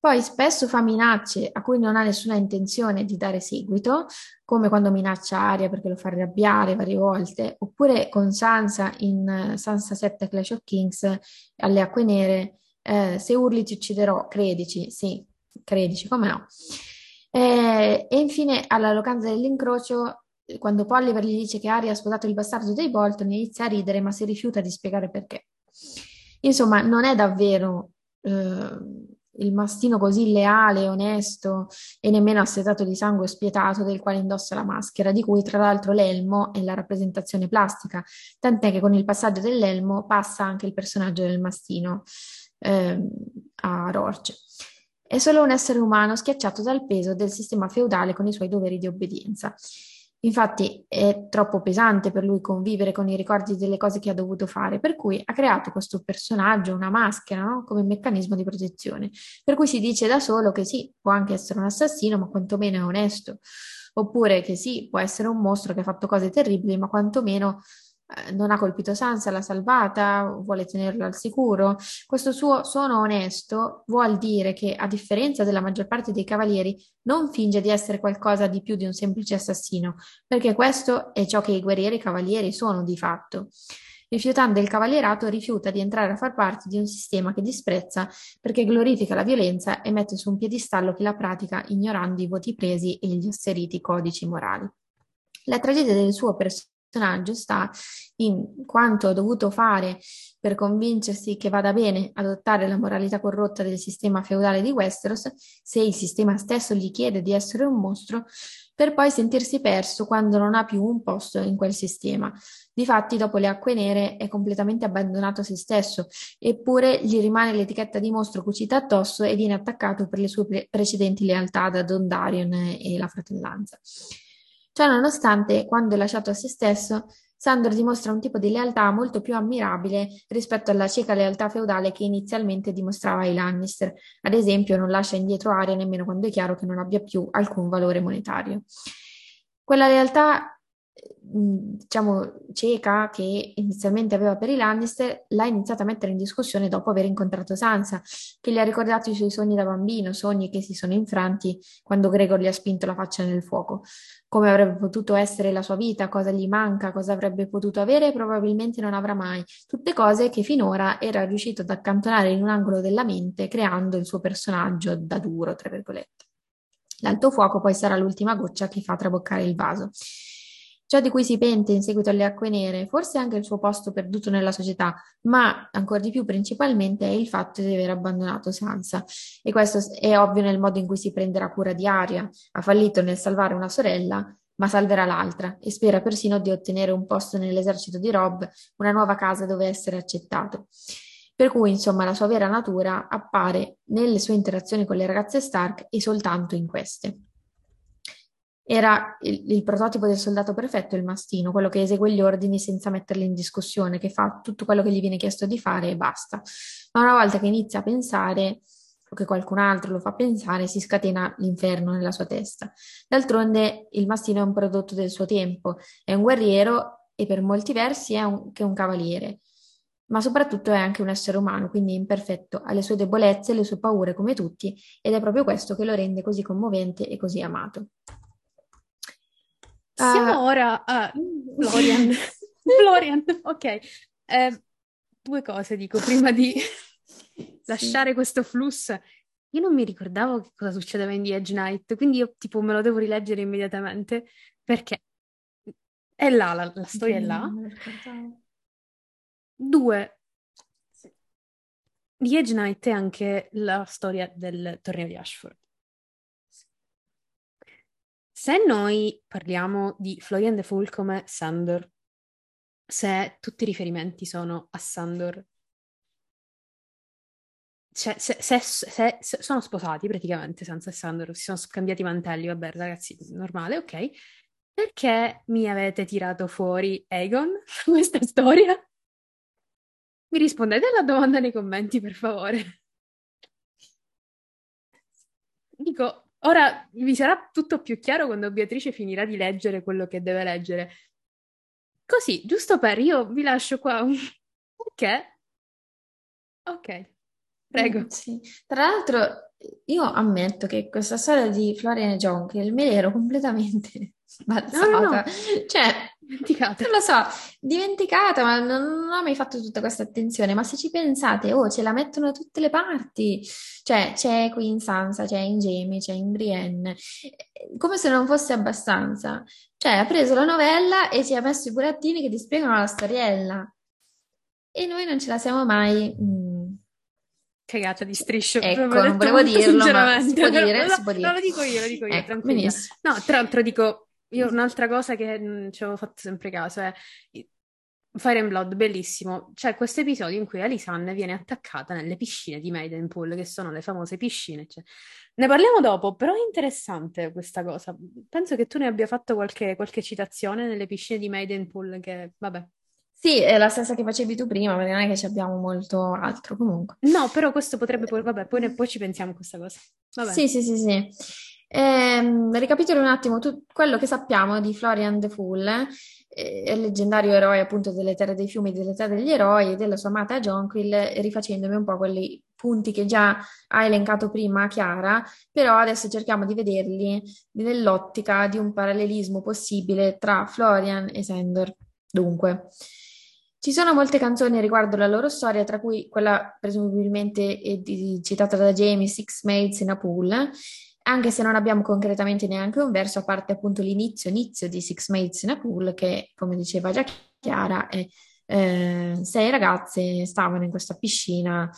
Poi spesso fa minacce a cui non ha nessuna intenzione di dare seguito, come quando minaccia Aria perché lo fa arrabbiare varie volte, oppure con Sansa in Sansa 7 Clash of Kings alle acque nere, eh, se urli ti ucciderò, credici, sì, credici, come no. Eh, e infine alla locanza dell'incrocio, quando Polliver gli dice che Aria ha sposato il bastardo dei Bolton, inizia a ridere ma si rifiuta di spiegare perché. Insomma, non è davvero... Eh, il mastino così leale, onesto e nemmeno assetato di sangue spietato del quale indossa la maschera, di cui tra l'altro l'elmo è la rappresentazione plastica, tant'è che con il passaggio dell'elmo passa anche il personaggio del mastino eh, a Rorce. È solo un essere umano schiacciato dal peso del sistema feudale con i suoi doveri di obbedienza. Infatti è troppo pesante per lui convivere con i ricordi delle cose che ha dovuto fare, per cui ha creato questo personaggio, una maschera, no? come meccanismo di protezione. Per cui si dice da solo che sì, può anche essere un assassino, ma quantomeno è onesto. Oppure che sì, può essere un mostro che ha fatto cose terribili, ma quantomeno non ha colpito Sansa, l'ha salvata, vuole tenerla al sicuro. Questo suo sono onesto vuol dire che, a differenza della maggior parte dei cavalieri, non finge di essere qualcosa di più di un semplice assassino, perché questo è ciò che i guerrieri cavalieri sono di fatto. Rifiutando il cavalierato, rifiuta di entrare a far parte di un sistema che disprezza perché glorifica la violenza e mette su un piedistallo chi la pratica ignorando i voti presi e gli asseriti codici morali. La tragedia del suo personaggio personaggio sta in quanto ha dovuto fare per convincersi che vada bene adottare la moralità corrotta del sistema feudale di Westeros, se il sistema stesso gli chiede di essere un mostro, per poi sentirsi perso quando non ha più un posto in quel sistema. Difatti, dopo le acque nere è completamente abbandonato a se stesso, eppure gli rimane l'etichetta di mostro cucita addosso e viene attaccato per le sue pre- precedenti lealtà da Dondarion e la fratellanza. Ciò nonostante, quando è lasciato a se stesso, Sandor dimostra un tipo di lealtà molto più ammirabile rispetto alla cieca lealtà feudale che inizialmente dimostrava ai Lannister. Ad esempio, non lascia indietro Arya nemmeno quando è chiaro che non abbia più alcun valore monetario. Quella lealtà diciamo, cieca che inizialmente aveva per i Lannister, l'ha iniziata a mettere in discussione dopo aver incontrato Sansa, che gli ha ricordato i suoi sogni da bambino, sogni che si sono infranti quando Gregor gli ha spinto la faccia nel fuoco. Come avrebbe potuto essere la sua vita, cosa gli manca, cosa avrebbe potuto avere, probabilmente non avrà mai. Tutte cose che finora era riuscito ad accantonare in un angolo della mente, creando il suo personaggio da duro, tra virgolette. L'alto fuoco poi sarà l'ultima goccia che fa traboccare il vaso. Ciò di cui si pente in seguito alle acque nere, forse anche il suo posto perduto nella società, ma ancora di più principalmente è il fatto di aver abbandonato Sansa. E questo è ovvio nel modo in cui si prenderà cura di Aria. Ha fallito nel salvare una sorella, ma salverà l'altra e spera persino di ottenere un posto nell'esercito di Rob, una nuova casa dove essere accettato. Per cui, insomma, la sua vera natura appare nelle sue interazioni con le ragazze Stark e soltanto in queste. Era il, il, prototipo del soldato perfetto, il mastino, quello che esegue gli ordini senza metterli in discussione, che fa tutto quello che gli viene chiesto di fare e basta. Ma una volta che inizia a pensare, o che qualcun altro lo fa pensare, si scatena l'inferno nella sua testa. D'altronde il mastino è un prodotto del suo tempo, è un guerriero e per molti versi è anche un cavaliere, ma soprattutto è anche un essere umano, quindi imperfetto, ha le sue debolezze, le sue paure come tutti, ed è proprio questo che lo rende così commovente e così amato. Siamo uh, ora a Florian. Florian, ok. Eh, due cose dico prima di sì. lasciare questo flusso. Io non mi ricordavo che cosa succedeva in The Edge Night, quindi io tipo me lo devo rileggere immediatamente perché è là, la, la storia sì, è là. Due, The Edge Night è anche la storia del torneo di Ashford. Se noi parliamo di Florian De Fool come Sandor, se tutti i riferimenti sono a Sandor, cioè, se, se, se, se, sono sposati praticamente senza Sandor, si sono scambiati i mantelli, vabbè ragazzi, normale, ok. Perché mi avete tirato fuori Aegon questa storia? Mi rispondete alla domanda nei commenti, per favore. Dico, Ora vi sarà tutto più chiaro quando Beatrice finirà di leggere quello che deve leggere. Così, giusto per io vi lascio qua un... Perché? Ok, prego. Mm, sì. Tra l'altro, io ammetto che questa storia di Florian e John, che me l'ero completamente sbazzata. No, no, no. Cioè, dimenticata. Non lo so, dimenticata, ma non, non, ho mai fatto tutta questa attenzione. Ma se ci pensate, oh, ce la mettono da tutte le parti. Cioè, c'è qui in Sansa, c'è in Jamie, c'è in Brienne. Come se non fosse abbastanza. Cioè, ha preso la novella e ci ha messo i burattini che ti spiegano la storiella. E noi non ce la siamo mai... Mm, cagata di striscio. Ecco, non volevo dirlo, ma si può dire, no, si può dire. No, lo dico io, lo dico io, ecco, tranquilla. benissimo. No, tra l'altro dico, io un'altra cosa che mh, ci avevo fatto sempre caso è Fire and Blood, bellissimo. C'è questo episodio in cui Alisanne viene attaccata nelle piscine di Maidenpool, che sono le famose piscine. Cioè. Ne parliamo dopo, però è interessante questa cosa. Penso che tu ne abbia fatto qualche, qualche citazione nelle piscine di Maidenpool, che vabbè. Sì, è la stessa che facevi tu prima, perché non è che ci abbiamo molto altro comunque. No, però questo potrebbe poi, vabbè, poi, ne- poi ci pensiamo a questa cosa. Vabbè. Sì, sì, sì, sì. Ehm, ricapitolo un attimo tu- quello che sappiamo di Florian the Fool, eh, leggendario eroe appunto delle terre dei fiumi, delle terre degli eroi e della sua amata Jonquil, rifacendomi un po' quelli punti che già ha elencato prima Chiara, però adesso cerchiamo di vederli nell'ottica di un parallelismo possibile tra Florian e Sandor. Dunque, ci sono molte canzoni riguardo la loro storia, tra cui quella presumibilmente è di- citata da Jamie, Six Maids in a Pool, anche se non abbiamo concretamente neanche un verso, a parte appunto l'inizio, inizio di Six Maids in a Pool, che come diceva già Chiara, è, eh, sei ragazze stavano in questa piscina,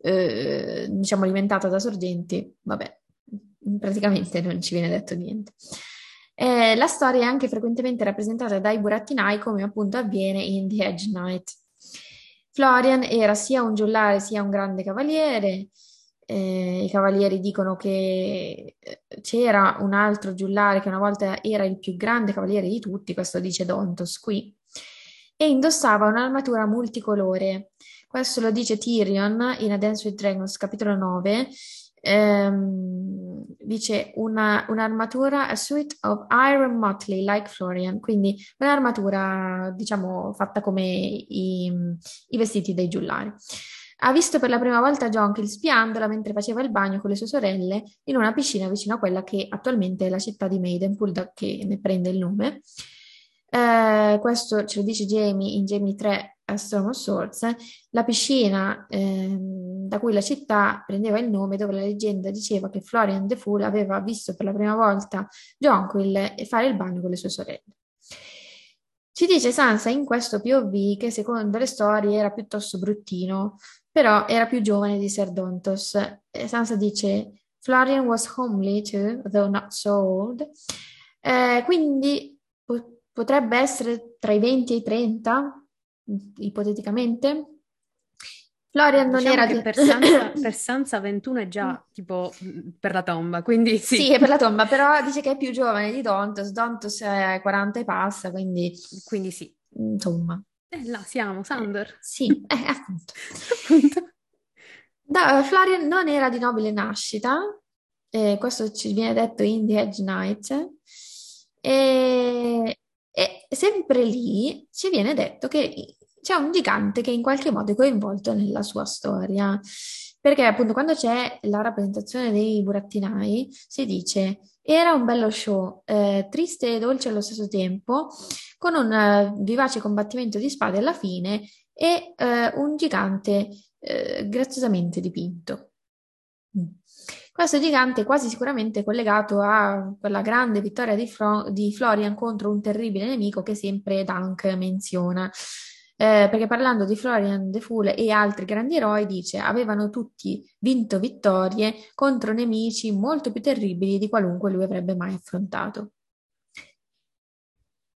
eh, diciamo alimentata da sorgenti, vabbè, praticamente non ci viene detto niente. Eh, la storia è anche frequentemente rappresentata dai burattinai come appunto avviene in The Hedge Knight. Florian era sia un giullare sia un grande cavaliere. Eh, I cavalieri dicono che eh, c'era un altro giullare che una volta era il più grande cavaliere di tutti, questo dice Dontos qui, e indossava un'armatura multicolore. Questo lo dice Tyrion in A Dance with Dragons, capitolo 9, ehm, dice una, un'armatura, a suit of iron motley like Florian, quindi un'armatura, diciamo, fatta come i, i vestiti dei giullari. Ha visto per la prima volta Jonquil spiandola mentre faceva il bagno con le sue sorelle in una piscina vicino a quella che attualmente è la città di Maidenpool, che ne prende il nome. Eh, questo ce lo dice Jamie in Jamie 3 a Storm la piscina ehm, da cui la città prendeva il nome, dove la leggenda diceva che Florian the Fool aveva visto per la prima volta Jonquil fare il bagno con le sue sorelle. Ci dice Sansa in questo POV che secondo le storie era piuttosto bruttino, però era più giovane di Ser Dontos. E Sansa dice Florian was homely too, though not so old. Eh, quindi po- potrebbe essere tra i 20 e i 30, ipoteticamente. Florian non Diciamo era di... per Sansa, per Sansa 21 è già tipo per la tomba, quindi sì. Sì, è per la tomba, però dice che è più giovane di Dontos. Dontos è 40 e passa, quindi Quindi sì. insomma, Eh, là siamo, Sandor. sì, eh, appunto. Appunto. Da, Florian non era di nobile nascita, eh, questo ci viene detto in The Edge Knight, e, e sempre lì ci viene detto che c'è un gigante che in qualche modo è coinvolto nella sua storia, perché appunto quando c'è la rappresentazione dei burattinai si dice era un bello show, eh, triste e dolce allo stesso tempo, con un eh, vivace combattimento di spade alla fine e eh, un gigante eh, graziosamente dipinto. Mm. Questo gigante è quasi sicuramente collegato a quella grande vittoria di, Fro- di Florian contro un terribile nemico che sempre Dunk menziona. Eh, perché parlando di Florian the Fool e altri grandi eroi dice avevano tutti vinto vittorie contro nemici molto più terribili di qualunque lui avrebbe mai affrontato.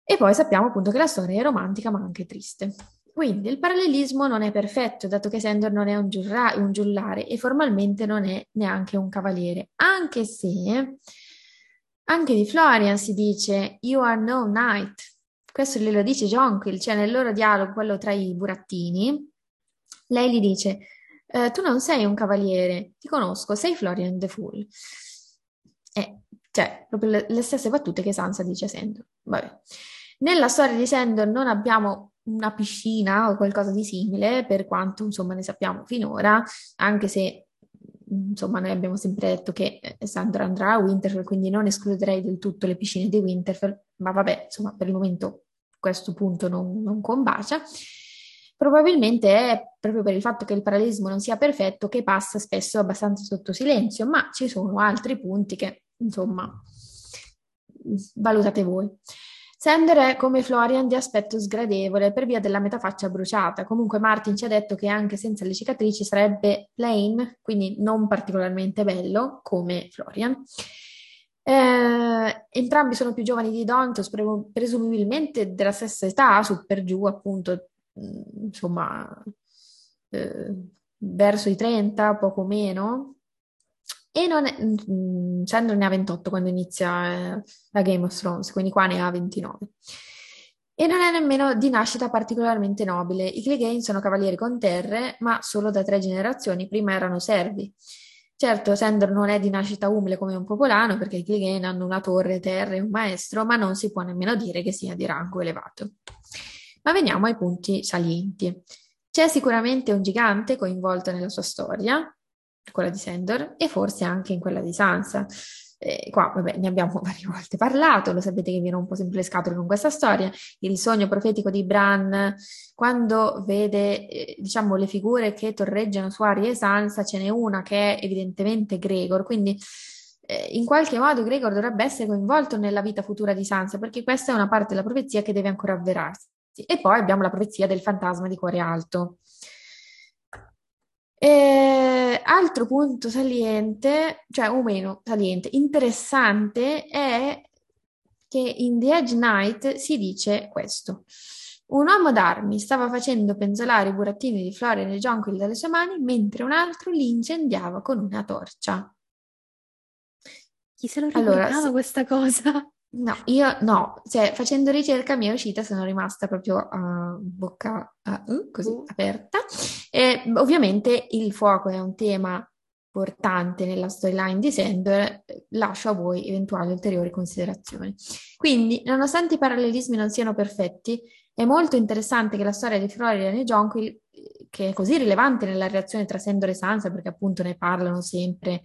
E poi sappiamo appunto che la storia è romantica ma anche triste. Quindi il parallelismo non è perfetto, dato che Sandor non è un, giurra- un giullare e formalmente non è neanche un cavaliere, anche se anche di Florian si dice You are no knight. Questo glielo dice Jonquil, cioè nel loro dialogo, quello tra i burattini, lei gli dice "Eh, Tu non sei un cavaliere, ti conosco, sei Florian the Fool. E, cioè, proprio le, le stesse battute che Sansa dice a Sandor. Vabbè. Nella storia di Sandor non abbiamo una piscina o qualcosa di simile, per quanto insomma ne sappiamo finora, anche se insomma noi abbiamo sempre detto che eh, Sandor andrà a Winterfell, quindi non escluderei del tutto le piscine di Winterfell, ma vabbè, insomma per il momento questo punto non, non combacia. Probabilmente è proprio per il fatto che il parallelismo non sia perfetto che passa spesso abbastanza sotto silenzio, ma ci sono altri punti che insomma valutate voi. Sender è come Florian di aspetto sgradevole per via della metafaccia bruciata. Comunque Martin ci ha detto che anche senza le cicatrici sarebbe plain, quindi non particolarmente bello come Florian. Eh, entrambi sono più giovani di Dontos, pre- presumibilmente della stessa età, su per giù appunto, mm, insomma, eh, verso i 30, poco meno. E non è, mm, Sandro ne ha 28 quando inizia eh, la Game of Thrones, quindi qua ne ha 29. E non è nemmeno di nascita particolarmente nobile. I Clegane sono cavalieri con terre, ma solo da tre generazioni, prima erano servi. Certo, Sandor non è di nascita umile come un popolano, perché i Clegane hanno una torre, terre e un maestro, ma non si può nemmeno dire che sia di rango elevato. Ma veniamo ai punti salienti. C'è sicuramente un gigante coinvolto nella sua storia, quella di Sandor, e forse anche in quella di Sansa. Eh, qua, vabbè, ne abbiamo varie volte parlato, lo sapete che mi rompo sempre le scatole con questa storia. Il sogno profetico di Bran, quando vede, eh, diciamo, le figure che torreggiano su Arya e Sansa, ce n'è una che è evidentemente Gregor, quindi eh, in qualche modo Gregor dovrebbe essere coinvolto nella vita futura di Sansa, perché questa è una parte della profezia che deve ancora avverarsi. E poi abbiamo la profezia del fantasma di Cuore Alto. E, altro punto saliente, cioè o meno saliente, interessante è che in The Edge Night si dice questo. Un uomo d'armi stava facendo penzolare i burattini di Florian e Jonquil dalle sue mani mentre un altro li incendiava con una torcia. Chi se lo ricordava allora, questa cosa? No, io no, cioè facendo ricerca mi è uscita, sono rimasta proprio a bocca uh, così uh. aperta. E ovviamente il fuoco è un tema importante nella storyline di Sandor, lascio a voi eventuali ulteriori considerazioni. Quindi, nonostante i parallelismi non siano perfetti, è molto interessante che la storia di Florian e Jonquil, che è così rilevante nella reazione tra Sandor e Sansa, perché appunto ne parlano sempre,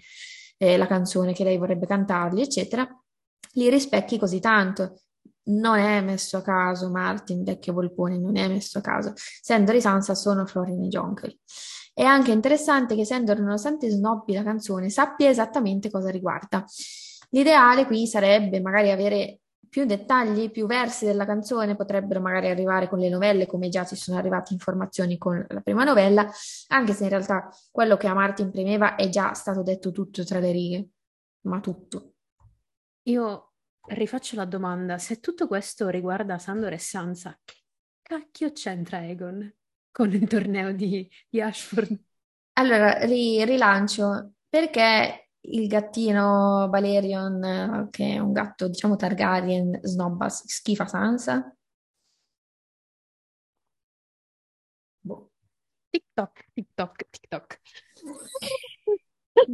eh, la canzone che lei vorrebbe cantargli, eccetera, li rispecchi così tanto. Non è messo a caso Martin, vecchio volpone, non è messo a caso. Sandor e Sansa sono Florin e Jonkel. È anche interessante che Sandor, nonostante snobbi la canzone, sappia esattamente cosa riguarda. L'ideale qui sarebbe magari avere più dettagli, più versi della canzone, potrebbero magari arrivare con le novelle, come già ci sono arrivate informazioni con la prima novella, anche se in realtà quello che a Martin premeva è già stato detto tutto tra le righe, ma tutto. Io rifaccio la domanda, se tutto questo riguarda Sandor e Sansa, che cacchio c'entra Egon con il torneo di, di Ashford? Allora, ri- rilancio, perché il gattino Balerion, che è un gatto, diciamo, Targaryen, snobba, schifa Sansa? Boh. TikTok, TikTok, TikTok.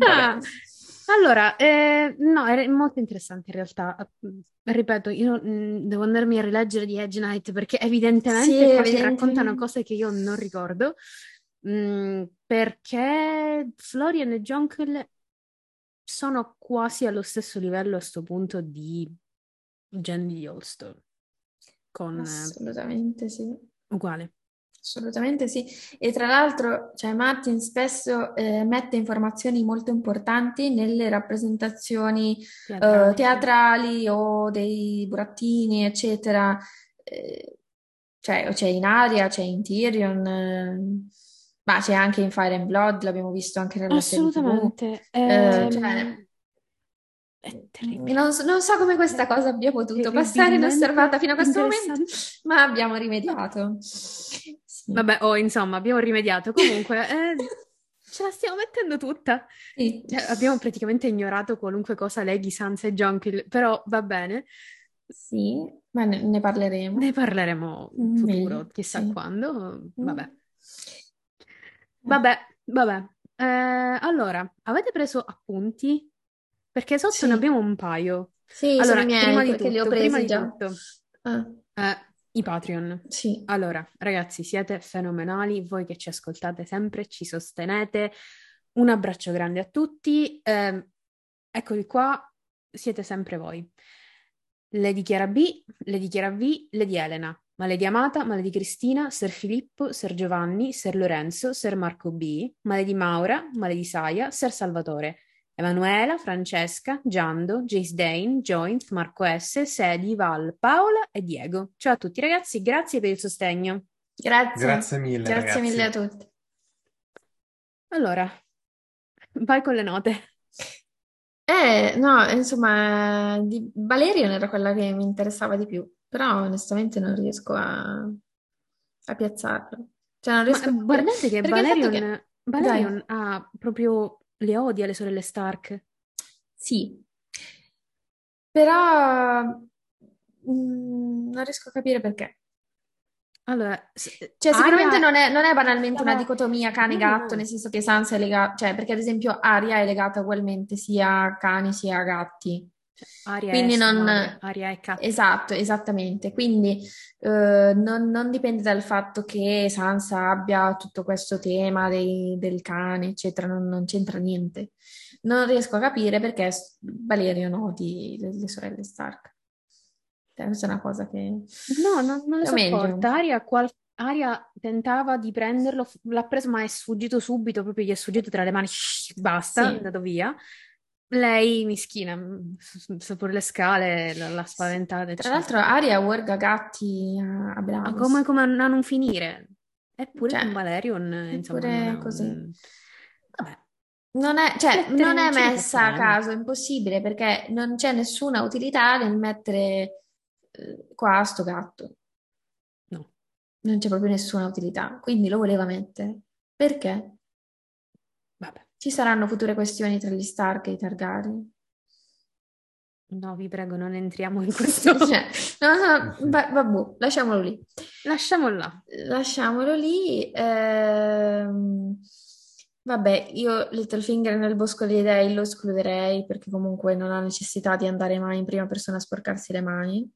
Ah, allora, eh, no, è molto interessante in realtà. Ripeto, io mh, mm, devo andarmi a rileggere di Edge Knight perché evidentemente sì, evidentemente. raccontano cose che io non ricordo. Mm, perché Florian e Jonkel sono quasi allo stesso livello a questo punto di Gen di Yellowstone. Con, Assolutamente sì. Uguale. Assolutamente sì, e tra l'altro cioè Martin spesso eh, mette informazioni molto importanti nelle rappresentazioni teatrali, eh, teatrali o dei burattini, eccetera. Eh, cioè, c'è in Aria, c'è in Tyrion, eh, ma c'è anche in Fire and Blood, l'abbiamo visto anche nella serie. Assolutamente. Eh, Ehm, cioè, terribile. non, so- non so come questa cosa abbia potuto passare inosservata fino a questo momento, ma abbiamo rimediato. Vabbè, oh, insomma, abbiamo rimediato. Comunque, eh, ce la stiamo mettendo tutta. Sì. Cioè, abbiamo praticamente ignorato qualunque cosa leghi Sansa e Jonquil, però va bene. Sì, ma ne, ne parleremo. Ne parleremo in futuro, chissà sì. quando. Vabbè. Mm. Vabbè, vabbè. Eh, allora, avete preso appunti? Perché sotto Sì. ne abbiamo un paio. Sì, Allora, sono i miei, prima di perché li ho tutto, presi di già. tutto, Ah, eh, i Patreon. sì. Allora, ragazzi, siete fenomenali, voi che ci ascoltate sempre, ci sostenete. Un abbraccio grande a tutti. Ehm, eccoli qua, siete sempre voi. Lady Chiara B, Lady Chiara V, Lady Elena, ma Lady Amata, ma Lady Cristina, Ser Filippo, Ser Giovanni, Ser Lorenzo, Ser Marco B, ma Lady Maura, ma Lady Saia, Ser Salvatore. Emanuela, Francesca, Giando, Jace Dane, Joint, Marco S, Sedi, Val, Paola e Diego. Ciao a tutti ragazzi, grazie per il sostegno. Grazie. Grazie mille, Grazie ragazzi. mille a tutti. Allora, vai con le note. Eh, no, insomma, di Valerion era quella che mi interessava di più, però onestamente non riesco a, a piazzarlo. Cioè, non Ma riesco a capire. guardate che Perché Valerion, che... Valerion Dai, ha proprio le odia le sorelle Stark. sì, però mm, non riesco a capire perché. Allora, s- Cioè, sicuramente Arya non è, non è banalmente una dicotomia cane-gatto, no, nel senso che Sansa è legata, cioè, perché ad esempio Arya è legata ugualmente sia a cani sia a gatti. Cioè, Arya è Quindi non... madre, Arya è cat. Esatto, esattamente. Quindi eh, non, non dipende dal fatto che Sansa abbia tutto questo tema dei- del cane, eccetera, non, non c'entra niente. Non riesco a capire perché Valerio odi le, le sorelle Stark. Cioè, questa è una cosa che... No, non, non le O meglio, sopporta. Arya, qual- Arya tentava di prenderlo, l'ha preso, ma è sfuggito subito, proprio gli è sfuggito tra le mani, basta, è sì. andato via. Lei, mischina, mm, per le scale, l'ha spaventata, Tra eccetera. l'altro Arya warga gatti a, Bravos. come, come a non finire? Eppure con Cioè, Valerion, insomma, non eppure così. un... Vabbè, Non è, cioè, non è messa a fottranno. caso, è impossibile perché non c'è nessuna utilità nel mettere eh, qua sto gatto. No. Non c'è proprio nessuna utilità. Quindi lo voleva mettere. Perché? Ci saranno future questioni tra gli Stark e i Targaryen. no, vi prego, non entriamo in questo. Cioè, no, no, va- vabbè, lasciamolo lì. Lasciamolo là. Lasciamolo lì. ehm, vabbè, io Littlefinger nel Bosco dei Dei lo escluderei perché comunque non ha necessità di andare mai in prima persona a sporcarsi le mani.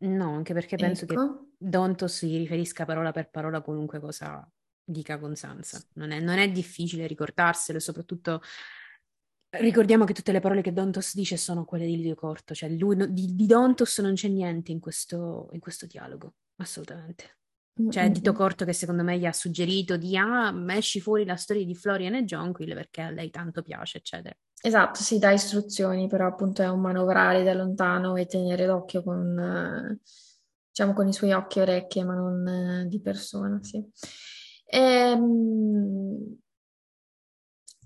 No, anche perché penso che Ecco. Dontos si riferisca parola per parola a qualunque cosa dica con Sansa. Non è, non è difficile ricordarselo, soprattutto ricordiamo che tutte le parole che Dontos dice sono quelle di Livio Corto, cioè lui di, di Dontos non c'è niente in questo, in questo dialogo, assolutamente. Cioè è Dito Mm-mm. Corto che secondo me gli ha suggerito di ah, esci fuori la storia di Florian e Jonquil perché a lei tanto piace, eccetera. Esatto, si dà istruzioni, però appunto è un manovrare da lontano e tenere d'occhio con, eh, diciamo, con i suoi occhi e orecchie, ma non eh, di persona, sì. Ehm,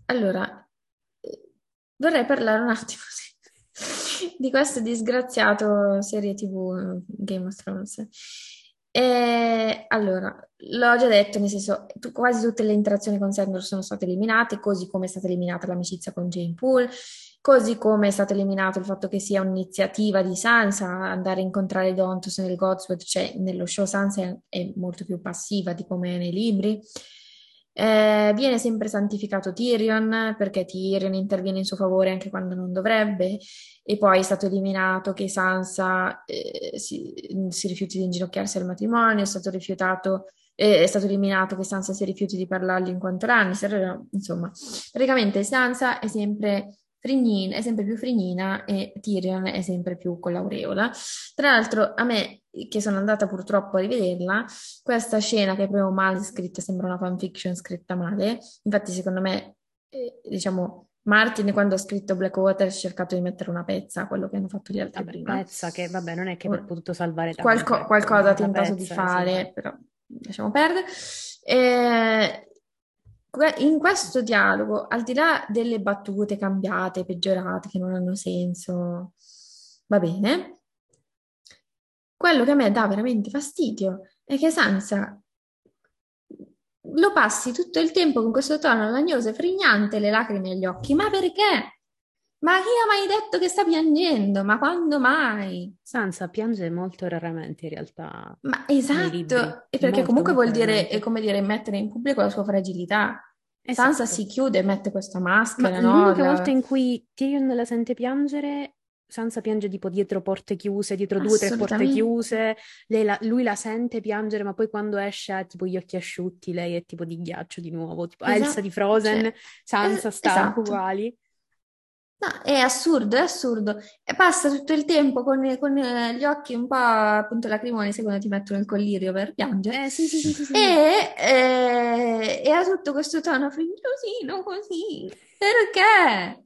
allora, eh, vorrei parlare un attimo di questo disgraziato serie TV Game of Thrones. E, allora, l'ho già detto, nel senso, tu- quasi tutte le interazioni con Sandor sono state eliminate, così come è stata eliminata l'amicizia con Jane Poole, così come è stato eliminato il fatto che sia un'iniziativa di Sansa andare a incontrare Dontos nel Godswood, cioè nello show Sansa è, molto più passiva di come è nei libri. Eh, viene sempre santificato Tyrion perché Tyrion interviene in suo favore anche quando non dovrebbe, e poi è stato eliminato che Sansa eh, si, si rifiuti di inginocchiarsi al matrimonio, è stato eh, è stato eliminato che Sansa si rifiuti di parlargli in quanto Lannister, insomma, praticamente Sansa è sempre frignina, è sempre più frignina e Tyrion è sempre più con l'aureola. Tra l'altro, a me, che sono andata purtroppo a rivederla, questa scena che è proprio male scritta, sembra una fanfiction scritta male. Infatti, secondo me, eh, diciamo, Martin quando ha scritto Blackwater ha cercato di mettere una pezza a quello che hanno fatto gli altri Vabbè, prima. Pezza che, vabbè, non è che aver potuto salvare qualco- qualcosa ha tentato di Pezza, fare, sì. però lasciamo perdere. Eh, in questo dialogo, al di là delle battute cambiate, peggiorate, che non hanno senso, va bene. Quello che a me dà veramente fastidio è che Sansa lo passi tutto il tempo con questo tono lagnoso e frignante, le lacrime agli occhi. Ma perché? Ma chi ha mai detto che sta piangendo? Ma quando mai? Sansa piange molto raramente in realtà Ma esatto, e perché molto comunque molto vuol dire, è come dire, mettere in pubblico la sua fragilità. Sansa Esatto. si chiude, mette questa Ma maschera, no? l'unica La- volta in cui Tyrion la sente piangere, Sansa piange tipo dietro porte chiuse, dietro due o tre porte chiuse, lei la- lui la sente piangere, ma poi quando esce ha tipo gli occhi asciutti, lei è tipo di ghiaccio di nuovo, tipo Elsa Esatto, di Frozen, cioè, Sansa, es- Stark esatto. uguali. No, è assurdo, è assurdo. E passa tutto il tempo con, con, eh, gli occhi un po' appunto lacrimoni, sai quando ti mettono il collirio per piangere. Eh sì, sì, sì, sì, sì. E, eh, e ha tutto questo tono fringhiosino così. Perché?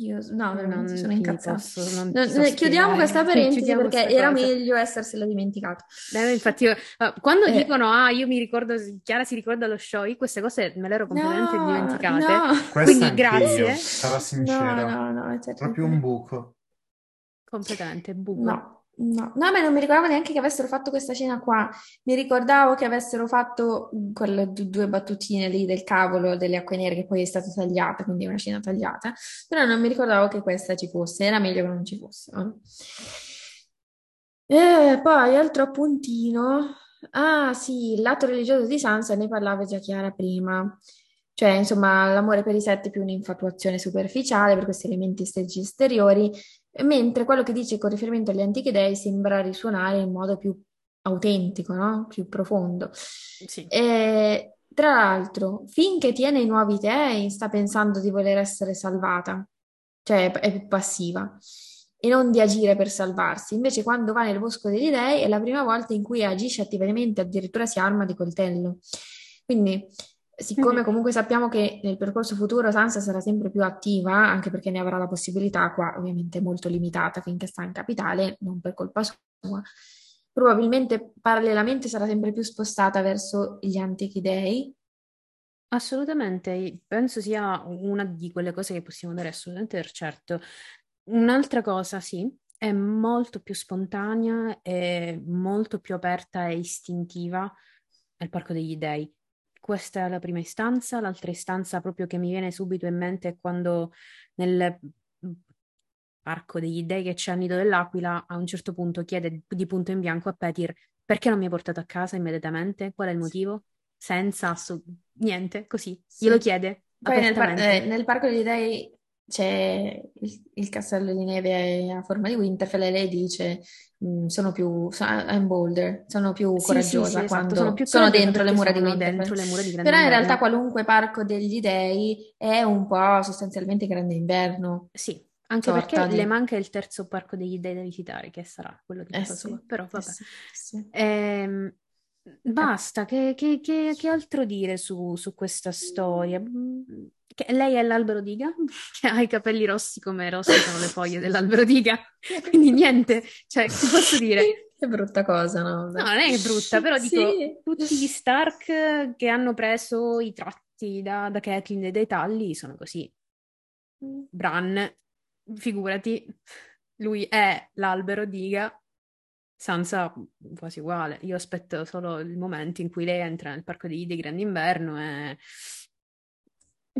Io, no, veramente sono incazzata. Posso, non non, chiudiamo questa parentesi chiudiamo perché era cosa. meglio essersela dimenticato. Eh, infatti, io, quando eh. dicono, ah, io mi ricordo, Chiara si ricorda lo show, io queste cose me le ero completamente no, dimenticate. No. Quindi grazie. Io, sarò sincera. No, no, no, proprio un buco. Completamente, buco. No. No, no, ma non mi ricordavo neanche che avessero fatto questa scena qua. Mi ricordavo che avessero fatto quelle due battutine lì del cavolo delle acque nere che poi è stata tagliata, quindi una scena tagliata, però non mi ricordavo che questa ci fosse, era meglio che non ci fosse. No? E poi altro appuntino. Ah, sì, il lato religioso di Sansa ne parlava già Chiara prima. Cioè, insomma, l'amore per i sette è più un'infatuazione superficiale per questi elementi esteriori mentre quello che dice con riferimento agli antichi dei sembra risuonare in modo più autentico, no? più profondo. Sì. E, tra l'altro, finché tiene i nuovi dei, sta pensando di voler essere salvata, cioè è più passiva e non di agire per salvarsi. Invece, quando va nel bosco degli dei, è la prima volta in cui agisce attivamente, addirittura si arma di coltello. Quindi siccome comunque sappiamo che nel percorso futuro Sansa sarà sempre più attiva, anche perché ne avrà la possibilità, qua ovviamente molto limitata finché sta in capitale, non per colpa sua, probabilmente parallelamente sarà sempre più spostata verso gli antichi dei. Assolutamente, penso sia una di quelle cose che possiamo dare assolutamente per certo. Un'altra cosa, sì, è molto più spontanea e molto più aperta e istintiva al Parco degli Dei questa è la prima istanza, l'altra istanza proprio che mi viene subito in mente è quando nel parco degli dei che c'è a Nido dell'Aquila a un certo punto chiede di punto in bianco a Petir perché non mi ha portato a casa immediatamente, qual è il motivo? Senza assu- niente, così, sì. glielo chiede. Poi nel, par- eh, nel, parco degli dei c'è il, il, castello di neve a forma di Winterfell e lei dice mm, sono più I'm bolder, sono più sì, coraggiosa sì, sì, quando esatto. sono, più sono dentro le mura di Winterfell. Le mura di Però in realtà qualunque parco degli dei è un po' sostanzialmente grande inverno. Sì, anche perché di... le manca il terzo parco degli dei da visitare, che sarà quello di eh casa sua. Però vabbè. Eh ehm, basta, che, che, che, che, altro dire su, su questa storia? Che lei è l'albero diga, che ha i capelli rossi come rossi sono le foglie dell'albero diga, quindi niente, cioè, che posso dire? Che brutta cosa, no? No, non è brutta, però dico, sì. tutti gli Stark che hanno preso i tratti da, da Catelyn e dai talli sono così. Mm. Bran, figurati, lui è l'albero diga, Sansa quasi uguale. Io aspetto solo il momento in cui lei entra nel parco di, di Grande Inverno e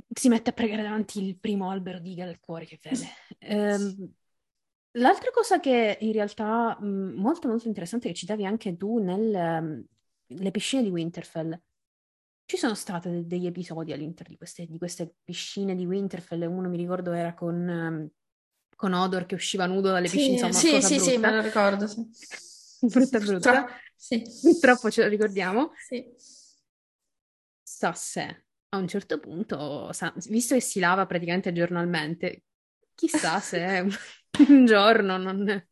si mette a pregare davanti il primo albero di del cuore che vede. Um, l'altra cosa che in realtà molto molto interessante che citavi anche tu nelle um, piscine di Winterfell. Ci sono stati de- degli episodi all'interno di queste, di queste, piscine di Winterfell, uno mi ricordo era con, um, con Odor che usciva nudo dalle piscine, sì, insomma, sì, sì, sì, me lo ricordo, sì. brutta brutta. Troppo, sì. Troppo ce lo ricordiamo. Sì. Sa se a un certo punto, visto che si lava praticamente giornalmente, chissà se un giorno non...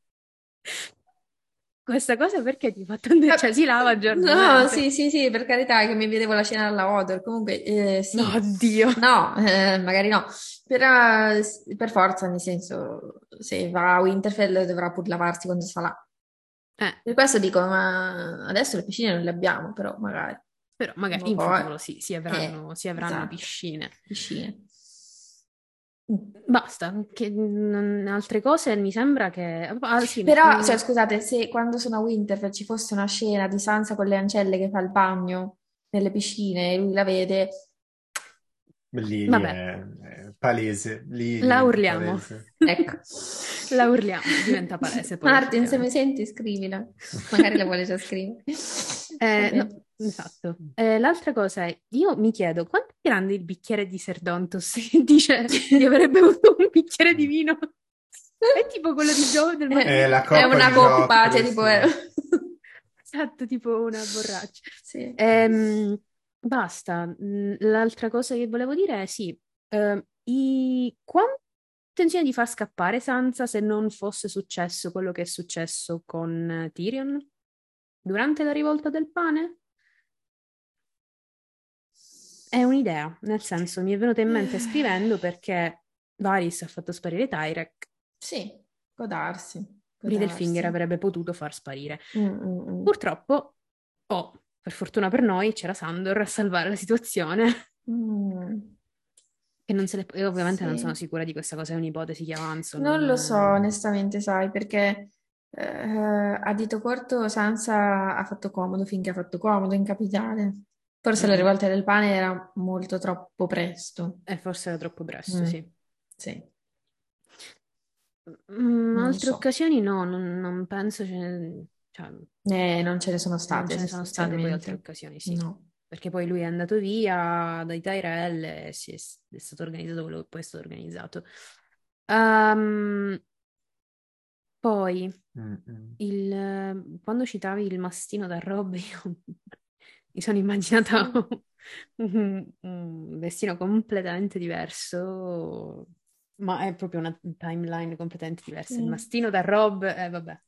Questa cosa perché ti fa tanto... Cioè, si lava giornalmente? No, sì, sì, sì, per carità, che mi vedevo la scena alla Odor. Comunque, eh, sì. No, Dio! No, eh, magari no. Però, per forza, nel senso, se va a Winterfell dovrà pur lavarsi quando sta là. Eh. Per questo dico, ma adesso le piscine non le abbiamo, però magari. Però magari in futuro sì, si avranno, eh, si avranno esatto. piscine. Piscine. Basta, che, n- altre cose mi sembra che... Ah, sì, Però, cioè, scusate, se quando sono a Winterfell ci fosse una scena di Sansa con le ancelle che fa il bagno nelle piscine e lui la vede... Lì, lì è, è, palese. Lì, la urliamo. Palese. ecco. La urliamo, diventa palese. Poi, Martin, se mi senti, scrivila. Magari la vuole già scrivere. Eh, no, Esatto. Eh, l'altra cosa è, io mi chiedo quanto è grande il bicchiere di Serdontos che dice di avrebbe avuto un bicchiere di vino. È tipo quello di Joe del È, la coppa è una coppa, cioè tipo... È... Esatto, tipo una borraccia. Sì. Ehm, basta. Mm, l'altra cosa che volevo dire è sì, eh, i... quanto intenzione di far scappare Sansa se non fosse successo quello che è successo con Tyrion durante la rivolta del pane? è un'idea, nel senso mi è venuta in mente scrivendo perché Varys ha fatto sparire Tyrek. Sì, può darsi. può Littlefinger darsi. avrebbe potuto far sparire. Mm, mm, mm. Purtroppo, oh, per fortuna per noi, c'era Sandor a salvare la situazione. Mm. E, non se le- e ovviamente non Sì. sono sicura di questa cosa, è un'ipotesi che avanzo. Non lo so, onestamente, sai, perché eh, a dito corto Sansa ha fatto comodo finché ha fatto comodo in capitale. Forse la Mhm. rivolta del pane era molto troppo presto. E forse era troppo presto, Mm. sì. Sì. Mm, Non altre so. occasioni no, non, non penso ce ne... cioè, Eh, non ce ne sono state ce ne sono state poi altre occasioni, sì. No. Perché poi lui è andato via dai Tyrell e si è, è stato organizzato quello che poi è stato organizzato. Ehm, poi, il, quando citavi il mastino da Rob, io mi sono immaginata un, un destino completamente diverso, ma è proprio una timeline completamente diversa. Il mastino da Rob, eh vabbè,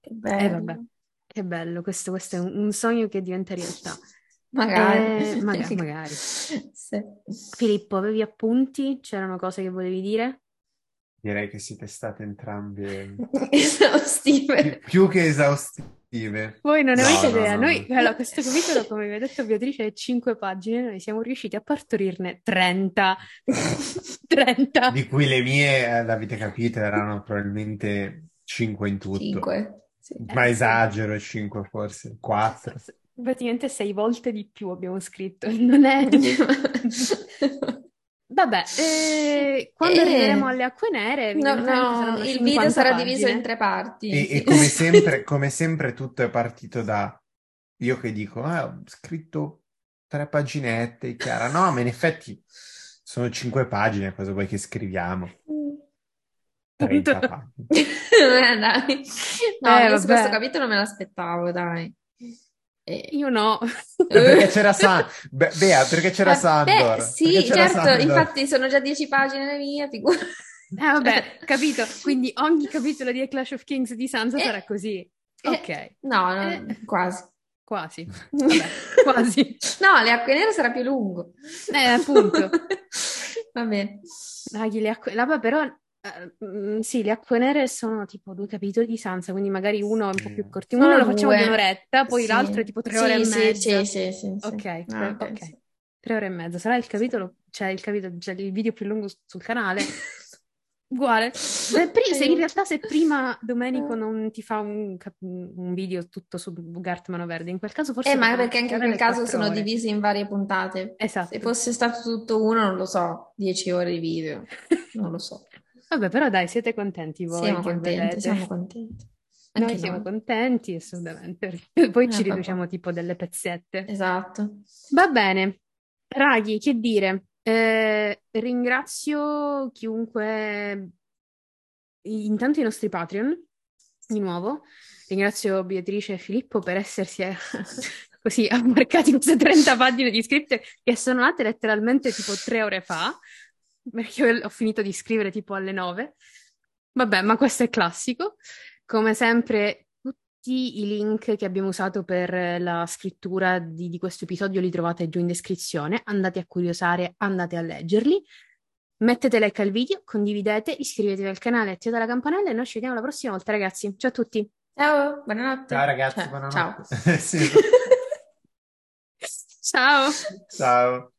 Che eh bello. vabbè, che bello, questo, questo è un, un sogno che diventa realtà. Magari. Eh, maga- magari. Sì. Filippo, avevi appunti? C'erano cose che volevi dire? Direi che siete state entrambe Esaustive. più, più che esaustive. Voi non No, avete no, idea, no, noi, no. allora, questo capitolo, come vi ha detto Beatrice, è 5 pagine, noi siamo riusciti a partorirne 30. 30. Di cui le mie, eh, l'avete capito, erano probabilmente 5 in tutto. Cinque. Sì. Ma Eh, sì. esagero, 5 forse, 4. S- s- Praticamente sei volte di più abbiamo scritto, non è... Vabbè, eh, quando Eh, arriveremo alle acque nere, No, no, il 50 video sarà diviso pagine. in tre parti. E, sì. e come sempre, come sempre tutto è partito da io che dico, ah, ho scritto tre paginette, Chiara. No, ma in effetti sono 5 pagine, cosa vuoi che scriviamo? 30 pagine. Eh, dai. No, Eh, io su vabbè. questo capitolo me l'aspettavo, dai. E- Io no. Perché c'era San... Be- Bea, perché c'era Eh, Sandor? sì, Perché c'era certo, Sandor? infatti sono già 10 pagine le mie, figura. Eh, vabbè, capito. Quindi ogni capitolo di A Clash of Kings di Sansa Eh, sarà così. Ok, Eh, no, no, Eh. quasi. quasi. Vabbè, quasi. No, le acque nere sarà più lungo. Eh, appunto. Va bene. Dai, le acque... là, però, eh, mm, sì, le acque nere sono tipo due capitoli di Sansa, quindi magari uno è un po' più corto. Uno Sono lo facciamo di due. un'oretta, poi Sì. l'altro è tipo tre Sì, ore e sì, mezza. Sì, sì, sì, sì. Ok, Ah, tre, ok, ok. Tre ore e mezza. Sarà il capitolo, cioè il capitolo, cioè il video più lungo sul canale. Uguale. Beh, pri- se in realtà se prima Domenico non ti fa un, un video tutto su Gartmano Verde, in quel caso forse Eh, ma perché anche in quel caso sono ore. divisi in varie puntate. Esatto. Se fosse stato tutto uno, non lo so, 10 ore di video. Non lo so. Vabbè, però dai, siete contenti voi Siamo che contenti, siamo contenti. Noi Anche siamo noi. contenti, assolutamente. perché Poi Eh, ci vabbè. riduciamo tipo delle pezzette. Esatto. Va bene, Raghi, che dire? Eh, ringrazio chiunque, intanto i nostri Patreon, di nuovo. Ringrazio Beatrice e Filippo per essersi eh, così ammarcati queste 30 pagine di scritte che sono nate letteralmente tipo tre ore fa, perché io ho finito di scrivere tipo alle 9. Vabbè, ma questo è classico. Come sempre, tutti i link che abbiamo usato per la scrittura di, di questo episodio li trovate giù in descrizione. Andate a curiosare, andate a leggerli. Mettete like al video, condividete, iscrivetevi al canale, attivate la campanella e noi ci vediamo la prossima volta, ragazzi. Ciao a tutti. Ciao, buonanotte. Ciao ragazzi, Cioè, buonanotte. ciao. Ciao. Ciao.